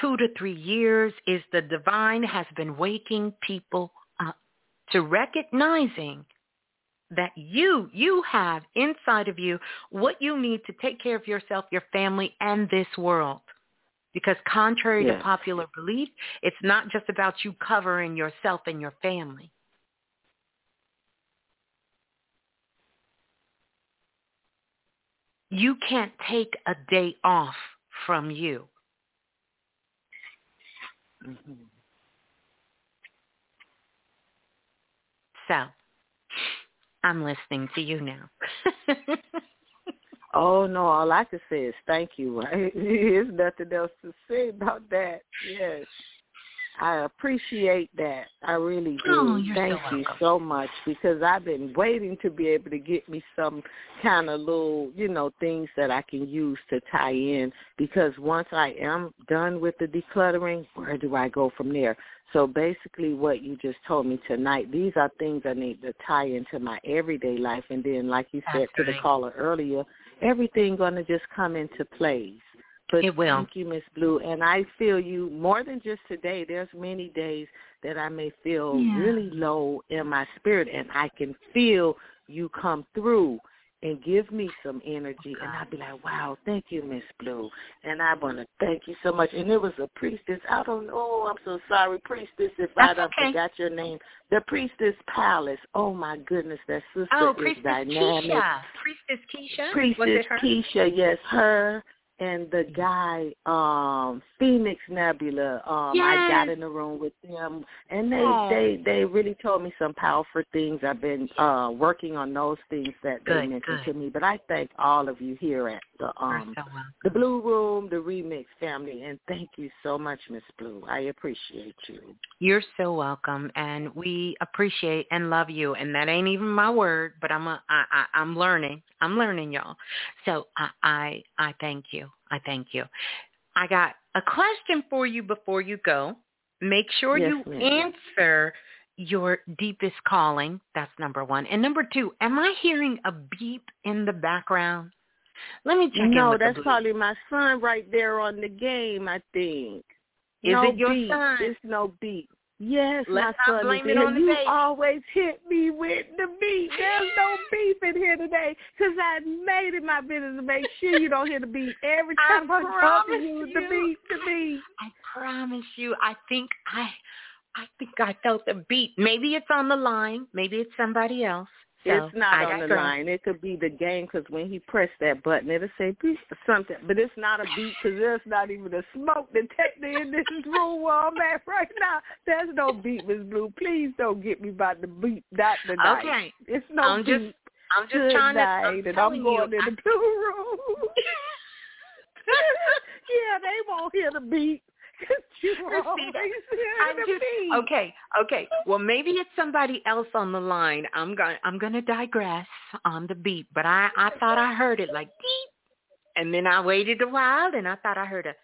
Speaker 2: two to three years is the divine has been waking people up to recognizing that you, you have inside of you what you need to take care of yourself, your family, and this world. Because contrary yes. to popular belief, it's not just about you covering yourself and your family. You can't take a day off from you.
Speaker 9: Mm-hmm.
Speaker 2: So, I'm listening to you now. <laughs>
Speaker 9: oh no, all I can say is thank you. <laughs> There's nothing else to say about that. Yes. I appreciate that. I really do.
Speaker 2: Oh,
Speaker 9: Thank
Speaker 2: so
Speaker 9: you so much because I've been waiting to be able to get me some kind of little, you know, things that I can use to tie in because once I am done with the decluttering, where do I go from there? So basically what you just told me tonight, these are things I need to tie into my everyday life and then like you said
Speaker 2: That's
Speaker 9: to
Speaker 2: right.
Speaker 9: the caller earlier, everything going to just come into place. But
Speaker 2: it will.
Speaker 9: Thank you, Miss Blue. And I feel you more than just today. There's many days that I may feel
Speaker 2: yeah.
Speaker 9: really low in my spirit, and I can feel you come through and give me some energy. And I'd be like, wow, thank you, Miss Blue. And I want to thank you so much. And it was a priestess. I don't know. I'm so sorry, priestess, if
Speaker 2: That's
Speaker 9: I
Speaker 2: okay.
Speaker 9: forgot your name. The priestess palace. Oh, my goodness. That sister
Speaker 2: oh,
Speaker 9: is
Speaker 2: priestess
Speaker 9: dynamic.
Speaker 2: Keisha. Priestess Keisha.
Speaker 9: Priestess
Speaker 2: Keisha.
Speaker 9: Yes, her and the guy um Phoenix Nebula um
Speaker 2: yes.
Speaker 9: I got in the room with them and they
Speaker 2: oh.
Speaker 9: they they really told me some powerful things I've been uh working on those things that
Speaker 2: good,
Speaker 9: they mentioned
Speaker 2: good.
Speaker 9: to me but I thank all of you here at the um
Speaker 2: so
Speaker 9: the Blue Room the Remix family and thank you so much Miss Blue I appreciate you
Speaker 2: you're so welcome and we appreciate and love you and that ain't even my word but I'm a I, I I'm learning I'm learning y'all so I I I thank you I thank you. I got a question for you before you go. Make sure
Speaker 9: yes,
Speaker 2: you
Speaker 9: ma'am.
Speaker 2: answer your deepest calling. That's number one. And number two, am I hearing a beep in the background? Let me check
Speaker 9: no, that's probably my son right there on the game, I think.
Speaker 2: Is
Speaker 9: no
Speaker 2: it your
Speaker 9: beep.
Speaker 2: son?
Speaker 9: It's no beep. Yes,
Speaker 2: Let's
Speaker 9: my son
Speaker 2: blame
Speaker 9: is
Speaker 2: it on
Speaker 9: you
Speaker 2: baby.
Speaker 9: always hit me with the beat. There's no <laughs> beef in here today because I made it my business to make sure you don't hear the beat every time I,
Speaker 2: I
Speaker 9: talk to
Speaker 2: you,
Speaker 9: you. The beat, the beat.
Speaker 2: I promise you. I think I, I think I felt the beat. Maybe it's on the line. Maybe it's somebody else. So
Speaker 9: it's not
Speaker 2: I
Speaker 9: on the line. It could be the game because when he pressed that button, it'll say beep or something. But it's not a beat because there's not even a smoke detector in this <laughs> room where I'm at right now. There's no beat, Miss Blue. Please don't get me about the beat. Not the night.
Speaker 2: Okay.
Speaker 9: It's no
Speaker 2: I'm
Speaker 9: beat.
Speaker 2: just I'm just
Speaker 9: Good
Speaker 2: trying to
Speaker 9: night,
Speaker 2: I'm
Speaker 9: and I'm going
Speaker 2: you,
Speaker 9: in the <laughs> blue room. <laughs> yeah, they won't hear the beat. 'Cause you <laughs>
Speaker 2: Christina, I'm just
Speaker 9: beat.
Speaker 2: okay. Okay. Well, maybe it's somebody else on the line. I'm gonna, I'm going to digress on the beat, but I I thought I heard it like beep, and then I waited a while, and I thought I heard a beep.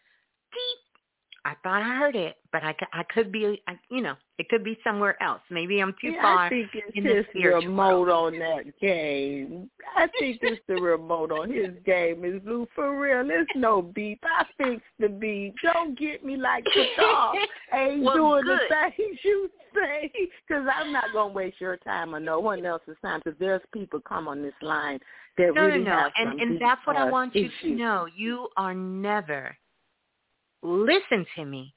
Speaker 2: I thought I heard it, but I, I could be, I, you know, it could be somewhere else. Maybe I'm too
Speaker 9: yeah,
Speaker 2: far.
Speaker 9: I think it's
Speaker 2: in the
Speaker 9: his remote on that game. I think it's the remote on his game. Is Blue for real? There's no beep. I fixed the beep. Don't get me like the dog <laughs> ain't
Speaker 2: Well,
Speaker 9: doing
Speaker 2: good.
Speaker 9: the things <laughs> you say. Because I'm not gonna waste your time or no one else's time. Because there's people come on this line that
Speaker 2: no,
Speaker 9: really
Speaker 2: no, no.
Speaker 9: have
Speaker 2: And
Speaker 9: some
Speaker 2: and that's what I
Speaker 9: uh,
Speaker 2: want you
Speaker 9: issues.
Speaker 2: to know. You are never. Listen to me.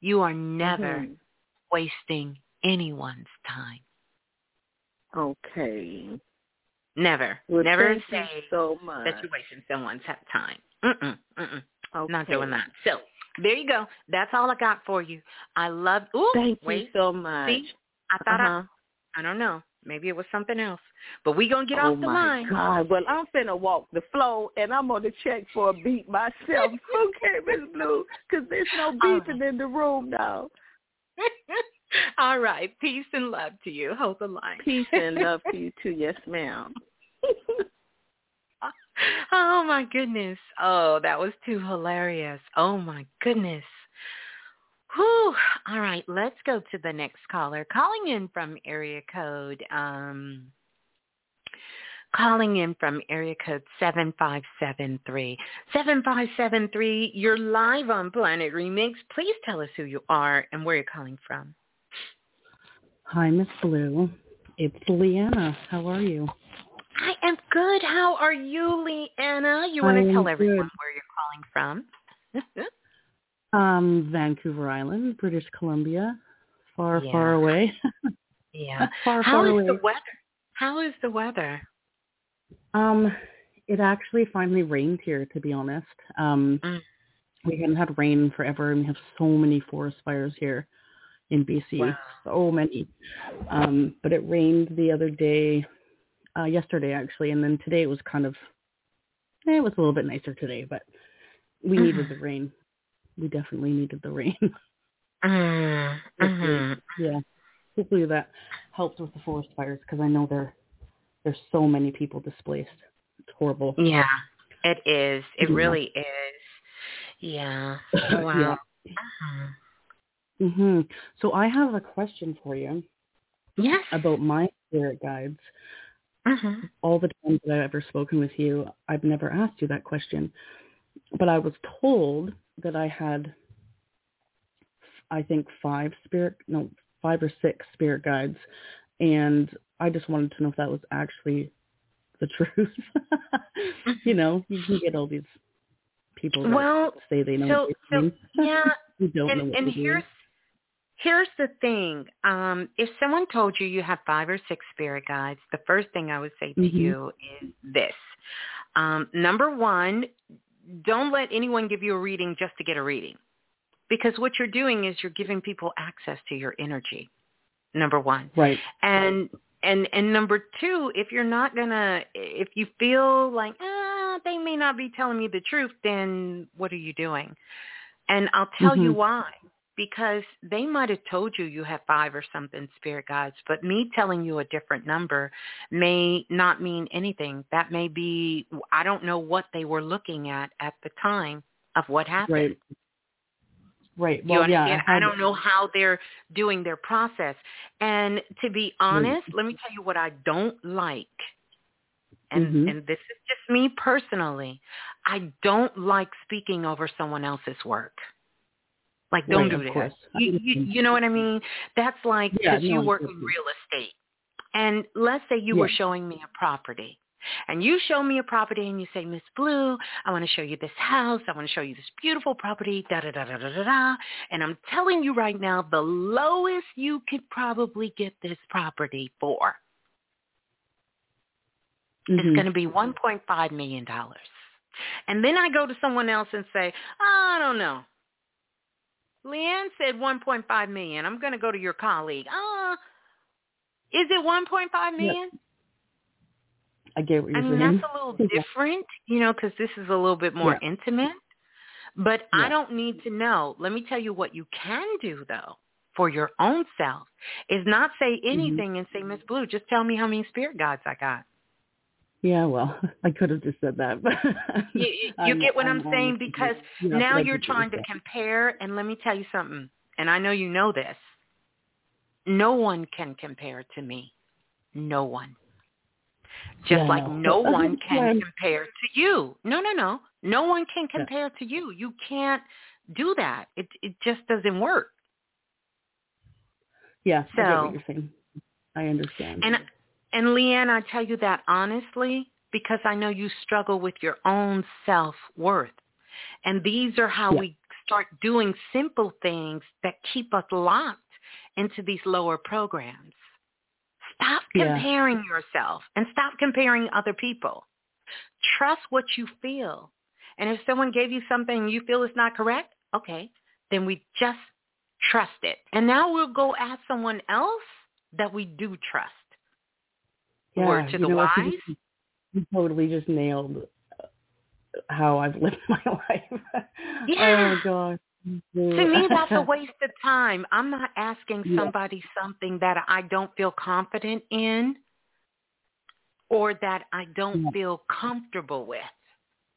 Speaker 2: You are never
Speaker 9: Mhm.
Speaker 2: wasting anyone's time.
Speaker 9: Okay.
Speaker 2: Never.
Speaker 9: Well,
Speaker 2: Never say
Speaker 9: so much.
Speaker 2: that you're wasting someone's time. Mm-mm, mm-mm.
Speaker 9: okay.
Speaker 2: Not doing that. So there you go. That's all I got for you. I love. Ooh,
Speaker 9: Thank
Speaker 2: wait.
Speaker 9: you so much.
Speaker 2: See, I thought
Speaker 9: uh-huh.
Speaker 2: I. I don't know. Maybe it was something else. But we gonna get
Speaker 9: oh
Speaker 2: off the line. Oh my.
Speaker 9: God! Well, I'm finna walk the floor, and I'm gonna check for a beat myself. <laughs> okay, Miss Blue, because there's no
Speaker 2: All
Speaker 9: beeping in the room now. <laughs>
Speaker 2: all right. Peace and love to you. Hold the line.
Speaker 9: Peace and love to you too. Yes, ma'am. <laughs>
Speaker 2: oh my goodness. Oh, that was too hilarious. Oh my goodness. Whew. All right, let's go to the next caller. Calling in from area code um calling in from area code 7573. 7573, you're live on Planet Remix. Please tell us who you are and where you're calling from.
Speaker 10: Hi, Miss Blue. It's Leanna. How are you?
Speaker 2: I am good. How are you, Leanna? You want
Speaker 10: I
Speaker 2: to tell everyone
Speaker 10: good.
Speaker 2: where you're calling from? <laughs>
Speaker 10: Um, Vancouver Island, British Columbia. Far,
Speaker 2: Yeah.
Speaker 10: far away.
Speaker 2: yeah. <laughs>
Speaker 10: far,
Speaker 2: How
Speaker 10: far
Speaker 2: is
Speaker 10: away.
Speaker 2: the weather? How is the weather?
Speaker 10: Um, it actually finally rained here, to be honest. Um,
Speaker 2: Mm.
Speaker 10: we haven't had rain forever, and we have so many forest fires here in BC.
Speaker 2: Wow.
Speaker 10: So many. Um, but it rained the other day, uh, yesterday actually, and then today it was kind of, eh, it was a little bit nicer today, but we needed the rain. We definitely needed the rain.
Speaker 2: Mm,
Speaker 10: Hopefully,
Speaker 2: mhm.
Speaker 10: yeah. Hopefully that helped with the forest fires because I know there there's so many people displaced. It's horrible.
Speaker 2: Yeah, it is. It
Speaker 10: Yeah.
Speaker 2: really is. Yeah. <laughs> Wow. Mhm.
Speaker 10: hmm So I have a question for you
Speaker 2: Yes.
Speaker 10: about my spirit guides.
Speaker 2: Mhm.
Speaker 10: All the times that I've ever spoken with you, I've never asked you that question, but I was told that I had, I think five spirit, no, five or six spirit guides, and I just wanted to know if that was actually the <laughs> truth. you know, you can get all these people that
Speaker 2: Well,
Speaker 10: say they know
Speaker 2: so so yeah, <laughs>
Speaker 10: who don't know
Speaker 2: and
Speaker 10: what
Speaker 2: and here's here's the thing. Um, if someone told you you have five or six spirit guides, the first thing I would say to
Speaker 10: Mhm.
Speaker 2: you is this. Um, number one, don't let anyone give you a reading just to get a reading. Because what you're doing is you're giving people access to your energy. Number one.
Speaker 10: Right.
Speaker 2: And and and number two, if you're not gonna, if you feel like ah, they may not be telling me the truth, then what are you doing? And I'll tell you
Speaker 10: Mhm.
Speaker 2: why. Because they might have told you you have five or something spirit guides, but me telling you a different number may not mean anything. That may be I don't know what they were looking at at the time of what happened.
Speaker 10: Right. Right.
Speaker 2: You
Speaker 10: Well, yeah? I,
Speaker 2: I don't know how they're doing their process. And to be honest, let me tell you what I don't like. And
Speaker 10: Mhm.
Speaker 2: and this is just me personally. I don't like speaking over someone else's work. Like don't
Speaker 10: Right,
Speaker 2: do that. You, you you know what I mean? That's like
Speaker 10: Yeah,
Speaker 2: because you work in real estate. And let's say you were showing me a property. And you show me a property and you say, Miss Blue, I want to show you this house. I want to show you this beautiful property, da da da da da da da. And I'm telling you right now, the lowest you could probably get this property for mm-hmm. is going to be $1.5 million. And then I go to someone else and say, I don't know. Leanne said 1.5 million. I'm going to go to your colleague. Ah, uh, is it 1.5 million?
Speaker 10: Yep. I get what you're
Speaker 2: I mean,
Speaker 10: saying.
Speaker 2: that's a little <laughs> different, you know, because this is a little bit more
Speaker 10: yeah.
Speaker 2: intimate. But
Speaker 10: yeah.
Speaker 2: I don't need to know. Let me tell you what you can do, though, for your own self, is not say
Speaker 10: Mm-hmm.
Speaker 2: anything mm-hmm. and say, Miss Blue, just tell me how many spirit guides I got.
Speaker 10: Yeah, well, <laughs> I could have just said that. But <laughs>
Speaker 2: you, you get what I'm, I'm saying because
Speaker 10: yeah,
Speaker 2: now you're trying to compare, and let me tell you something, and I know you know this. No one can compare to me. No one. Just
Speaker 10: yeah,
Speaker 2: like
Speaker 10: no,
Speaker 2: no <laughs> one can compare to you. No, no, no. No one can compare yeah. to you. You can't do that. It it just doesn't work.
Speaker 10: Yeah,
Speaker 2: so,
Speaker 10: I get what you're saying. I understand.
Speaker 2: And and Leanne, I tell you that honestly because I know you struggle with your own self-worth. And these are how
Speaker 10: yeah.
Speaker 2: we start doing simple things that keep us locked into these lower programs. Stop comparing
Speaker 10: yeah.
Speaker 2: yourself and stop comparing other people. Trust what you feel. And if someone gave you something you feel is not correct, okay, then we just trust it. And now we'll go ask someone else that we do trust.
Speaker 10: Yeah,
Speaker 2: Word to the
Speaker 10: know,
Speaker 2: wise.
Speaker 10: You, you totally just nailed how I've <laughs> lived my life.
Speaker 2: Yeah.
Speaker 10: oh gosh.
Speaker 2: To me, <laughs> that's a waste of time. I'm not asking somebody yeah. something that I don't feel confident in or that I don't
Speaker 10: yeah.
Speaker 2: feel comfortable with.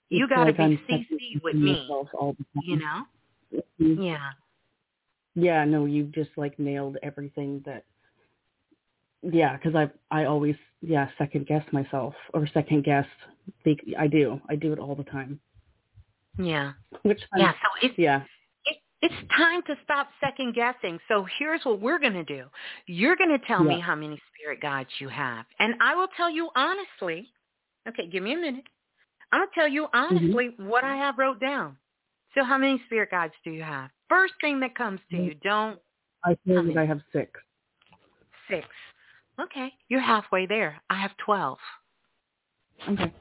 Speaker 2: You got to
Speaker 10: like
Speaker 2: be CC with me, you know?
Speaker 10: Mm-hmm.
Speaker 2: Yeah.
Speaker 10: Yeah, no, you've just like nailed everything that yeah, because I I always yeah second guess myself or second guess. The, I do I do it all the time.
Speaker 2: Yeah. <laughs>
Speaker 10: Which I'm,
Speaker 2: yeah. So it's
Speaker 10: yeah.
Speaker 2: It, it's time to stop second guessing. So here's what we're going to do. You're going to tell
Speaker 10: yeah.
Speaker 2: me how many spirit guides you have, and I will tell you honestly. Okay, give me a minute. I'm going to tell you honestly
Speaker 10: mm-hmm.
Speaker 2: what I have wrote down. So how many spirit guides do you have? First thing that comes to you. Don't.
Speaker 10: I think that I have six.
Speaker 2: Six. Okay, you're halfway there. I have 12.
Speaker 10: Okay.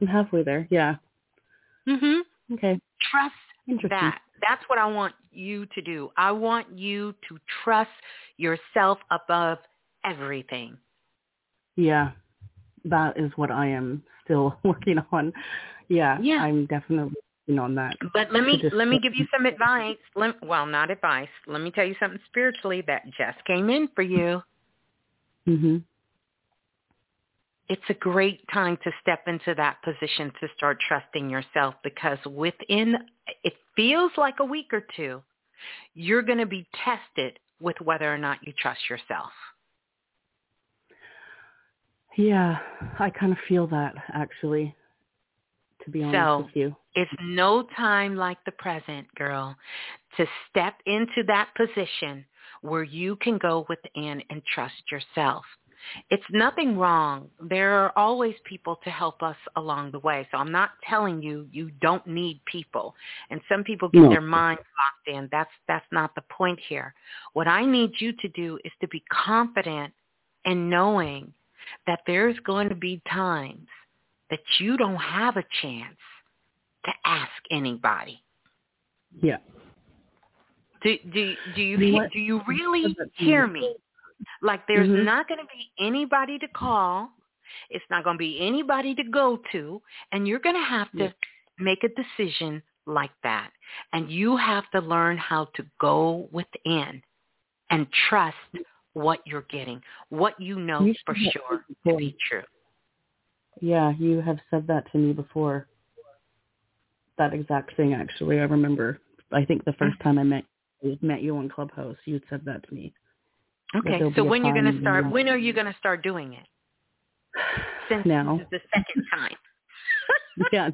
Speaker 10: I'm halfway there. Yeah.
Speaker 2: Mhm.
Speaker 10: Okay.
Speaker 2: Trust that. That's what I want you to do. I want you to trust yourself above everything.
Speaker 10: Yeah. That is what I am still <laughs> working on. Yeah.
Speaker 2: Yeah.
Speaker 10: I'm definitely working on that.
Speaker 2: But let me let me give you some advice. Let, well, not advice. Let me tell you something spiritually that just came in for you.
Speaker 10: Mhm.
Speaker 2: It's a great time to step into that position to start trusting yourself because within it feels like a week or two, you're going to be tested with whether or not you trust yourself.
Speaker 10: Yeah, I kind of feel that actually, to be honest
Speaker 2: so,
Speaker 10: with you.
Speaker 2: It's no time like the present, girl, to step into that position where you can go within and trust yourself. It's nothing wrong. There are always people to help us along the way. So I'm not telling you you don't need people. And some people get
Speaker 10: no.
Speaker 2: their minds locked in. That's that's not the point here. What I need you to do is to be confident in knowing that there's going to be times that you don't have a chance to ask anybody.
Speaker 10: Yeah.
Speaker 2: Do do do you hear, do you really hear me? Like there's
Speaker 10: mm-hmm.
Speaker 2: not going to be anybody to call. It's not going to be anybody to go to, and you're going to have to
Speaker 10: yeah.
Speaker 2: make a decision like that. And you have to learn how to go within and trust what you're getting, what you know
Speaker 10: you
Speaker 2: for sure to be true.
Speaker 10: Yeah, you have said that to me before. That exact thing, actually. I remember. I think the 1st time I met met you on Clubhouse, you said that to me.
Speaker 2: Okay, so when you're going to start? When are you going to start doing it? <sighs> Since
Speaker 10: now.
Speaker 2: this is the second time. <laughs>
Speaker 10: yeah,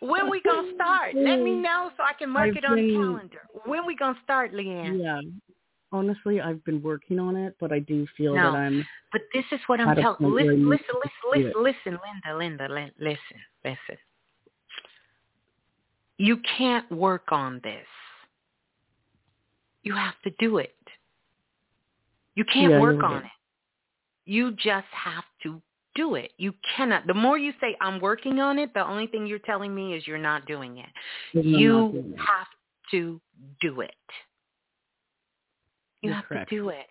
Speaker 2: when we gonna start? Let me know so I can mark
Speaker 10: I've
Speaker 2: it on the calendar. When we gonna start, Leanne?
Speaker 10: Yeah. Honestly, I've been working on it, but I do feel
Speaker 2: no,
Speaker 10: that I'm.
Speaker 2: But this is what I'm telling. Listen, listen, listen, listen, listen, Linda, Linda, listen, listen. You can't work on this. You have to do it. You can't
Speaker 10: yeah,
Speaker 2: work on it. You just have to do it. You cannot. The more you say I'm working on it, the only thing you're telling me is you're not doing it. you
Speaker 10: doing it.
Speaker 2: have to do it. You have
Speaker 10: correct.
Speaker 2: to do it.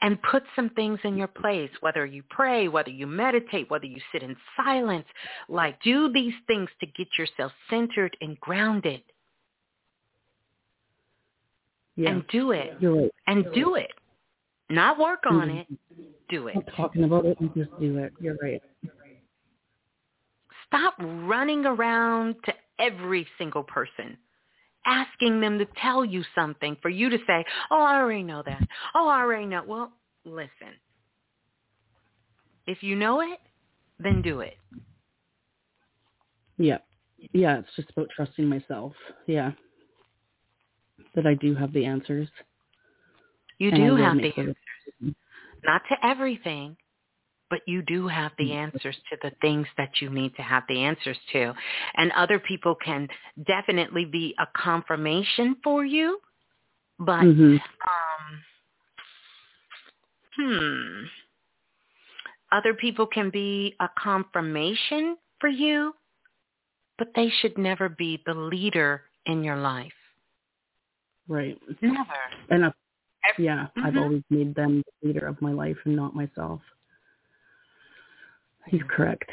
Speaker 2: And put some things in your place, whether you pray, whether you meditate, whether you sit in silence. Like do these things to get yourself centered and grounded
Speaker 10: Yeah.
Speaker 2: and do it.
Speaker 10: You're right.
Speaker 2: And do it. Not work on
Speaker 10: Mhm.
Speaker 2: it. Do it.
Speaker 10: Not talking about it and just do it. You're right.
Speaker 2: Stop running around to every single person, asking them to tell you something for you to say, oh, I already know that. Oh, I already know. Well, listen. If you know it, then do it.
Speaker 10: Yeah. Yeah, it's just about trusting myself. Yeah. That I do have the answers.
Speaker 2: You do have the answers. Not to everything, but you do have the answers to the things that you need to have the answers to. And other people can definitely be a confirmation for you, but
Speaker 10: Mhm.
Speaker 2: um hmm other people can be a confirmation for you but they should never be the leader in your life
Speaker 10: Right.
Speaker 2: never
Speaker 10: And I,
Speaker 2: Ev-
Speaker 10: yeah, I've
Speaker 2: Mhm.
Speaker 10: always made them the leader of my life and not myself. He's correct.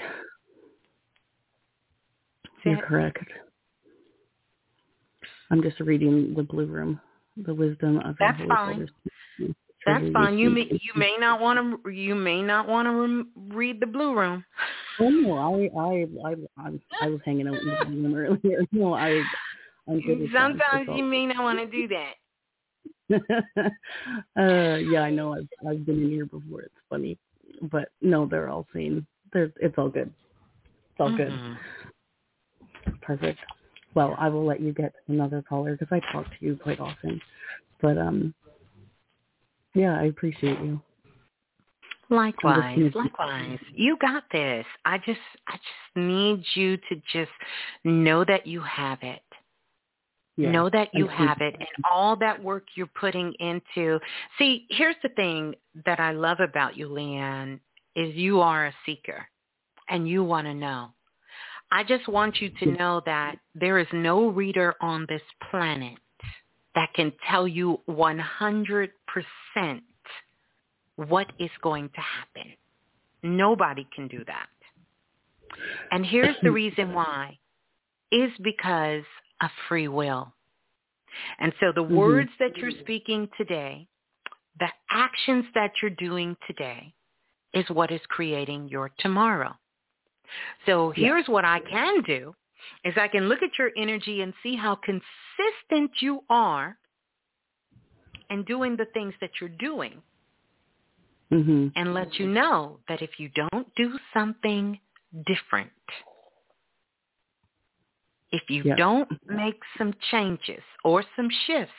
Speaker 10: You're correct. I'm just reading the blue room, the wisdom of
Speaker 2: That's
Speaker 10: your
Speaker 2: fine.
Speaker 10: Father.
Speaker 2: that's fine you may you may not want to you may not want to rem- read the blue room
Speaker 10: Oh no, I I I I, I was hanging out in the blue room earlier. <laughs> No, I I'm good with that.
Speaker 2: sometimes you may not want to do that <laughs>
Speaker 10: uh yeah, I know I've I've been in here before. It's funny. But no, they're all saying they're it's all good. It's all good.
Speaker 2: Mhm.
Speaker 10: Perfect. Well, I will let you get another caller because I talk to you quite often. But um, yeah, I appreciate you.
Speaker 2: Likewise, likewise. You got this. I just I just need you to just know that you have it.
Speaker 10: Yeah.
Speaker 2: Know that you have it and all that work you're putting into. See, here's the thing that I love about you, Leanne, is you are a seeker and you want to know. I just want you to know that there is no reader on this planet that can tell you 100% what is going to happen. Nobody can do that. And here's the reason why is because of free will. And so the
Speaker 10: Mhm.
Speaker 2: words that you're speaking today, the actions that you're doing today is what is creating your tomorrow. So here's what I can do is I can look at your energy and see how consistent you are in doing the things that you're doing
Speaker 10: Mhm.
Speaker 2: and let you know that if you don't do something different, if you
Speaker 10: Yeah.
Speaker 2: don't make some changes or some shifts,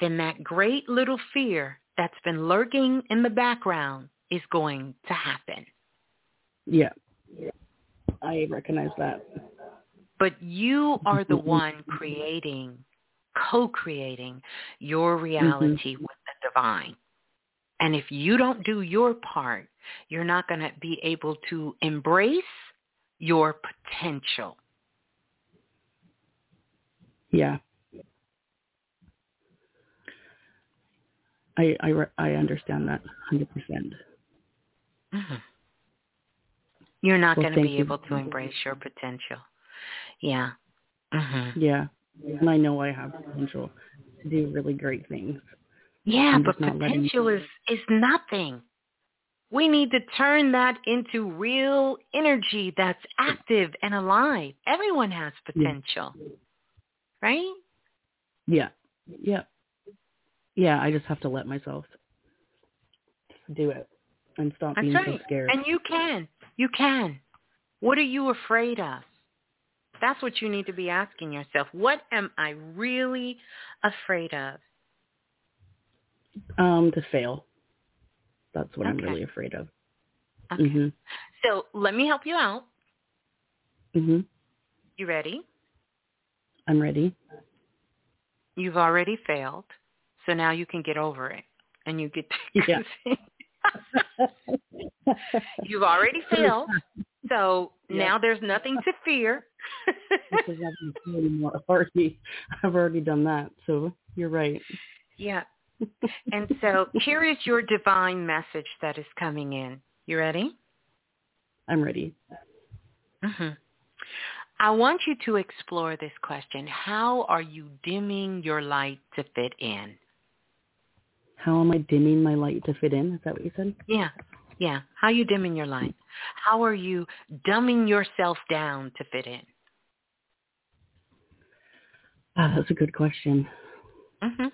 Speaker 2: then that great little fear that's been lurking in the background is going to happen.
Speaker 10: Yeah. I recognize that.
Speaker 2: But you are the mm-hmm. one creating, co-creating your mm-hmm. reality with the divine. And if you don't do your part, you're not going to be able to embrace your potential.
Speaker 10: Yeah. I I I understand that 100%.
Speaker 2: Mhm. You're not
Speaker 10: Well,
Speaker 2: going to be
Speaker 10: you.
Speaker 2: able to embrace your potential. Yeah. hmm
Speaker 10: Yeah. And I know I have potential to do really great things.
Speaker 2: Yeah,
Speaker 10: I'm
Speaker 2: but
Speaker 10: just not letting-
Speaker 2: potential is is nothing. We need to turn that into real energy that's active and alive. Everyone has potential. Right?
Speaker 10: Yeah. Yeah. Yeah, I just have to let myself do it and stop
Speaker 2: That's
Speaker 10: being so scared.
Speaker 2: And you can. You can. What are you afraid of? That's what you need to be asking yourself. What am I really afraid of?
Speaker 10: Um, to fail. That's what I'm really afraid of.
Speaker 2: Okay.
Speaker 10: Mhm.
Speaker 2: So let me help you out.
Speaker 10: Mhm.
Speaker 2: You ready?
Speaker 10: I'm ready.
Speaker 2: You've already failed. So now you can get over it. And you get to <laughs>
Speaker 10: Yeah.
Speaker 2: You've already failed. So now there's nothing to fear. <laughs>
Speaker 10: because I've anymore. I've already, I've already done that. So you're right.
Speaker 2: Yeah. And so here is your divine message that is coming in. You ready?
Speaker 10: I'm ready.
Speaker 2: Mm-hmm. I want you to explore this question. How are you dimming your light to fit in?
Speaker 10: How am I dimming my light to fit in? Is that what you said?
Speaker 2: Yeah. Yeah. How are you dimming your light? How are you dumbing yourself down to fit in?
Speaker 10: Oh, that's a good question.
Speaker 2: Mm-hmm.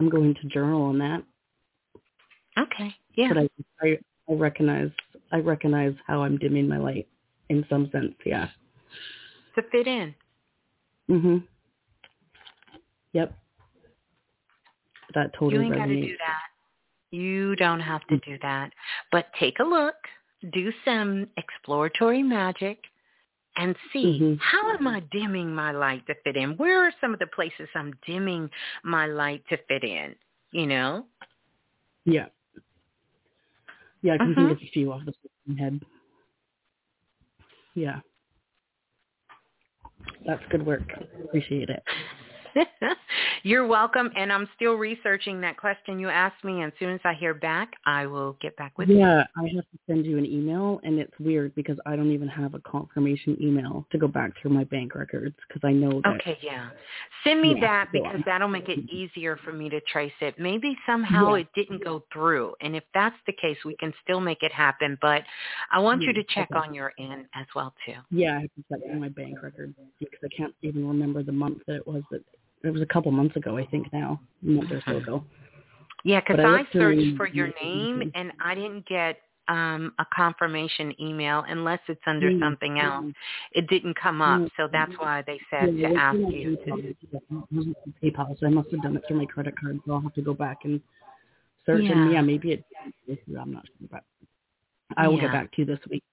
Speaker 10: I'm going to journal on that.
Speaker 2: Okay. Yeah.
Speaker 10: But I, I, I recognize, I recognize how I'm dimming my light in some sense. Yeah.
Speaker 2: To fit in.
Speaker 10: Mhm. Yep. That totally
Speaker 2: You ain't got to do that. You don't have to do that. But take a look, do some exploratory magic, and see
Speaker 10: Mhm.
Speaker 2: how am I dimming my light to fit in? Where are some of the places I'm dimming my light to fit in? You know?
Speaker 10: Yeah. Yeah, I can
Speaker 2: Mhm.
Speaker 10: think of a few off the top of my head. Yeah. That's good work. Appreciate it. <laughs>
Speaker 2: You're welcome, and I'm still researching that question you asked me. And as soon as I hear back, I will get back with you.
Speaker 10: Yeah, I have to send you an email, and it's weird because I don't even have a confirmation email to go back through my bank records because I know that.
Speaker 2: Okay, yeah. Send me
Speaker 10: Yeah,
Speaker 2: that because
Speaker 10: on.
Speaker 2: that'll make it easier for me to trace it. Maybe somehow
Speaker 10: Yeah.
Speaker 2: it didn't go through. And if that's the case, we can still make it happen. But I want you to check
Speaker 10: okay.
Speaker 2: on your end as well, too.
Speaker 10: Yeah, I have to check through my bank records because I can't even remember the month that it was. That it was a couple months ago, I think. Now, a month or so ago.
Speaker 2: Yeah, because
Speaker 10: I
Speaker 2: I searched for your name and I didn't get um a confirmation email unless it's under
Speaker 10: Mm,
Speaker 2: something else. It didn't come up,
Speaker 10: Mm.
Speaker 2: so that's why they said
Speaker 10: Yeah,
Speaker 2: to ask you.
Speaker 10: Wasn't PayPal, so I must have done it through my credit card. So I'll have to go back and search.
Speaker 2: Yeah.
Speaker 10: And yeah, maybe it. I'm not sure, but I will
Speaker 2: Yeah.
Speaker 10: get back to you this week.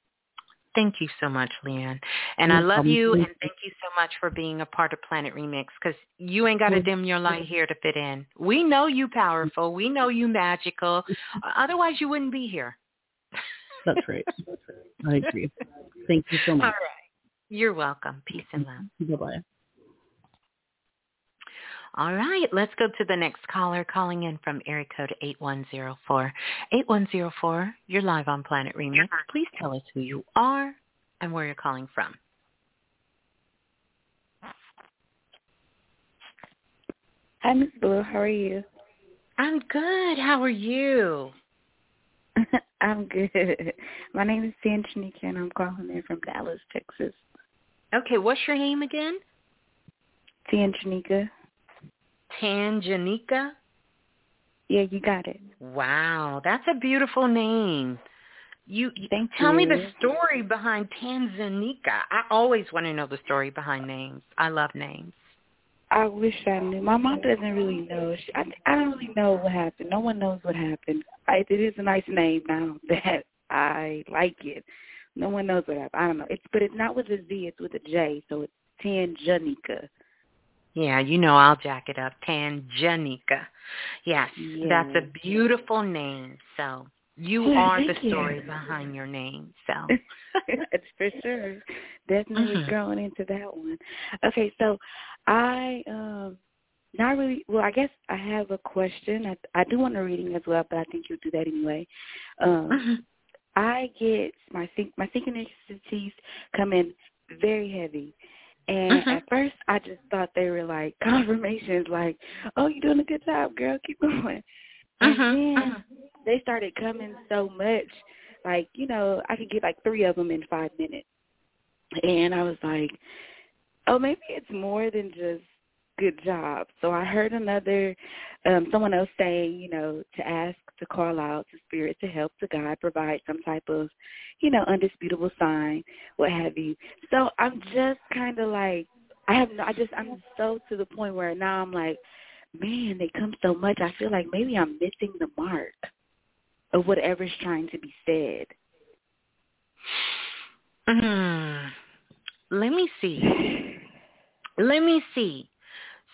Speaker 2: Thank you so much, Leanne. And I love you and thank you so much for being a part of Planet Remix because you ain't got to dim your light here to fit in. We know you powerful. We know you magical. Otherwise, you wouldn't be here.
Speaker 10: That's right. <laughs> I agree. Thank you so much.
Speaker 2: right. You're welcome. Peace and love.
Speaker 10: Bye bye.
Speaker 2: All right, let's go to the next caller calling in from area code 8104. 8104, you're live on Planet Remix. Please tell us who you are and where you're calling from.
Speaker 11: Hi, Miss Blue. How are you?
Speaker 2: I'm good. How are you? <laughs>
Speaker 11: I'm good. My name is Tanjanika, and I'm calling in from Dallas, Texas.
Speaker 2: Okay, what's your name again?
Speaker 11: Tanjanika.
Speaker 2: Tanjanika?
Speaker 11: Yeah, you got it.
Speaker 2: Wow, that's a beautiful name. You you
Speaker 11: Thank
Speaker 2: tell me the story behind Tanzanika. I always want to know the story behind names. I love names.
Speaker 11: I wish I knew. My mom doesn't really know. She, I, I don't really know what happened. No one knows what happened. I, it is a nice name now <laughs> that I like it. No one knows what happened. I don't know. It's but it's not with a Z. It's with a J. So it's Tanjanika.
Speaker 2: Yeah, you know I'll jack it up. Tanjanika. Yes, that's a beautiful name. So you
Speaker 11: Yeah,
Speaker 2: are the
Speaker 11: thank you.
Speaker 2: story behind your name. So <laughs>
Speaker 11: that's for sure. Definitely
Speaker 2: Mhm.
Speaker 11: growing into that one. Okay, so I um not really well, I guess I have a question. I I do want a reading as well, but I think you'll do that anyway. Um
Speaker 2: Mhm.
Speaker 11: I get my think my synchronicities come in very heavy. And
Speaker 2: Mhm.
Speaker 11: at first I just thought they were like <laughs> confirmations like, Oh, you're doing a good job, girl, keep going. And
Speaker 2: Mhm,
Speaker 11: then
Speaker 2: mhm.
Speaker 11: they started coming so much. Like, you know, I could get like three of them in five minutes. And I was like, oh, maybe it's more than just good job. So I heard another, um, someone else saying, you know, to ask, to call out to spirit, to help, to God, provide some type of, you know, undisputable sign, what have you. So I'm just kind of like, I have no, I just, I'm so to the point where now I'm like, man, they come so much. I feel like maybe I'm missing the mark of whatever's trying to be said.
Speaker 2: Mm. Let me see. <sighs> Let me see.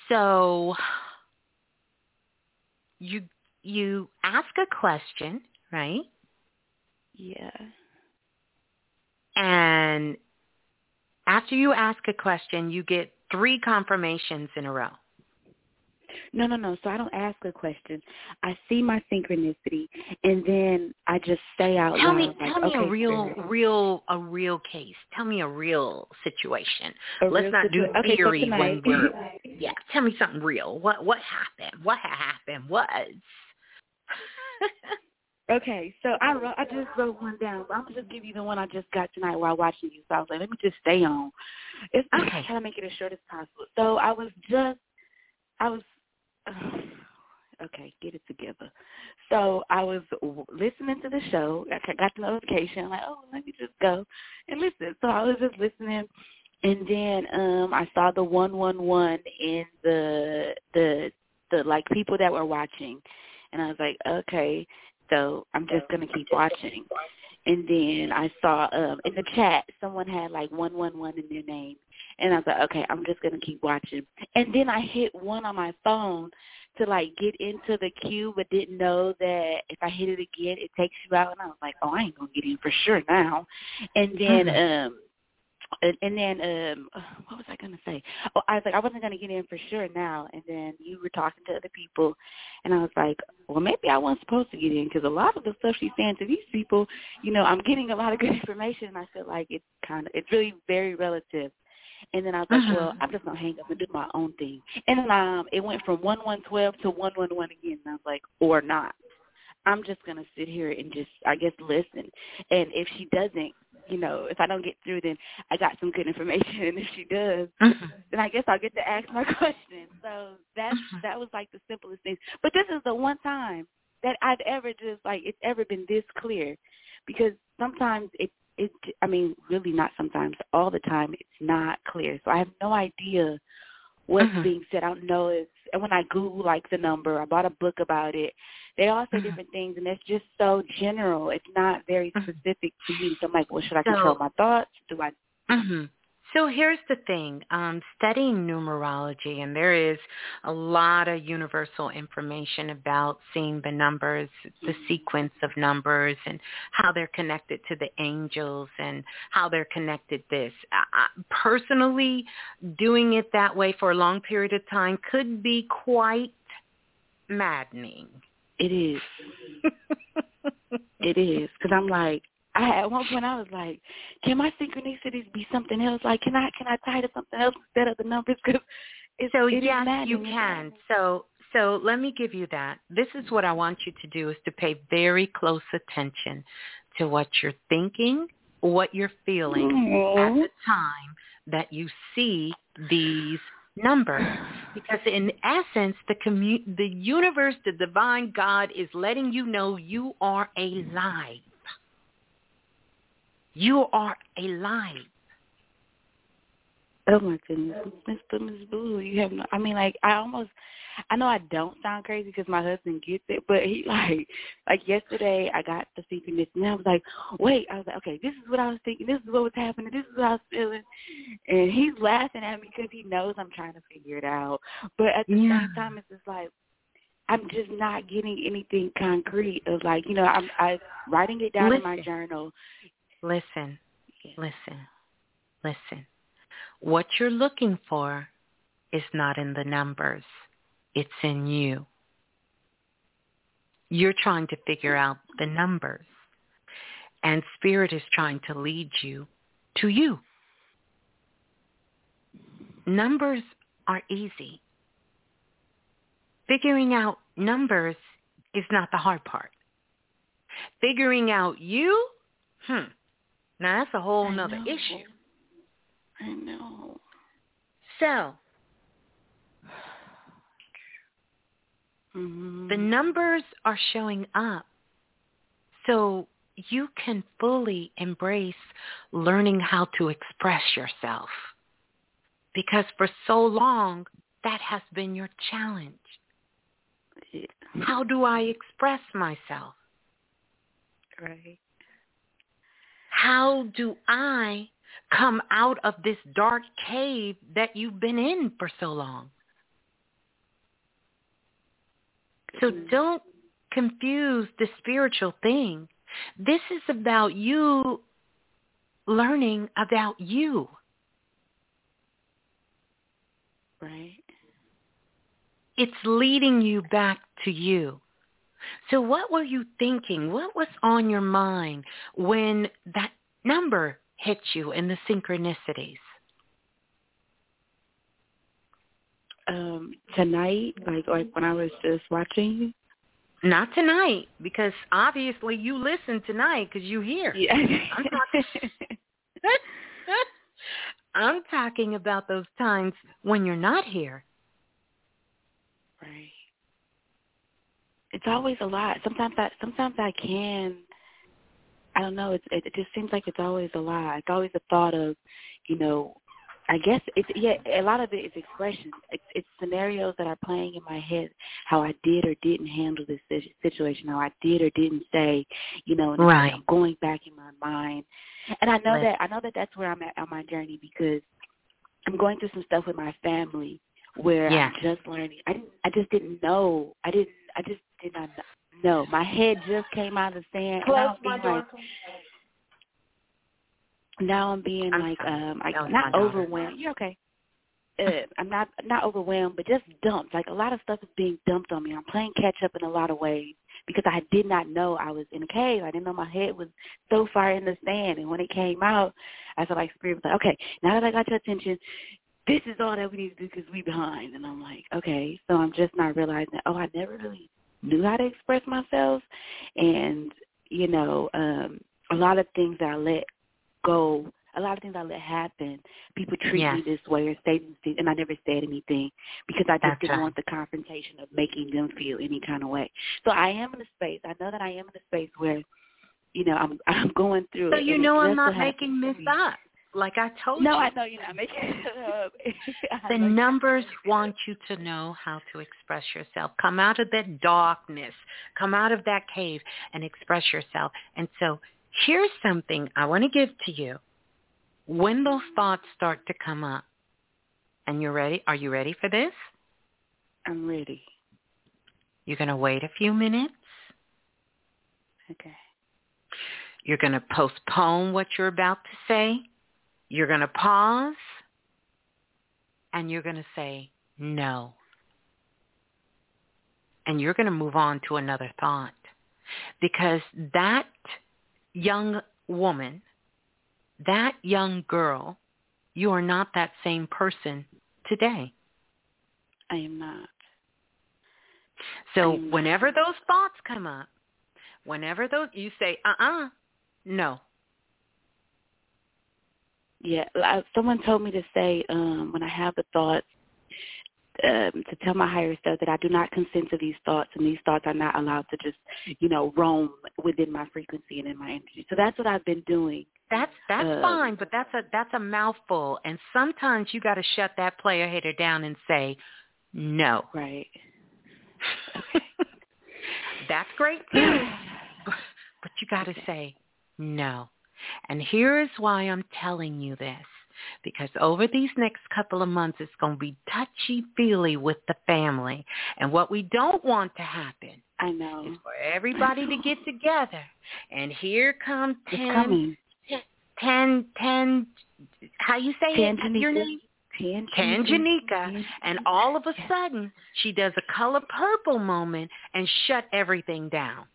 Speaker 2: So you you ask a question, right?
Speaker 11: Yeah.
Speaker 2: And after you ask a question, you get three confirmations in a row.
Speaker 11: No, no, no. So I don't ask a question. I see my synchronicity, and then I just say out
Speaker 2: tell
Speaker 11: loud.
Speaker 2: Me,
Speaker 11: like,
Speaker 2: tell me
Speaker 11: okay,
Speaker 2: a real, real, a real case. Tell me a real situation.
Speaker 11: A
Speaker 2: Let's
Speaker 11: real
Speaker 2: not do
Speaker 11: okay, so
Speaker 2: theory when we're. <laughs> Yeah, tell me something real. What what happened? What happened? What? <laughs>
Speaker 11: Okay, so I wrote, I just wrote one down. I'm gonna just give you the one I just got tonight while watching you. So I was like, let me just stay on. It's I'm
Speaker 2: Okay.
Speaker 11: try to make it as short as possible. So I was just, I was, <sighs> okay, get it together. So I was w- listening to the show. I got the notification. like, oh, let me just go and listen. So I was just listening, and then um I saw the one one one in the the the like people that were watching, and I was like, okay. So I'm just gonna keep watching. And then I saw um in the chat someone had like one one one in their name. And I was like, okay, I'm just gonna keep watching. And then I hit one on my phone to like get into the queue but didn't know that if I hit it again it takes you out and I was like, Oh, I ain't gonna get in for sure now and then um and, and then um <sighs> what was I gonna say? Oh, I was like I wasn't gonna get in for sure now. And then you were talking to other people, and I was like, well, maybe I wasn't supposed to get in because a lot of the stuff she's saying to these people, you know, I'm getting a lot of good <laughs> information, and I feel like it's kind of it's really very relative. And then I was like,
Speaker 2: Mhm.
Speaker 11: well, I'm just gonna hang up and do my own thing. And then um, it went from one one twelve to one one one again. And I was like, or not. I'm just gonna sit here and just, I guess, listen. And if she doesn't, you know, if I don't get through, then I got some good <laughs> information. And if she does,
Speaker 2: Mhm.
Speaker 11: then I guess I'll get to ask my <laughs> question. So that's
Speaker 2: Mhm.
Speaker 11: that was like the simplest thing. But this is the one time that I've ever just like it's ever been this clear, because sometimes it it I mean really not sometimes all the time it's not clear. So I have no idea what's
Speaker 2: Mhm.
Speaker 11: being said. I don't know if and when I Google like the number, I bought a book about it. They all say different things, and it's just so general. It's not very
Speaker 2: Mhm.
Speaker 11: specific to me. So I'm like, well, should I
Speaker 2: So-
Speaker 11: control my thoughts? Do I?
Speaker 2: hmm So here's the thing, um, studying numerology, and there is a lot of universal information about seeing the numbers, the sequence of numbers, and how they're connected to the angels and how they're connected this. I, personally, doing it that way for a long period of time could be quite maddening.
Speaker 11: It is. <laughs> It is because I'm like, I at one point I was like, can my synchronicities be something else? Like, can I can I tie to something else instead of the numbers? Because it's
Speaker 2: So
Speaker 11: it
Speaker 2: yes, you can. So so let me give you that. This is what I want you to do is to pay very close attention to what you're thinking, what you're feeling at the time that you see these numbers because in essence the commu- the universe the divine god is letting you know you are alive you are alive
Speaker 11: Oh my goodness, Boo, Miss Boo, you have no. I mean, like I almost, I know I don't sound crazy because my husband gets it, but he <laughs> like, like yesterday I got the synchronicity and I was like, wait, I was like, okay, this is what I was thinking, this is what was happening, this is what I was feeling, and he's laughing at me because he knows I'm trying to figure it out, but at the
Speaker 2: Yeah.
Speaker 11: same time it's just like. I'm just not getting anything concrete of like, you know, I'm I writing it down in my journal.
Speaker 2: listen
Speaker 11: Yeah.
Speaker 2: listen listen what you're looking for is not in the numbers. It's in you. You're trying to figure out the numbers. And spirit is trying to lead you to you. Numbers are easy. Figuring out numbers is not the hard part. Figuring out you hmm now that's a whole nother issue
Speaker 11: I know.
Speaker 2: so
Speaker 11: Mm-hmm.
Speaker 2: the numbers are showing up so you can fully embrace learning how to express yourself because for so long that has been your challenge
Speaker 11: Yeah.
Speaker 2: how do i express myself
Speaker 11: Right.
Speaker 2: how do i come out of this dark cave that you've been in for so long So
Speaker 11: Mhm.
Speaker 2: don't confuse the spiritual thing This is about you learning about you.
Speaker 11: Right.
Speaker 2: It's leading you back to you. So what were you thinking? What was on your mind when that number hit you in the synchronicities?
Speaker 11: Um, tonight, like like when I was just watching you.
Speaker 2: Not tonight, because obviously you listen tonight because you hear.
Speaker 11: Yeah.
Speaker 2: I'm talking, <laughs> I'm talking about those times when you're not here.
Speaker 11: Right. It's always a lot. Sometimes I sometimes I can I don't know, it's it, it just seems like it's always a lot. It's always a thought of, you know, I guess it's yeah. A lot of it is expressions. It's, it's scenarios that are playing in my head. How I did or didn't handle this situation. How I did or didn't say. You know,
Speaker 2: right.
Speaker 11: I'm going back in my mind. And I know that I know that that's where I'm at on my journey because I'm going through some stuff with my family where
Speaker 2: Yeah.
Speaker 11: I'm just learning. I didn't. I just didn't know. I didn't. I just did not know. My head just came out of the sand. and I was being like, now I'm being
Speaker 2: I'm
Speaker 11: like um I
Speaker 2: That
Speaker 11: not
Speaker 2: my daughter.
Speaker 11: overwhelmed. You're okay. Uh, I'm not not overwhelmed, but just dumped. Like a lot of stuff is being dumped on me. I'm playing catch up in a lot of ways because I did not know I was in a cave. I didn't know my head was so far in the sand. And when it came out, I felt like spirit was like, okay, now that I got your attention, this is all that we need to do because we behind. And I'm like, okay. So I'm just not realizing, oh, I never really knew how to express myself, and you know, um, a lot of things that I let go, a lot of things I let happen. People treat
Speaker 2: Yes.
Speaker 11: me this way or say things, and I never said anything because I just
Speaker 2: That's
Speaker 11: didn't
Speaker 2: right.
Speaker 11: want the confrontation of making them feel any kind of way. So I am in a space. I know that I am in a space where, you know, I'm <laughs> I'm going through
Speaker 2: So
Speaker 11: it.
Speaker 2: you know I'm not making this up. Like I told
Speaker 11: No,
Speaker 2: you.
Speaker 11: No, I know you're not making it <laughs> up. <laughs>
Speaker 2: The
Speaker 11: know you're not
Speaker 2: numbers
Speaker 11: making it up.
Speaker 2: want you to know how to express yourself. Come out of that darkness. Come out of that cave and express yourself. And so here's something I want to give to you. When those thoughts start to come up, and you're ready, are you ready for this?
Speaker 11: I'm ready.
Speaker 2: You're going to wait a few minutes.
Speaker 11: Okay.
Speaker 2: You're going to postpone what you're about to say. You're going to pause. And you're going to say no. And you're going to move on to another thought. Because that young woman, that young girl, you are not that same person today.
Speaker 11: I am not.
Speaker 2: So
Speaker 11: not.
Speaker 2: whenever those thoughts come up, whenever those, you say, uh-uh, no.
Speaker 11: Yeah, someone told me to say um, when I have the thoughts um, to tell my higher self that I do not consent to these thoughts, and these thoughts are not allowed to just, you know, roam within my frequency and in my energy. So that's what I've been doing.
Speaker 2: That's that's
Speaker 11: Uh,
Speaker 2: fine, but that's a that's a mouthful. And sometimes you got to shut that player hater down and say, no.
Speaker 11: Right. <laughs>
Speaker 2: that's great too, <clears throat> but, but you got to say no. And here is why I'm telling you this. Because over these next couple of months, it's going to be touchy-feely with the family. And what we don't want to happen
Speaker 11: I know.
Speaker 2: is for everybody to get together. And here come
Speaker 11: It's
Speaker 2: 10,
Speaker 11: coming.
Speaker 2: 10, 10, how you say it? Your name?
Speaker 11: Tanjanika.
Speaker 2: And all of a sudden, she does a color purple moment and shut everything down.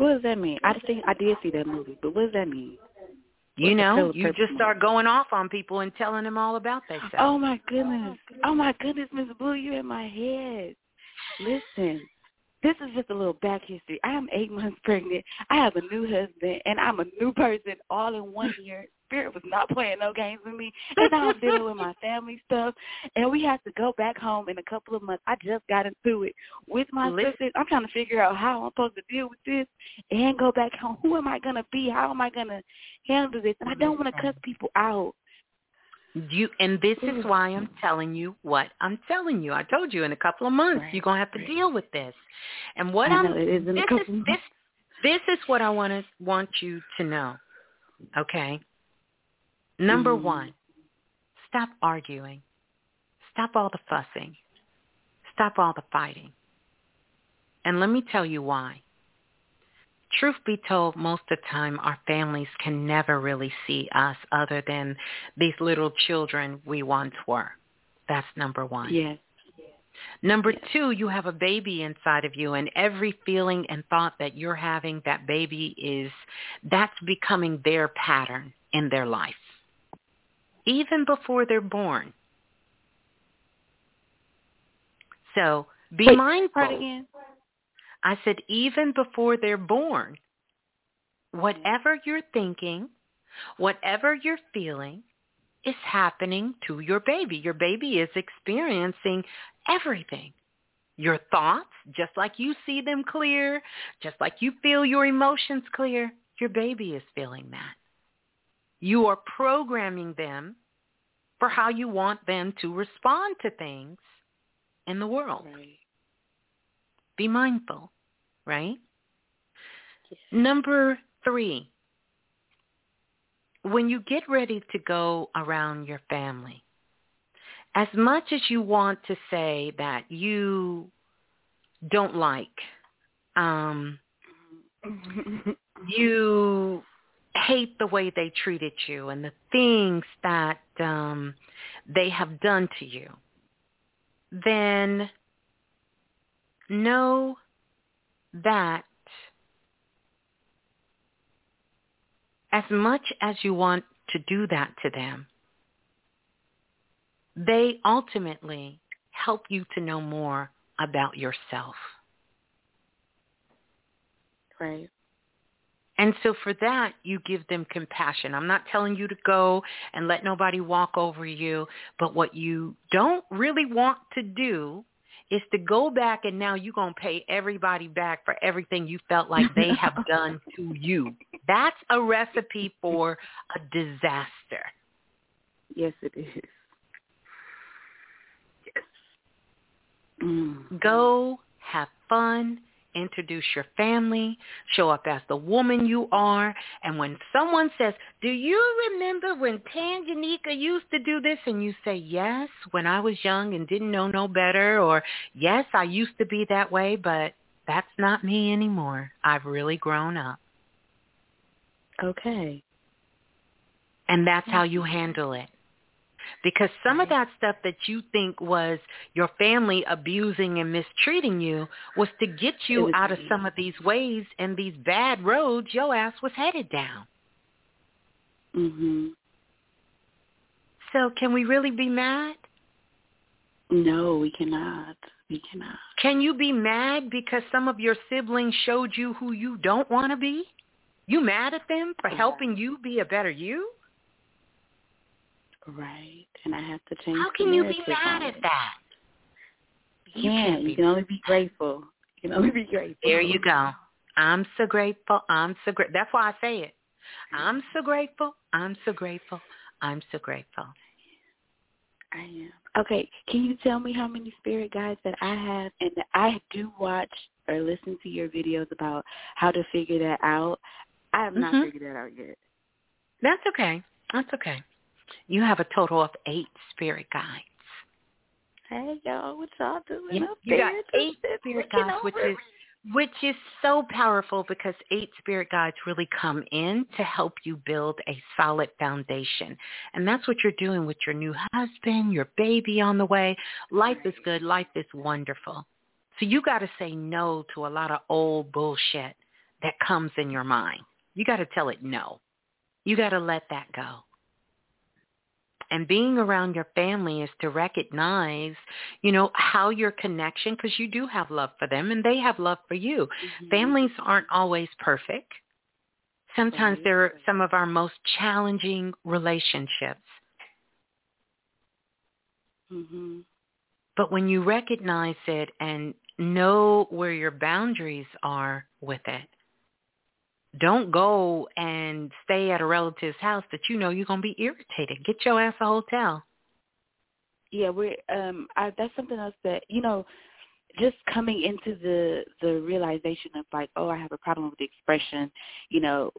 Speaker 11: What does that mean? I think I did see that movie, but what does that mean?
Speaker 2: You know, you just start going off on people and telling them all about themselves.
Speaker 11: Oh my goodness. Oh my goodness, Miss Blue, you're in my head. Listen, this is just a little back history. I am eight months <laughs> pregnant. I have a new husband, and I'm a new person all in one year. Spirit was not playing no games with me, and now I'm dealing with my family stuff, and we have to go back home in a couple of months. I just got into it with my
Speaker 2: Listen.
Speaker 11: sisters. I'm trying to figure out how I'm supposed to deal with this and go back home. Who am I gonna be? How am I gonna handle this? And I don't want to cuss people out.
Speaker 2: You and this is why I'm telling you what I'm telling you. I told you in a couple of months
Speaker 11: Right,
Speaker 2: you're gonna have to deal with this. And what
Speaker 11: I
Speaker 2: I'm
Speaker 11: it is in a
Speaker 2: this
Speaker 11: couple
Speaker 2: is this this is what I want to want you to know. Okay. Number
Speaker 11: Mhm.
Speaker 2: one, stop arguing. Stop all the fussing. Stop all the fighting. And let me tell you why. truth be told, most of the time our families can never really see us other than these little children we once were. That's number one.
Speaker 11: Yes.
Speaker 2: Number two, you have a baby inside of you and every feeling and thought that you're having, that baby is, that's becoming their pattern in their life. Even before they're born. So be
Speaker 11: Wait,
Speaker 2: mindful.
Speaker 11: again?
Speaker 2: I said even before they're born, whatever you're thinking, whatever you're feeling is happening to your baby. Your baby is experiencing everything. Your thoughts, just like you see them clear, just like you feel your emotions clear, your baby is feeling that. You are programming them for how you want them to respond to things in the world.
Speaker 11: Right.
Speaker 2: Be mindful, right? Number three, when you get ready to go around your family, as much as you want to say that you don't like, um, <laughs> you hate the way they treated you and the things that um, they have done to you, then know that as much as you want to do that to them, they ultimately help you to know more about yourself.
Speaker 11: Right.
Speaker 2: And so for that, you give them compassion. I'm not telling you to go and let nobody walk over you, but what you don't really want to do is to go back and now you're going to pay everybody back for everything you felt like they <laughs> have done to you. That's a recipe for a disaster.
Speaker 11: Yes, it is. Yes. Mm.
Speaker 2: Go have fun, introduce your family, show up as the woman you are, and when someone says, do you remember when Tanjanika used to do this? And you say, yes, when I was young and didn't know no better, or yes, I used to be that way, but that's not me anymore. I've really grown up.
Speaker 11: Okay.
Speaker 2: And that's how you handle it. Because some of that stuff that you think was your family abusing and mistreating you was to get you out of some of these ways and these bad roads your ass was headed down.
Speaker 11: Mhm.
Speaker 2: So can we really be mad?
Speaker 11: No, we cannot. We cannot.
Speaker 2: Can you be mad because some of your siblings showed you who you don't want to be? You mad at them for helping you be a better you?
Speaker 11: Right. And I have to change.
Speaker 2: How can you be mad at that?
Speaker 11: You can't. You can only be grateful. You can only be grateful.
Speaker 2: There you go. I'm so grateful. I'm so grateful. That's why I say it. I'm so grateful. I'm so grateful. I'm so grateful.
Speaker 11: I am. Okay, can you tell me how many spirit guides that I have? And I do watch or listen to your videos about how to figure that out. I have not
Speaker 2: Mhm.
Speaker 11: figured that out yet.
Speaker 2: That's okay. That's okay. You have a total of eight spirit guides.
Speaker 11: Hey y'all, what y'all doing
Speaker 2: You,
Speaker 11: up
Speaker 2: you got
Speaker 11: there?
Speaker 2: eight
Speaker 11: Just
Speaker 2: spirit
Speaker 11: looking
Speaker 2: guides, which is which is so powerful because eight spirit guides really come in to help you build a solid foundation. And that's what you're doing with your new husband, your baby on the way. Life is good. Life is wonderful. So you got to say no to a lot of old bullshit that comes in your mind. You got to tell it no. You got to let that go. And being around your family is to recognize, you know, how your connection, because you do have love for them and they have love for you.
Speaker 11: Mhm.
Speaker 2: Families aren't always perfect. Sometimes
Speaker 11: Right.
Speaker 2: they're some of our most challenging relationships.
Speaker 11: Mhm.
Speaker 2: But when you recognize it and know where your boundaries are with it, don't go and stay at a relative's house that you know you're going to be irritated. Get your ass a hotel.
Speaker 11: Yeah, we're um I that's something else that, you know, just coming into the the realization of like, oh, I have a problem with the expression, you know,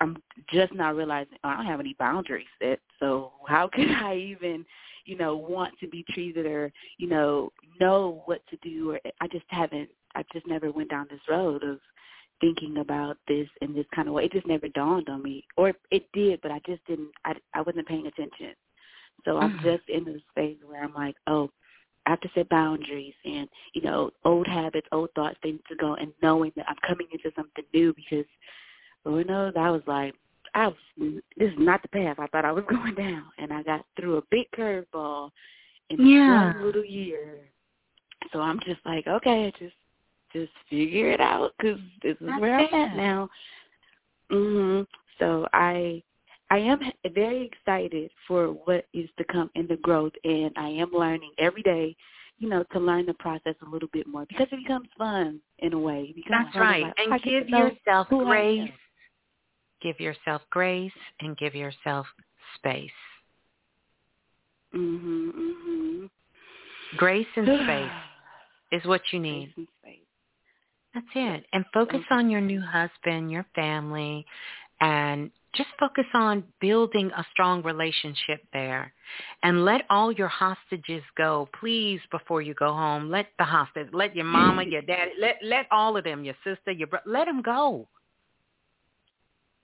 Speaker 11: I'm just not realizing oh, I don't have any boundaries set. So how <laughs> could I even, you know, want to be treated or, you know, know what to do or I just haven't I just never went down this road of thinking about this in this kind of way. It just never dawned on me, or it did, but I just didn't. I I wasn't paying attention. So I'm
Speaker 2: Mhm.
Speaker 11: just in this phase where I'm like, oh, I have to set boundaries and you know, old habits, old thoughts, need to go, and knowing that I'm coming into something new because Lord knows I was like, I was this is not the path I thought I was <laughs> going down, and I got through a big curveball in
Speaker 2: Yeah.
Speaker 11: one little year. So I'm just like, okay, just just figure it out because this is
Speaker 2: That's
Speaker 11: where I'm at now. Mhm. So I I am very excited for what is to come in the growth, and I am learning every day. You know, to learn the process a little bit more because it becomes fun in a way.
Speaker 2: That's right.
Speaker 11: Like,
Speaker 2: And give yourself grace. Give yourself grace and give yourself space.
Speaker 11: Mhm. Mhm.
Speaker 2: Grace and <sighs> space is what you need.
Speaker 11: Space and space.
Speaker 2: That's it. And focus on your new husband, your family, and just focus on building a strong relationship there. And let all your hostages go, please, before you go home. Let the hostage, let your mama, your daddy, let let all of them, your sister, your brother, let them go.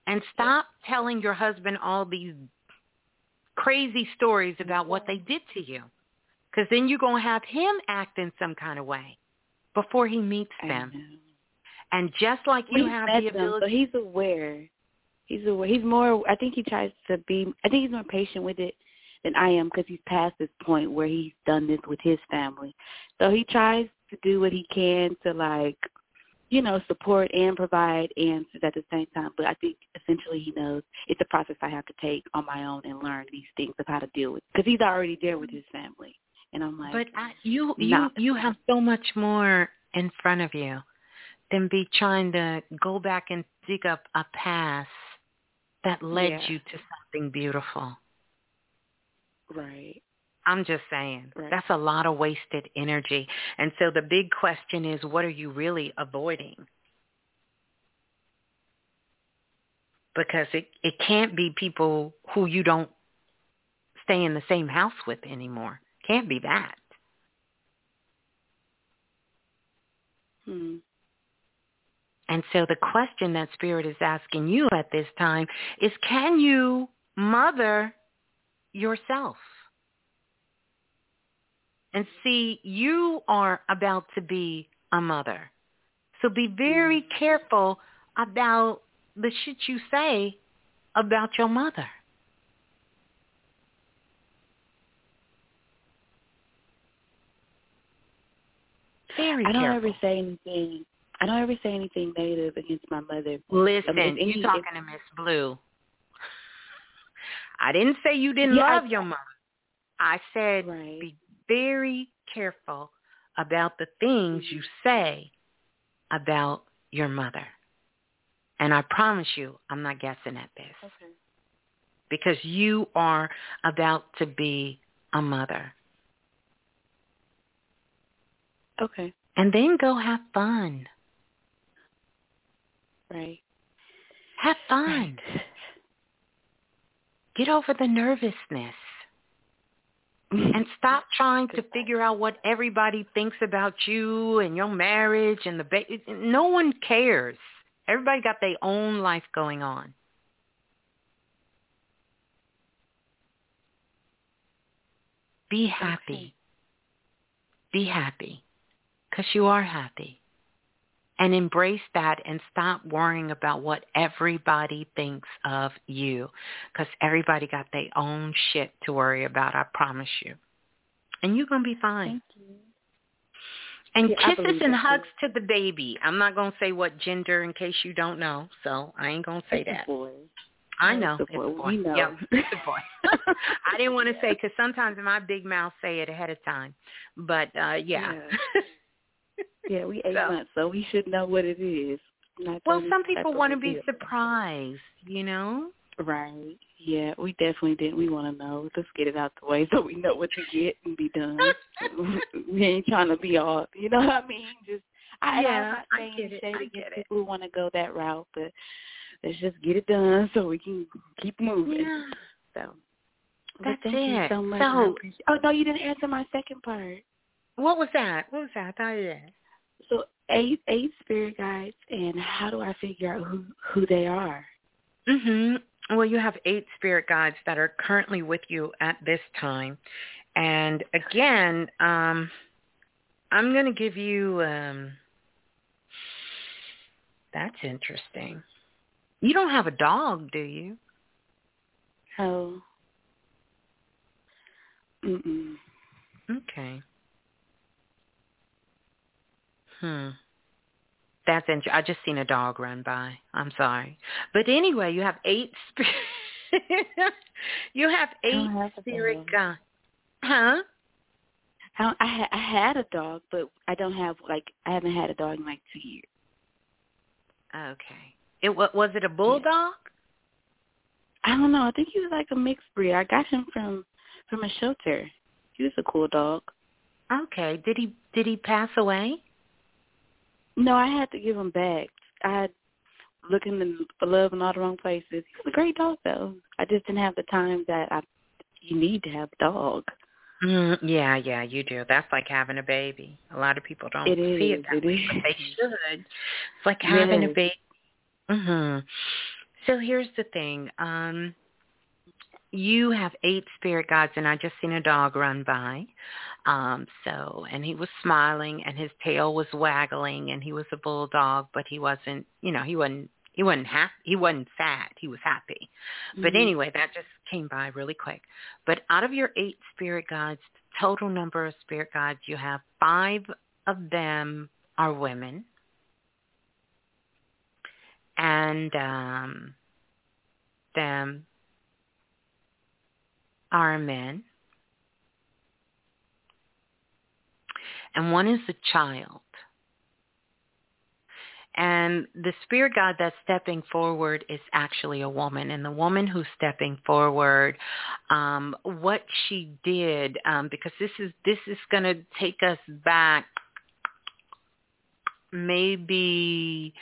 Speaker 2: And stop telling your husband all these crazy stories about what they did to you. Because then you're going to have him act in some kind of way before he meets them. And just like you have the
Speaker 11: them, so
Speaker 2: ability,
Speaker 11: he's aware. He's aware. He's more. I think he tries to be. I think he's more patient with it than I am because he's past this point where he's done this with his family. So he tries to do what he can to like, you know, support and provide answers at the same time. But I think essentially he knows it's a process I have to take on my own and learn these things of how to deal with because he's already there with his family. And I'm like,
Speaker 2: but I, you you
Speaker 11: not-
Speaker 2: you have so much more in front of you than be trying to go back and dig up a past that led
Speaker 11: Yeah.
Speaker 2: you to something beautiful.
Speaker 11: right.
Speaker 2: I'm just saying.
Speaker 11: Right.
Speaker 2: That's a lot of wasted energy. And so the big question is what are you really avoiding? Because it it can't be people who you don't stay in the same house with anymore. Can't be that.
Speaker 11: Hmm.
Speaker 2: And so the question that Spirit is asking you at this time is can you mother yourself? And see, you are about to be a mother. So be very careful about the shit you say about your mother. Very
Speaker 11: I don't
Speaker 2: careful.
Speaker 11: ever say anything. I don't ever say anything negative against my mother.
Speaker 2: Listen,
Speaker 11: I mean, if you're
Speaker 2: talking to Miss Blue. I didn't say you didn't
Speaker 11: Yeah, I-
Speaker 2: love your mother. I said
Speaker 11: Right.
Speaker 2: be very careful about the things you say about your mother. And I promise you, I'm not guessing at this
Speaker 11: Okay.
Speaker 2: because you are about to be a mother.
Speaker 11: Okay.
Speaker 2: And then go have fun.
Speaker 11: Right.
Speaker 2: Have fun. Get over the nervousness. and stop trying to figure out what everybody thinks about you and your marriage and the baby. No one cares. Everybody got their own life going on. Be happy. Be happy because you are happy. And embrace that and stop worrying about what everybody thinks of you because everybody got their own shit to worry about, I promise you. And you're going to be fine.
Speaker 11: Thank you.
Speaker 2: And
Speaker 11: Yeah,
Speaker 2: kisses and
Speaker 11: that, too.
Speaker 2: hugs to the baby. I'm not going to say what gender in case you don't know, so I ain't going to say
Speaker 11: It's
Speaker 2: that.
Speaker 11: boy.
Speaker 2: I
Speaker 11: It's
Speaker 2: know. It's a
Speaker 11: boy.
Speaker 2: boy.
Speaker 11: We know.
Speaker 2: Yeah, <laughs> it's a boy. I didn't want to say because sometimes my big mouth say it ahead of time. But, uh yeah.
Speaker 11: Yeah, <laughs> we eight
Speaker 2: So-
Speaker 11: months, so we should know what it is.
Speaker 2: Well, some people want to be surprised, you know?
Speaker 11: Right. Yeah, we definitely didn't. We want to know. Let's get it out the way so we know what to get and be done. <laughs> we ain't trying to be all, you know what I mean? Just I, and I'm
Speaker 2: Yeah,
Speaker 11: not
Speaker 2: I
Speaker 11: saying
Speaker 2: get it. I get it.
Speaker 11: people want to go that route, but let's just get it done so we can keep moving.
Speaker 2: Yeah.
Speaker 11: So.
Speaker 2: That's
Speaker 11: thank you
Speaker 2: it.
Speaker 11: so much.
Speaker 2: So-
Speaker 11: oh no, you didn't answer my second part.
Speaker 2: What was that? What was that? I thought you did.
Speaker 11: So eight eight spirit guides, and how do I figure out who who they are?
Speaker 2: Mhm. Well, you have eight spirit guides that are currently with you at this time, and again, um, I'm going to give you. Um, that's interesting. You don't have a dog, do you?
Speaker 11: Oh. Mm-mm.
Speaker 2: Okay. Hmm. That's interesting. I just seen a dog run by. I'm sorry, but anyway, you have eight. Sp- <laughs> you have eight
Speaker 11: have
Speaker 2: spirit guides. Huh?
Speaker 11: I, I ha- I had a dog, but I don't have like I haven't had a dog in like two years.
Speaker 2: Okay. It was was it a bulldog?
Speaker 11: I don't know. I think he was like a mixed breed. I got him from from a shelter. He was a cool dog.
Speaker 2: Okay. Did he did he pass away?
Speaker 11: No, I had to give him back. I had looking in for love in all the wrong places. He was a great dog though. I just didn't have the time that I you need to have a dog.
Speaker 2: Mm, yeah, yeah, you do. That's like having a baby. A lot of people don't
Speaker 11: It
Speaker 2: see
Speaker 11: is,
Speaker 2: it that
Speaker 11: it
Speaker 2: way,
Speaker 11: is.
Speaker 2: but they should. It's like having a
Speaker 11: Yes.
Speaker 2: baby. Mhm. So here's the thing. Um you have eight spirit guides and I just seen a dog run by. Um so and he was smiling and his tail was waggling and he was a bulldog but he wasn't, you know, he wasn't he wasn't happy. He wasn't sad. He was happy. But
Speaker 11: Mhm.
Speaker 2: anyway, that just came by really quick. But out of your eight spirit guides, total number of spirit guides, you have five of them are women. And um, them are men. And one is a child. And the spirit guide that's stepping forward is actually a woman. And the woman who's stepping forward, um, what she did, um, because this is this is going to take us back maybe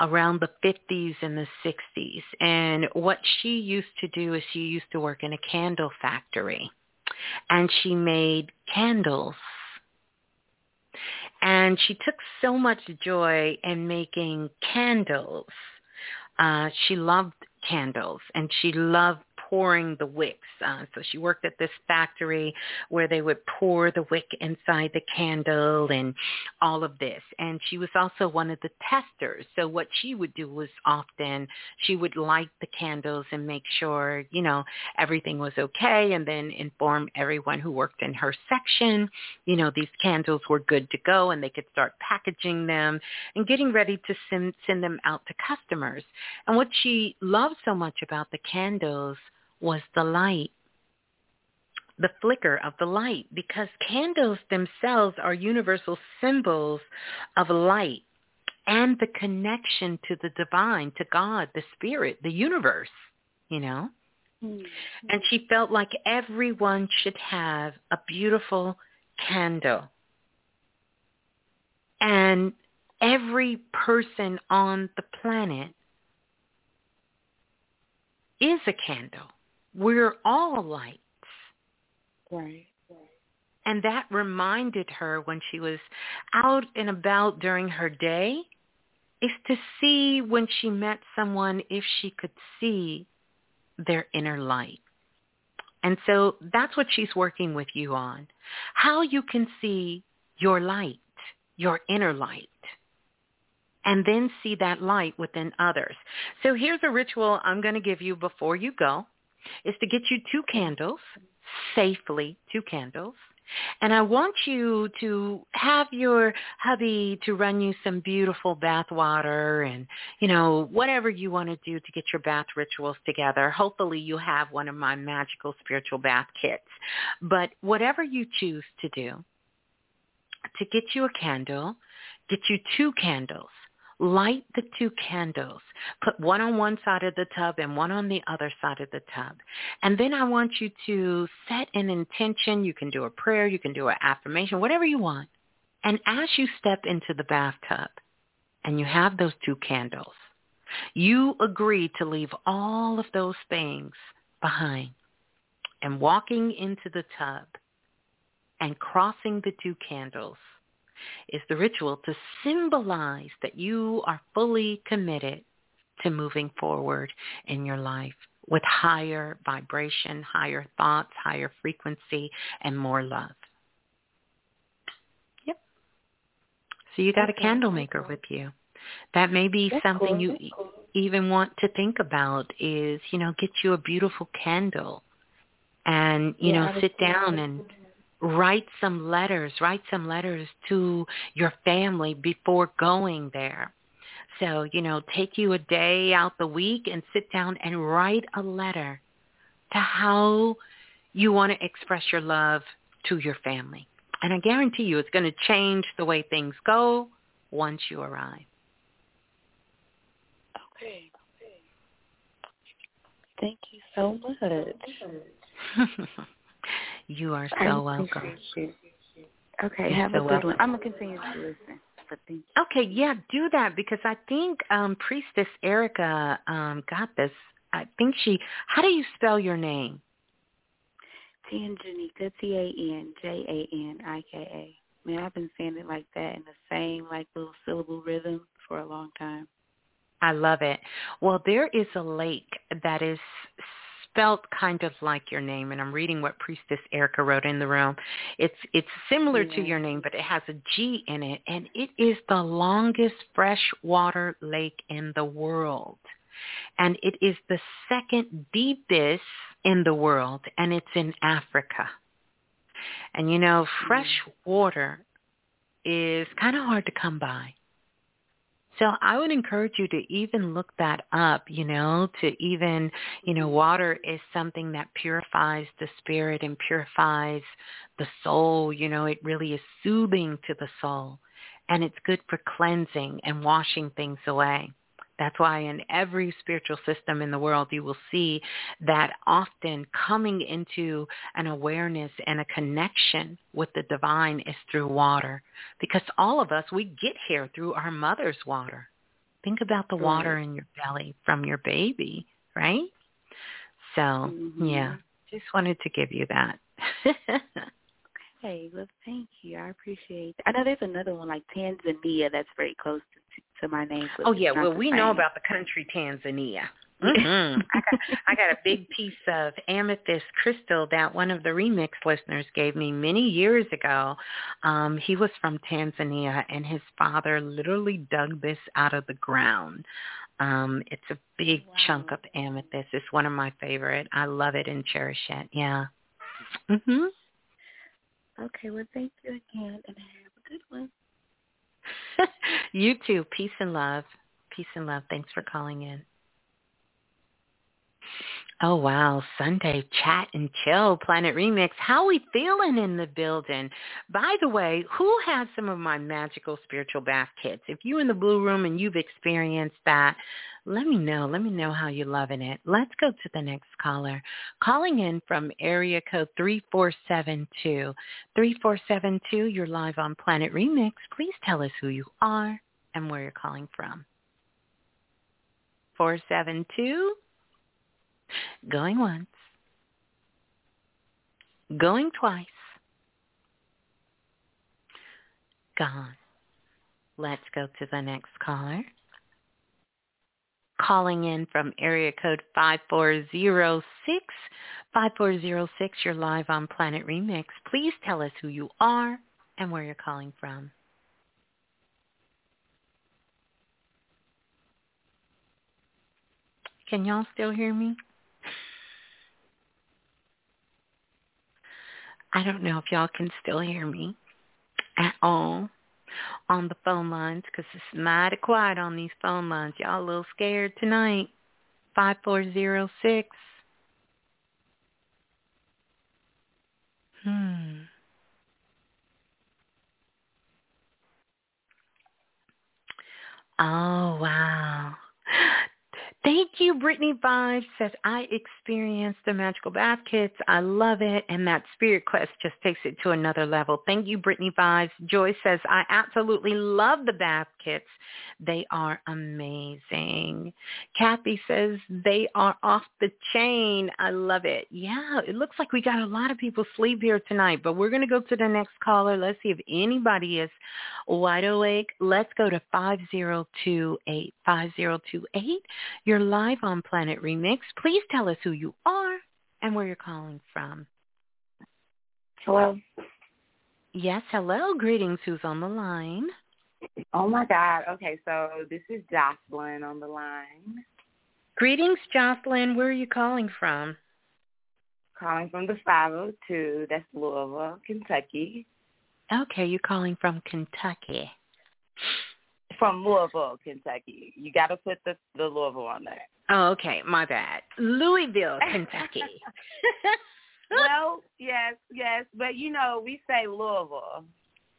Speaker 2: around the 50s and the 60s. And what she used to do is she used to work in a candle factory. And she made candles and she took so much joy in making candles. Uh, she loved candles and she loved pouring the wicks. Uh, so she worked at this factory where they would pour the wick inside the candle and all of this. And she was also one of the testers. So what she would do was often she would light the candles and make sure, you know, everything was okay and then inform everyone who worked in her section, you know, these candles were good to go and they could start packaging them and getting ready to send, send them out to customers. And what she loved so much about the candles was the light, the flicker of the light, because candles themselves are universal symbols of light and the connection to the divine, to God, the spirit, the universe, you know?
Speaker 11: Mm.
Speaker 2: And she felt like everyone should have a beautiful candle. And every person on the planet is a candle. We're all lights.
Speaker 11: Right.
Speaker 2: And that reminded her when she was out and about during her day is to see when she met someone if she could see their inner light. And so that's what she's working with you on. How you can see your light, your inner light, and then see that light within others. So here's a ritual I'm going to give you before you go is to get you two candles, safely two candles. And I want you to have your hubby to run you some beautiful bath water and, you know, whatever you want to do to get your bath rituals together. Hopefully you have one of my magical spiritual bath kits. But whatever you choose to do, to get you a candle, get you two candles light the two candles. Put one on one side of the tub and one on the other side of the tub. And then I want you to set an intention. You can do a prayer. You can do an affirmation, whatever you want. And as you step into the bathtub and you have those two candles, you agree to leave all of those things behind and walking into the tub and crossing the two candles is the ritual to symbolize that you are fully committed to moving forward in your life with higher vibration, higher thoughts, higher frequency, and more love. Yep. So you got a candle maker with you. That may be
Speaker 11: That's
Speaker 2: something
Speaker 11: cool.
Speaker 2: you
Speaker 11: cool.
Speaker 2: even want to think about is, you know, get you a beautiful candle and, you
Speaker 11: Yeah,
Speaker 2: know, sit down and write some letters, write some letters to your family before going there. So, you know, take you a day out the week and sit down and write a letter to how you want to express your love to your family. And I guarantee you it's going to change the way things go once you arrive.
Speaker 11: Okay. Thank you so much. <laughs>
Speaker 2: you are so welcome.
Speaker 11: you. Okay,
Speaker 2: You're
Speaker 11: have
Speaker 2: so
Speaker 11: a good
Speaker 2: welcome.
Speaker 11: one. I'm gonna continue to listen. But thank you.
Speaker 2: Okay, yeah, do that because I think um Priestess Erica um got this. I think she how do you spell your name?
Speaker 11: Tanjanika, T A N J A N I K A. Man, I've been saying it like that in the same like little syllable rhythm for a long time.
Speaker 2: I love it. Well, there is a lake that is spelt kind of like your name, and I'm reading what Priestess Erica wrote in the room. It's it's similar to your name, but it has a G in it, and it is the longest freshwater lake in the world. And it is the second deepest in the world, and it's in Africa. And you know, mm-hmm. fresh water is kind of hard to come by. So I would encourage you to even look that up, you know, to even, you know, water is something that purifies the spirit and purifies the soul. You know, it really is soothing to the soul and it's good for cleansing and washing things away. That's why in every spiritual system in the world, you will see that often coming into an awareness and a connection with the divine is through water. Because all of us, we get here through our mother's water. Think about the water in your belly from your baby, right? So,
Speaker 11: Mhm.
Speaker 2: yeah, just wanted to give you that. <laughs>
Speaker 11: Hey, well, thank you. I appreciate. That. I know there's another one like Tanzania that's very close to, to my name.
Speaker 2: oh yeah, well we know about the country Tanzania. hmm <laughs> I got I got a big piece of amethyst crystal that one of the remix listeners gave me many years ago. Um, he was from Tanzania, and his father literally dug this out of the ground. Um, it's a big chunk of amethyst. It's one of my favorite. I love it and cherish it. Yeah. Mhm.
Speaker 11: Okay, well, thank you again, and have a good one. <laughs>
Speaker 2: you too. Peace and love. Peace and love. Thanks for calling in. Oh wow, Sunday chat and chill, Planet Remix. How we feeling in the building? By the way, who has some of my magical spiritual bath kits? If you're in the blue room and you've experienced that, let me know. Let me know how you're loving it. Let's go to the next caller. Calling in from area code 3472. 3472, you're live on Planet Remix. Please tell us who you are and where you're calling from. 472. Going once. Going twice. Gone. Let's go to the next caller. Calling in from area code 5406. 5406, you're live on Planet Remix. Please tell us who you are and where you're calling from. Can y'all still hear me? I don't know if y'all can still hear me at all on the phone lines because it's mighty quiet on these phone lines. Y'all a little scared tonight. 5406. Hmm. Oh, wow. Thank you, Brittany Five says, I experienced the magical bath kits. I love it. And that spirit quest just takes it to another level. Thank you, Brittany Five. Joy says, I absolutely love the bath kits. They are amazing. Kathy says, they are off the chain. I love it. Yeah, it looks like we got a lot of people sleep here tonight, but we're going to go to the next caller. Let's see if anybody is wide awake. Let's go to 5028. 5028. You're live on Planet Remix. Please tell us who you are and where you're calling from.
Speaker 12: Hello.
Speaker 2: Yes, hello. Greetings. Who's on the line?
Speaker 12: Oh my God. Okay, so this is Jocelyn on the line.
Speaker 2: Greetings, Jocelyn. Where are you calling from?
Speaker 12: Calling from the 502. That's Louisville, Kentucky.
Speaker 2: Okay, you're calling from Kentucky
Speaker 12: from Louisville, Kentucky. You got to put the the Louisville on there.
Speaker 2: Oh, okay. My bad. Louisville, <laughs> Kentucky. <laughs>
Speaker 12: well, yes, yes, but you know we say Louisville.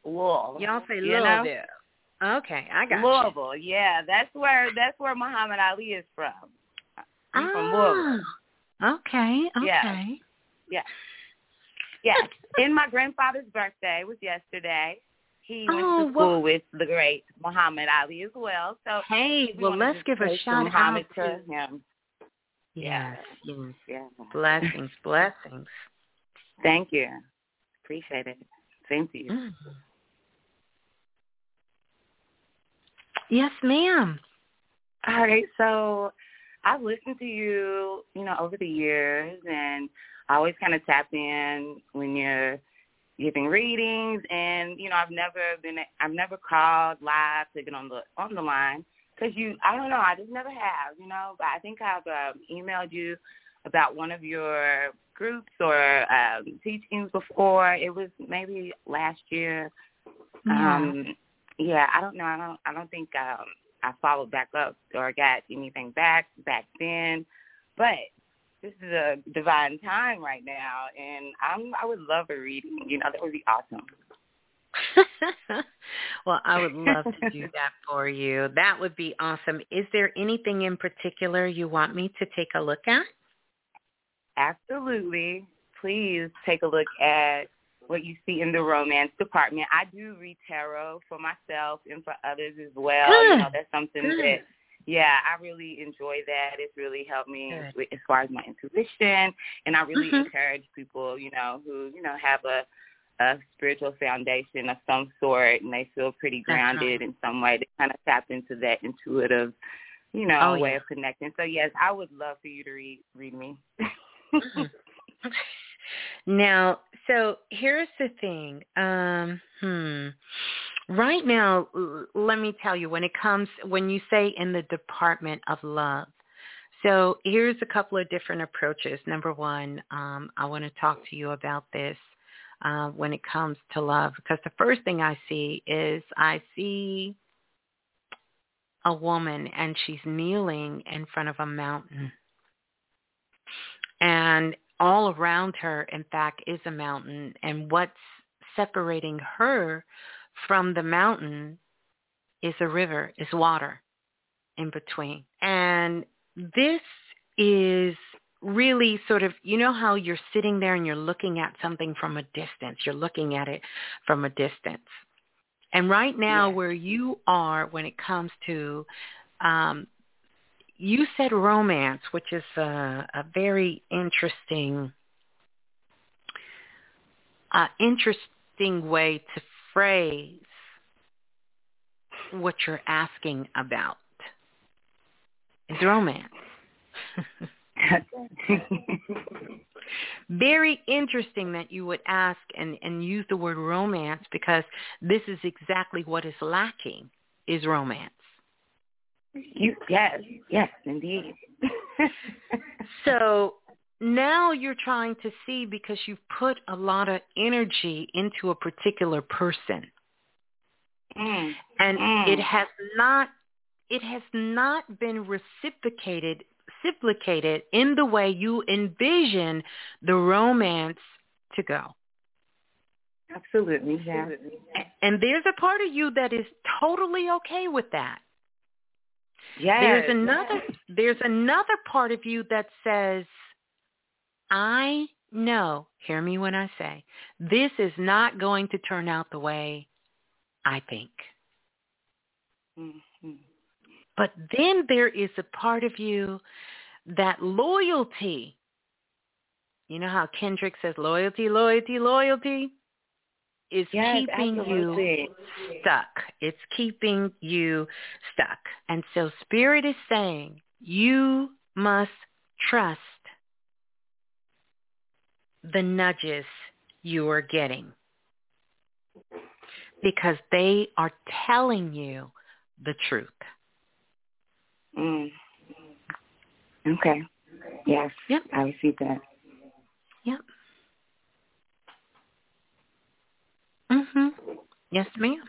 Speaker 12: Louisville.
Speaker 2: Y'all say Louisville. Know? Okay, I got
Speaker 12: Louisville.
Speaker 2: You.
Speaker 12: Yeah, that's where that's where Muhammad Ali is from. He's ah, from Louisville.
Speaker 2: Okay. Okay.
Speaker 12: Yeah. yeah. Yes. and my grandfather's birthday was yesterday he went
Speaker 2: oh,
Speaker 12: to school well, with the great Muhammad Ali as well. So
Speaker 2: hey,
Speaker 12: we
Speaker 2: well let's give a shout
Speaker 12: Muhammad
Speaker 2: out
Speaker 12: to him.
Speaker 2: Yes, yes.
Speaker 12: Yeah.
Speaker 2: Blessings, blessings.
Speaker 12: Thank you. Appreciate it. Same to you.
Speaker 2: Mm. Yes, ma'am.
Speaker 12: All right, so I've listened to you, you know, over the years, and I always kind of tap in when you're giving readings, and you know I've never been I've never called live to get on the on the line because you I don't know I just never have you know but I think I've um, emailed you about one of your groups or um, teachings before. It was maybe last year.
Speaker 2: Yeah.
Speaker 12: Um, yeah, I don't know. I don't. I don't think um, I followed back up or got anything back back then. But this is a divine time right now, and I'm I would love a reading. You know, that would be awesome. <laughs>
Speaker 2: well, I would love to do that for you. That would be awesome. Is there anything in particular you want me to take a look at?
Speaker 12: Absolutely. Please take a look at what you see in the romance department. I do read tarot for myself and for others as well.
Speaker 2: Good.
Speaker 12: You know, that's something
Speaker 2: Good.
Speaker 12: that yeah, I really enjoy that. It's really helped me with, as far as my intuition, and I really
Speaker 2: mm-hmm.
Speaker 12: encourage people, you know, who you know have a a spiritual foundation of some sort, and they feel pretty grounded in some way. They kind of tap into that intuitive, you know,
Speaker 2: oh,
Speaker 12: way
Speaker 2: yeah.
Speaker 12: of connecting. So yes, I would love for you to read read me.
Speaker 2: Mm-hmm. now, so here's the thing. Um, hmm right now, let me tell you, when it comes, when you say in the department of love, so here's a couple of different approaches. Number one, um, I want to talk to you about this uh, when it comes to love, because the first thing I see is I see a woman and she's kneeling in front of a mountain. And all around her, in fact, is a mountain. And what's separating her from the mountain is a river, is water in between. And this is really sort of, you know how you're sitting there and you're looking at something from a distance. You're looking at it from a distance. And right now where you are when it comes to, um, you said romance, which is a, a very interesting, uh, interesting way to phrase what you're asking about is romance. <laughs> Very interesting that you would ask and, and use the word romance because this is exactly what is lacking is romance.
Speaker 12: You, yes, yes, indeed.
Speaker 2: so now you're trying to see because you've put a lot of energy into a particular person.
Speaker 12: Mm.
Speaker 2: And
Speaker 12: mm.
Speaker 2: it has not it has not been reciprocated reciprocated in the way you envision the romance to go.
Speaker 12: Absolutely, yeah.
Speaker 2: And there's a part of you that is totally okay with that.
Speaker 12: Yes.
Speaker 2: There's another there's another part of you that says I know, hear me when I say, this is not going to turn out the way I think.
Speaker 12: Mm-hmm.
Speaker 2: But then there is a part of you that loyalty. You know how Kendrick says loyalty, loyalty, loyalty is
Speaker 12: yes,
Speaker 2: keeping
Speaker 12: absolutely.
Speaker 2: you stuck. It's keeping you stuck. And so Spirit is saying you must trust the nudges you are getting because they are telling you the truth.
Speaker 12: Mm. Okay. Yes.
Speaker 2: Yep.
Speaker 12: I received that.
Speaker 2: Yep. Mhm. Yes, ma'am.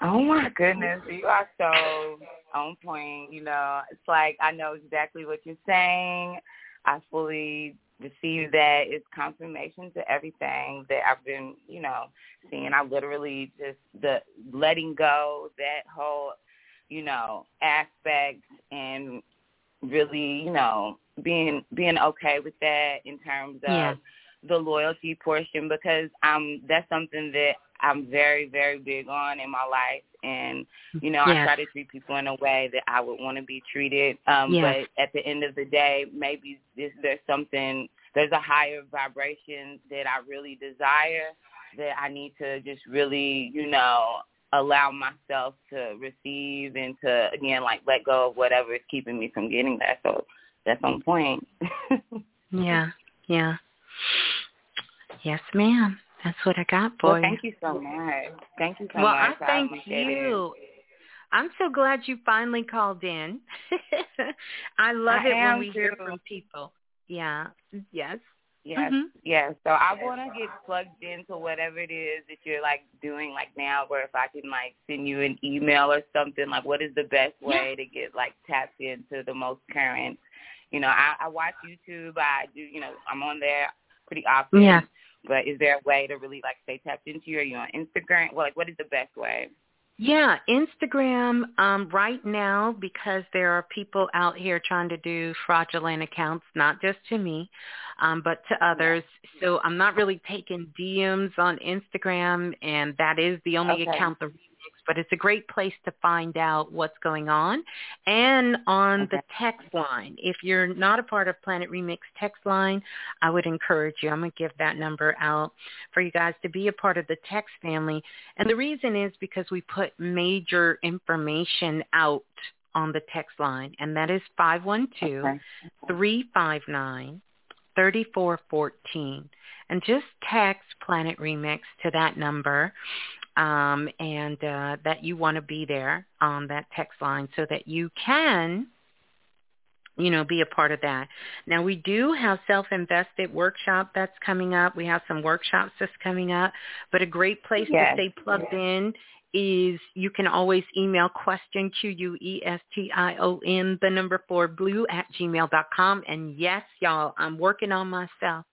Speaker 12: Oh my goodness, you are so on point. You know, it's like I know exactly what you're saying. I fully receive that. It's confirmation to everything that I've been, you know, seeing. I literally just the letting go that whole, you know, aspect and really, you know, being being okay with that in terms of
Speaker 2: Yeah.
Speaker 12: The loyalty portion because um that's something that I'm very, very big on in my life and you know, I try to treat people in a way that I would want to be treated. Um but at the end of the day maybe this there's something there's a higher vibration that I really desire that I need to just really, you know, allow myself to receive and to again like let go of whatever is keeping me from getting that. So that's on point. <laughs>
Speaker 2: Yeah. Yeah. Yes, ma'am. That's what I got for
Speaker 12: well,
Speaker 2: you.
Speaker 12: thank you so much. Thank you so
Speaker 2: well,
Speaker 12: much.
Speaker 2: I thank
Speaker 12: appreciate
Speaker 2: you. I'm so glad you finally called in. <laughs> I love
Speaker 12: I
Speaker 2: it when we hear from people. Yeah. Yes.
Speaker 12: It. Yes,
Speaker 2: Mhm.
Speaker 12: yes. So I want to get plugged into whatever it is that you're like doing like now, where if I can like send you an email or something, like what is the best way to get like tapped into the most current. You know, I, I watch YouTube. I do, you know, I'm on there pretty often.
Speaker 2: Yeah.
Speaker 12: But is there a way to really like stay tapped into you? Are you on Instagram? Well, like what is the best way?
Speaker 2: Yeah, Instagram um, right now because there are people out here trying to do fraudulent accounts, not just to me, um, but to others. So I'm not really taking DMs on Instagram, and that is the only
Speaker 12: Okay.
Speaker 2: account the. But it's a great place to find out what's going on, and on the text line. If you're not a part of Planet Remix text line, I would encourage you. I'm gonna give that number out for you guys to be a part of the text family. And the reason is because we put major information out on the text line, and that is 512-359-3414. And just text Planet Remix to that number um, and uh, that you want to be there on that text line so that you can you know, be a part of that. Now we do have self-invested workshop that's coming up. We have some workshops that's coming up, but a great place
Speaker 12: Yes.
Speaker 2: to stay plugged in is you can always email question Q-U-E-S-T-I-O-N, the number four blue at gmail dot com. And yes, y'all, I'm working on myself.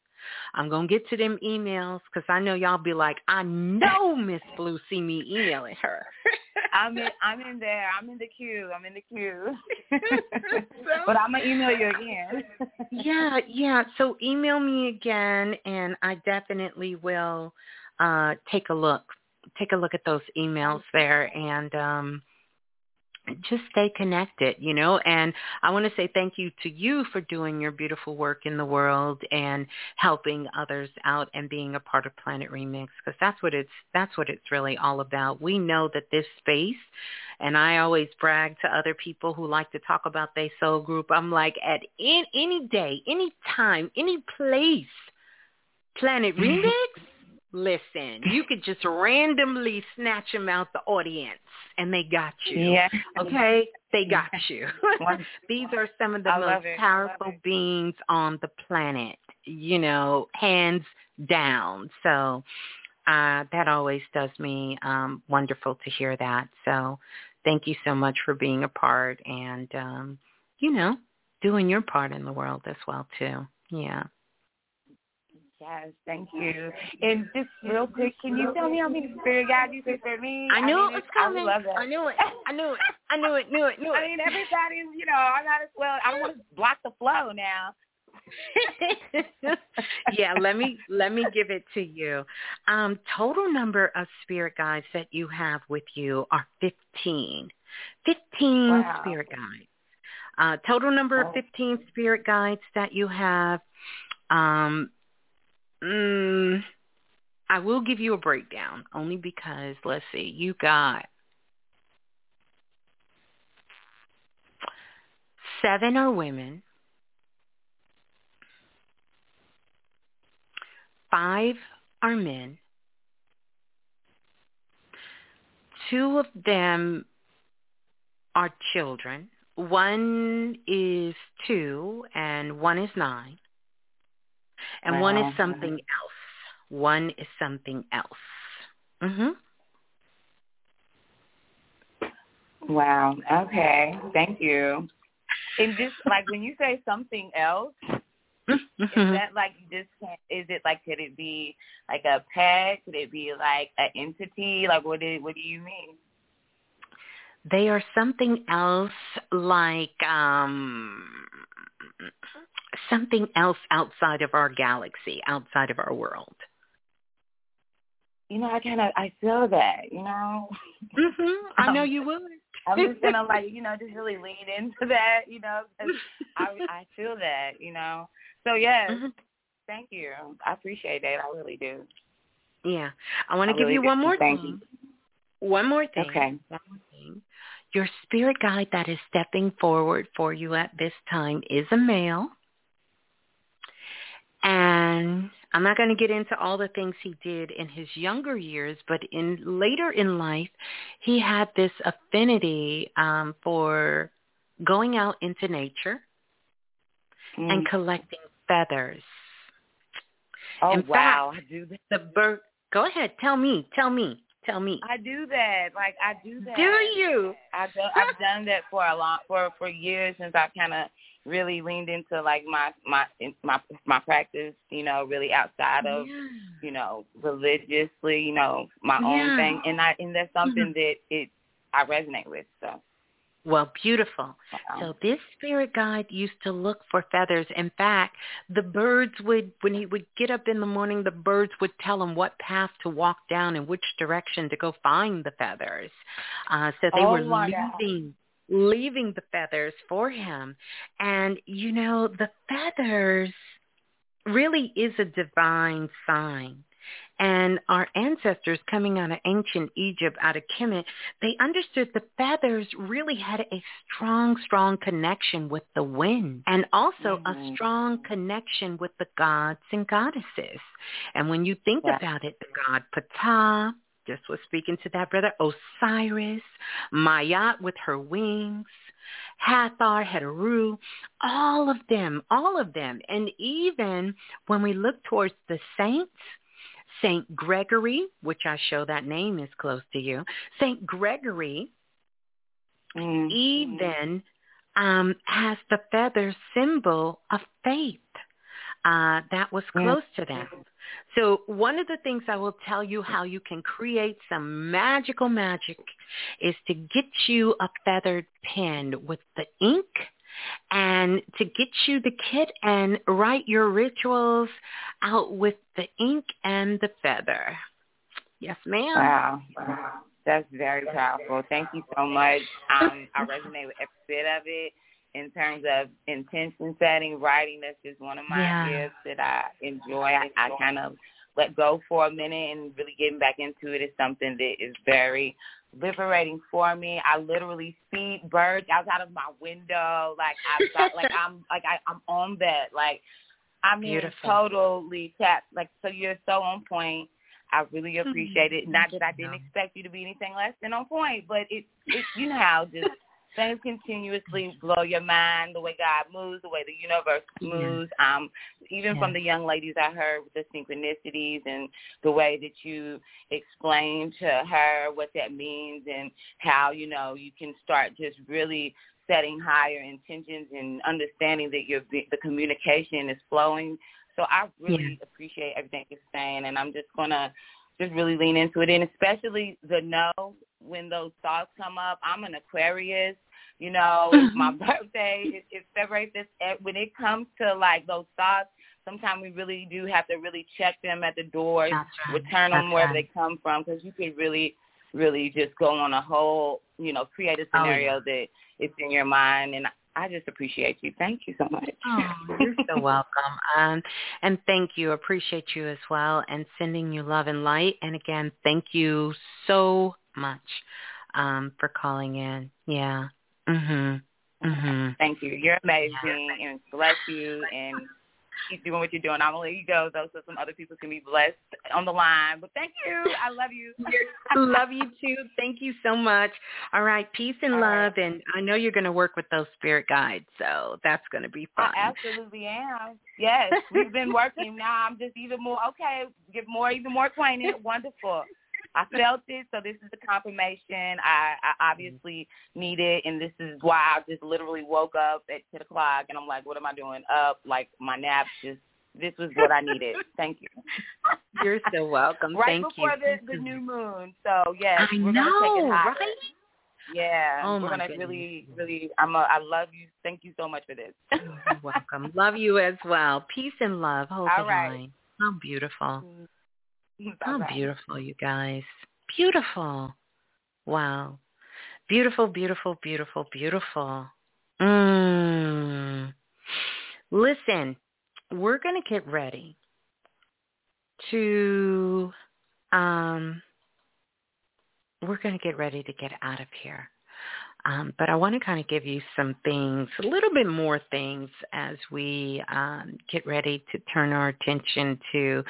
Speaker 2: I'm going to get to them emails because I know y'all be like, I know Miss Blue see me emailing her. <laughs>
Speaker 12: I'm in. I'm in there. I'm in the queue. I'm in the queue. <laughs> but I'm gonna email you again. <laughs>
Speaker 2: yeah, yeah. So email me again, and I definitely will uh, take a look. Take a look at those emails there, and um, just stay connected. You know, and I want to say thank you to you for doing your beautiful work in the world and helping others out and being a part of Planet Remix because that's what it's that's what it's really all about. We know that this space and I always brag to other people who like to talk about their soul group. I'm like, at in, any day, any time, any place, Planet <laughs> Remix, listen, you could just randomly snatch them out the audience and they got you.
Speaker 12: Yeah.
Speaker 2: Okay? They got you. <laughs> These are some of the
Speaker 12: I
Speaker 2: most
Speaker 12: it. I love
Speaker 2: powerful beings on the planet, you know, hands down. So uh, that always does me um, wonderful to hear that. So thank you so much for being a part and, um, you know, doing your part in the world as well too. Yeah.
Speaker 12: Yes, thank you. And just real quick, can you tell me how many spirit guides you say for me?
Speaker 2: I knew
Speaker 12: I mean,
Speaker 2: it was coming.
Speaker 12: I.
Speaker 2: I knew it. I knew it. I knew it. Knew it. Knew it.
Speaker 12: I mean, everybody's, you know, I might as well. I don't want to block the flow now. <laughs>
Speaker 2: yeah, let me let me give it to you. Um, total number of spirit guides that you have with you are fifteen. Fifteen
Speaker 12: Wow.
Speaker 2: spirit guides. Uh, total number of fifteen spirit guides that you have. Um, mm, I will give you a breakdown only because let's see, you got seven are women. Five are men. Two of them are children. One is two and one is nine. And one is something else. One is something else. Mhm.
Speaker 12: Wow. Okay. Thank you. And just like when you say something else, is <laughs> that like you just can't? Is it like could it be like a pet? Could it be like an entity? Like what? Do, what do you mean?
Speaker 2: They are something else like um something else outside of our galaxy, outside of our world.
Speaker 12: You know, I kind of I feel that. You know.
Speaker 2: Mhm. I <laughs> know you would.
Speaker 12: I'm just gonna <laughs> like you know just really lean into that. You know, I I feel that. You know. So yes,
Speaker 2: Mhm.
Speaker 12: thank you. I appreciate that. I really do.
Speaker 2: Yeah. I want to give
Speaker 12: really
Speaker 2: you one more
Speaker 12: Thank
Speaker 2: thing.
Speaker 12: you.
Speaker 2: One more thing.
Speaker 12: Okay.
Speaker 2: One more thing. Your spirit guide that is stepping forward for you at this time is a male. And I'm not going to get into all the things he did in his younger years, but in later in life, he had this affinity um, for going out into nature
Speaker 12: Mm.
Speaker 2: and collecting feathers.
Speaker 12: Oh
Speaker 2: in
Speaker 12: wow,
Speaker 2: fact,
Speaker 12: I do that.
Speaker 2: The bird. Go ahead. Tell me. Tell me. Tell me.
Speaker 12: I do that. Like I do that.
Speaker 2: Do you?
Speaker 12: I've done, I've done that for a long for for years since I've kind of really leaned into like my my my my practice. You know, really outside of
Speaker 2: Yeah.
Speaker 12: you know religiously. You know, my
Speaker 2: Yeah.
Speaker 12: own thing, and I and that's something that it I resonate with. So.
Speaker 2: Well, beautiful.
Speaker 12: wow.
Speaker 2: So this spirit guide used to look for feathers. In fact, the birds would, when he would get up in the morning, the birds would tell him what path to walk down and which direction to go find the feathers. Uh, so they
Speaker 12: Oh,
Speaker 2: were
Speaker 12: my God.
Speaker 2: Leaving, the feathers for him. And, you know, the feathers really is a divine sign. And our ancestors coming out of ancient Egypt, out of Kemet, they understood the feathers really had a strong, strong connection with the wind and also a
Speaker 12: Mhm.
Speaker 2: strong connection with the gods and goddesses. And when you think
Speaker 12: Yeah.
Speaker 2: about it, the god Ptah, just was speaking to that brother, Osiris, Ma'at with her wings, Hathor, Heteru, all of them, all of them. And even when we look towards the saints, Saint Gregory, which I show that name is close to you, Saint Gregory
Speaker 12: Mm.
Speaker 2: even um, has the feather symbol of faith. Uh, that was close to them. So one of the things I will tell you how you can create some magical magic is to get you a feathered pen with the ink and to get you the kit and write your rituals out with the ink and the feather. Yes, ma'am.
Speaker 12: Wow. That's very powerful. Thank you so much. Um, I resonate with every bit of it in terms of intention setting, writing. That's just one of my
Speaker 2: Yeah.
Speaker 12: gifts that I enjoy. I, I kind of let go for a minute and really getting back into it is something that is very liberating for me. I literally see birds outside of my window. Like I'm like <laughs> I'm like I, I'm on that. Like I mean
Speaker 2: Beautiful.
Speaker 12: totally tapped. Like so you're so on point. I really
Speaker 2: Hmm.
Speaker 12: appreciate it. Not that I didn't
Speaker 2: No.
Speaker 12: expect you to be anything less than on point, but it, it you know how just things continuously blow your mind, the way God moves, the way the universe
Speaker 2: Yeah.
Speaker 12: moves. Um, even from the young ladies I heard with the synchronicities and the way that you explained to her what that means and how, you know, you can start just really setting higher intentions and understanding that your the communication is flowing So I really yeah. appreciate everything you're saying, and I'm just gonna just really lean into it, and especially the no when those thoughts come up. I'm an Aquarius, you know. it's my <laughs> birthday is, is February 5th. When it comes to like those thoughts, sometimes we really do have to really check them at the door, right. return them wherever right. they come from, because you could really, really just go on a whole, you know, create a scenario oh, yeah. that it's in your mind. And I just appreciate you. Thank you so much.
Speaker 2: Oh, you're so <laughs> welcome. Um, and thank you. Appreciate you as well. And sending you love and light. And again, thank you so much um, for calling in. Yeah. Mhm. Mhm.
Speaker 12: Thank you. You're amazing, and bless you. And keep doing what you're doing. I'm gonna let you go though, so some other people can be blessed on the line. But thank you. I love you. <laughs>
Speaker 2: I love you too. Thank you so much. All right, peace and All love, right. and I know you're gonna work with those spirit guides, so that's gonna be fun.
Speaker 12: I absolutely am. Yes, we've been working. now I'm just even more okay. Get more, even more acquainted. Wonderful. I felt it, so this is the confirmation I, I obviously needed, and this is why I just literally woke up at 10 o'clock, and I'm like, what am I doing? Up, like my nap just, this was what I needed. Thank you.
Speaker 2: You're so welcome.
Speaker 12: right
Speaker 2: Thank
Speaker 12: before
Speaker 2: you.
Speaker 12: the, the new moon, so yes,
Speaker 2: I
Speaker 12: we're
Speaker 2: know,
Speaker 12: gonna take it higher.
Speaker 2: right?
Speaker 12: Yeah,
Speaker 2: oh
Speaker 12: we're gonna
Speaker 2: goodness.
Speaker 12: really, really. I'm. A, I love you. Thank you so much for this.
Speaker 2: You're welcome. Love you as well. Peace and love. Hold
Speaker 12: All right.
Speaker 2: line. How beautiful. Mm-hmm.
Speaker 12: How
Speaker 2: beautiful, you guys. Beautiful. Wow. Beautiful, beautiful, beautiful, beautiful. Mm. Listen, we're going to get ready to, um, we're going to get ready to get out of here. Um, but I want to kind of give you some things, a little bit more things as we um, get ready to turn our attention to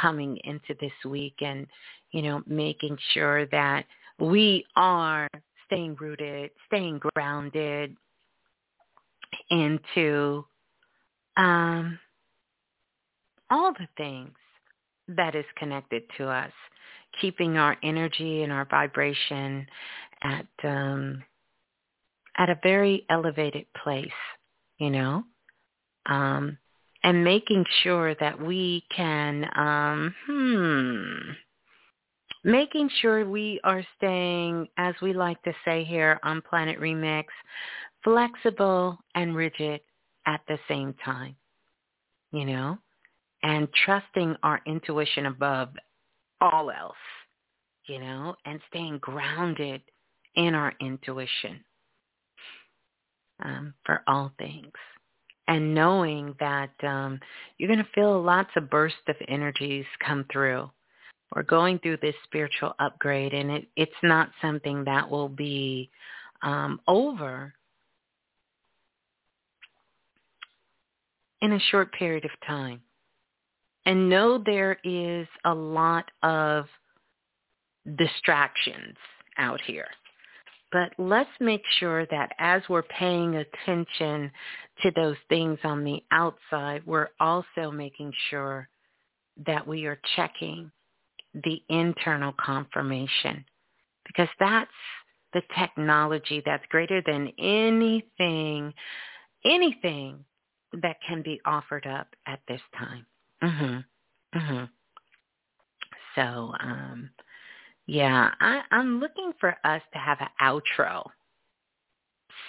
Speaker 2: coming into this week and, you know, making sure that we are staying rooted, staying grounded into um, all the things that is connected to us, keeping our energy and our vibration at um, at a very elevated place, you know, um, and making sure that we can, um, hmm, making sure we are staying, as we like to say here on Planet Remix, flexible and rigid at the same time, you know, and trusting our intuition above all else, you know, and staying grounded in our intuition um, for all things. And knowing that um, you're going to feel lots of bursts of energies come through. We're going through this spiritual upgrade, and it, it's not something that will be um, over in a short period of time. And know there is a lot of distractions out here. But let's make sure that as we're paying attention to those things on the outside, we're also making sure that we are checking the internal confirmation because that's the technology that's greater than anything, anything that can be offered up at this time. Mhm. Mhm. So, um, yeah, I, I'm looking for us to have an outro.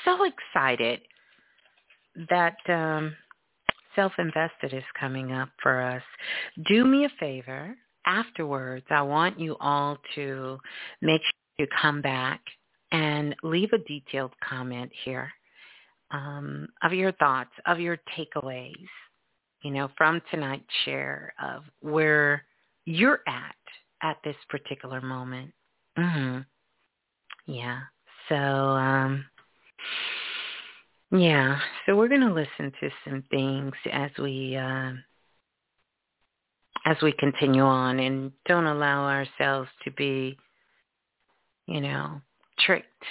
Speaker 2: So excited that um, Self-Invested is coming up for us. Do me a favor. Afterwards, I want you all to make sure you come back and leave a detailed comment here um, of your thoughts, of your takeaways, you know, from tonight's share of where you're at at this particular moment. Mhm. Yeah. So um yeah, so we're going to listen to some things as we uh, as we continue on and don't allow ourselves to be you know, tricked,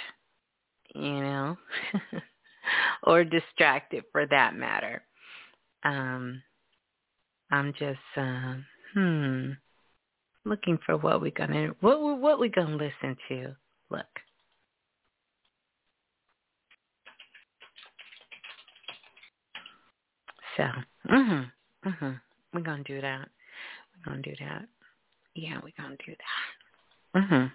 Speaker 2: you know, <laughs> or distracted for that matter. Um I'm just uh, hmm looking for what we're gonna what we what we gonna listen to. Look. So, mhm, mhm. We're gonna do that. We're gonna do that. Yeah, we're gonna do that. Mhm.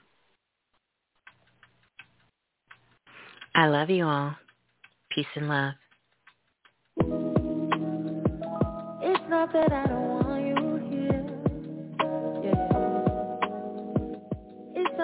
Speaker 2: I love you all. Peace and love.
Speaker 6: It's not that I don't want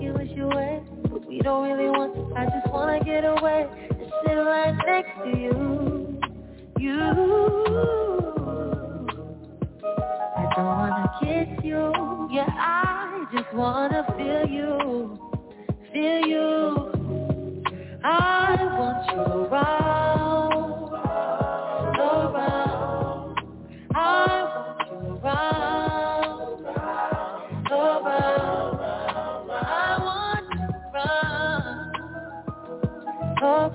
Speaker 6: you you. We can get away. Palm trees, beach views, ordinary day. All I wanna hear is in the pictures on replay. Sit right next to you. You. I try not to show how I feel about you. You wish you away, but we don't really want to. I just wanna get away and sit right next to you. You. I don't wanna kiss you. Yeah, I just wanna feel you. Feel you. I want you around.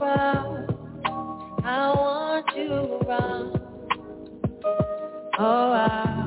Speaker 6: Around. I want you around. Oh, around.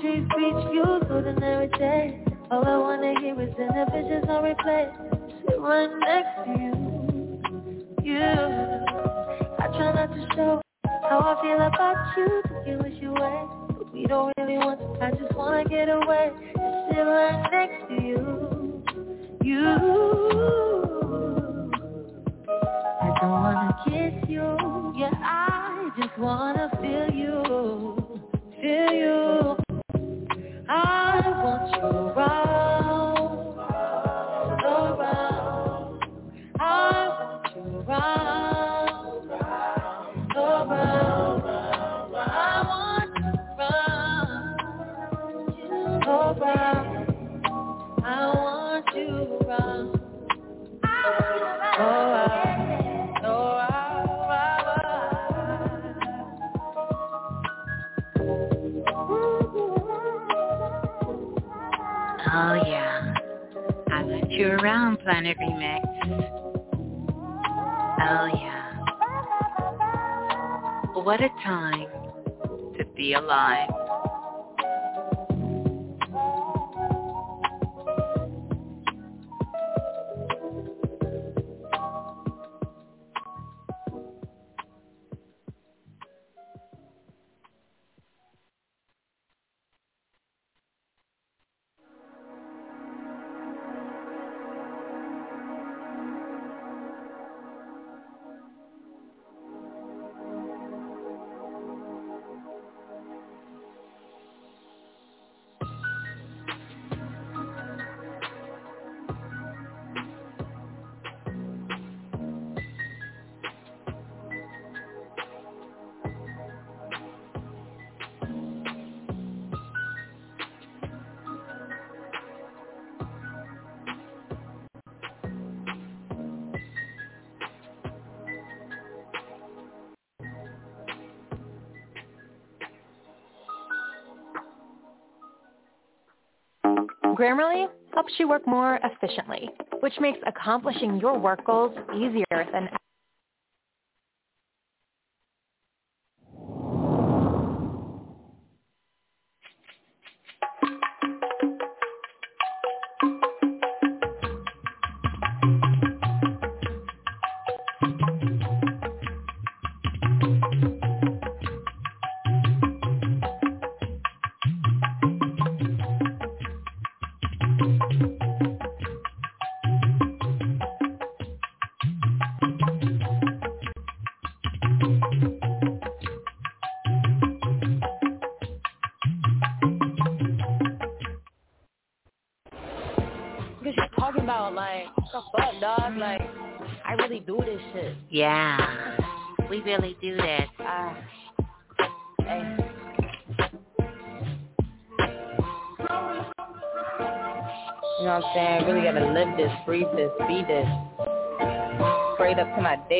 Speaker 6: Trees, beach views, ordinary day. All I wanna hear is in the visions on replay. Sit right next to you. You. I try not to show how I feel about you. You wish you away, but we don't really want to. I just wanna get away sit right next to you. You. I don't wanna kiss you. Yeah, I just wanna feel you. Feel you. I want you around. You around,
Speaker 2: Planet Remix. Oh yeah. What a time to be alive.
Speaker 13: Grammarly helps you work more efficiently, which makes accomplishing your work goals easier than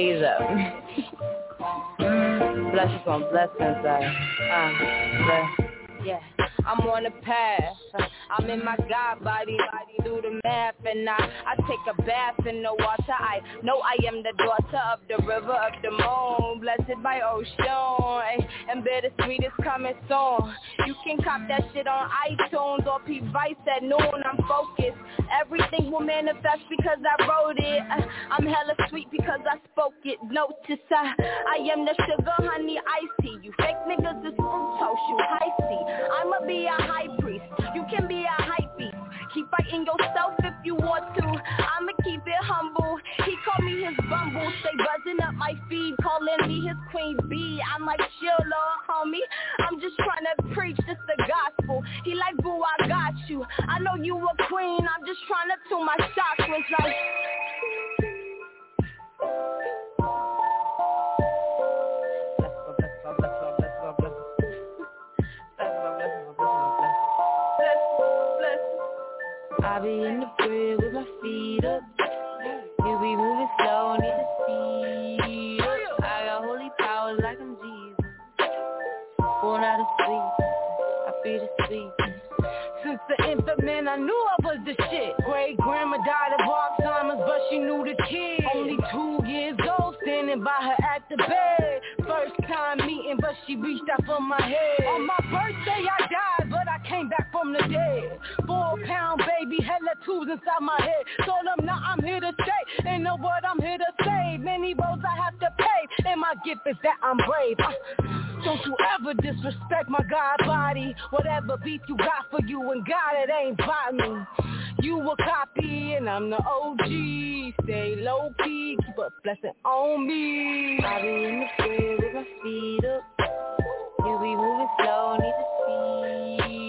Speaker 4: up to my days up. blessings on blessings, uh, uh, yeah. I'm on a path. I'm in my God body, body do the math, and I I take a bath in the water. I know I am the daughter of the river of the moon, blessed by ocean, eh, and bittersweet is coming soon. You can cop that shit on iTunes or P Vice at noon. I'm focused. Everything will manifest because I wrote it. Eh, I'm hella sweet because I spoke it. Notice I I am the sugar honey icy. You fake niggas is fructose, you Hi-C. I'ma be a high priest. You can be a beast. Keep fighting yourself if you want to. I'ma keep it humble. He called me his bumble. Stay buzzing up my feed, calling me his queen bee. I'm like, chill, little homie. I'm just trying to preach just the gospel. He like, boo, I got you. I know you a queen. I'm just trying to tune my chakras like. I be in the crib with my feet up. You be moving slow, need to speed up. I got holy powers like I'm Jesus. Born out of sleep, I feel the sweet. Since the infant man, I knew I was the shit. Great grandma died of Alzheimer's, but she knew the kid. Only two years old, standing by her at the bed. First time meeting, but she reached out for my head. On my birthday, I died, came back from the dead. Four pound baby, hella tubes inside my head. Told them now I'm here to stay. Ain't know what I'm here to save. Many roads I have to pave, and my gift is that I'm brave. Uh, don't you ever disrespect my God body. Whatever beat you got for you and God, it ain't by me. You a copy and I'm the OG. Stay low key, keep a blessing on me. I be in the crib with my feet up. You be moving slow, need to speed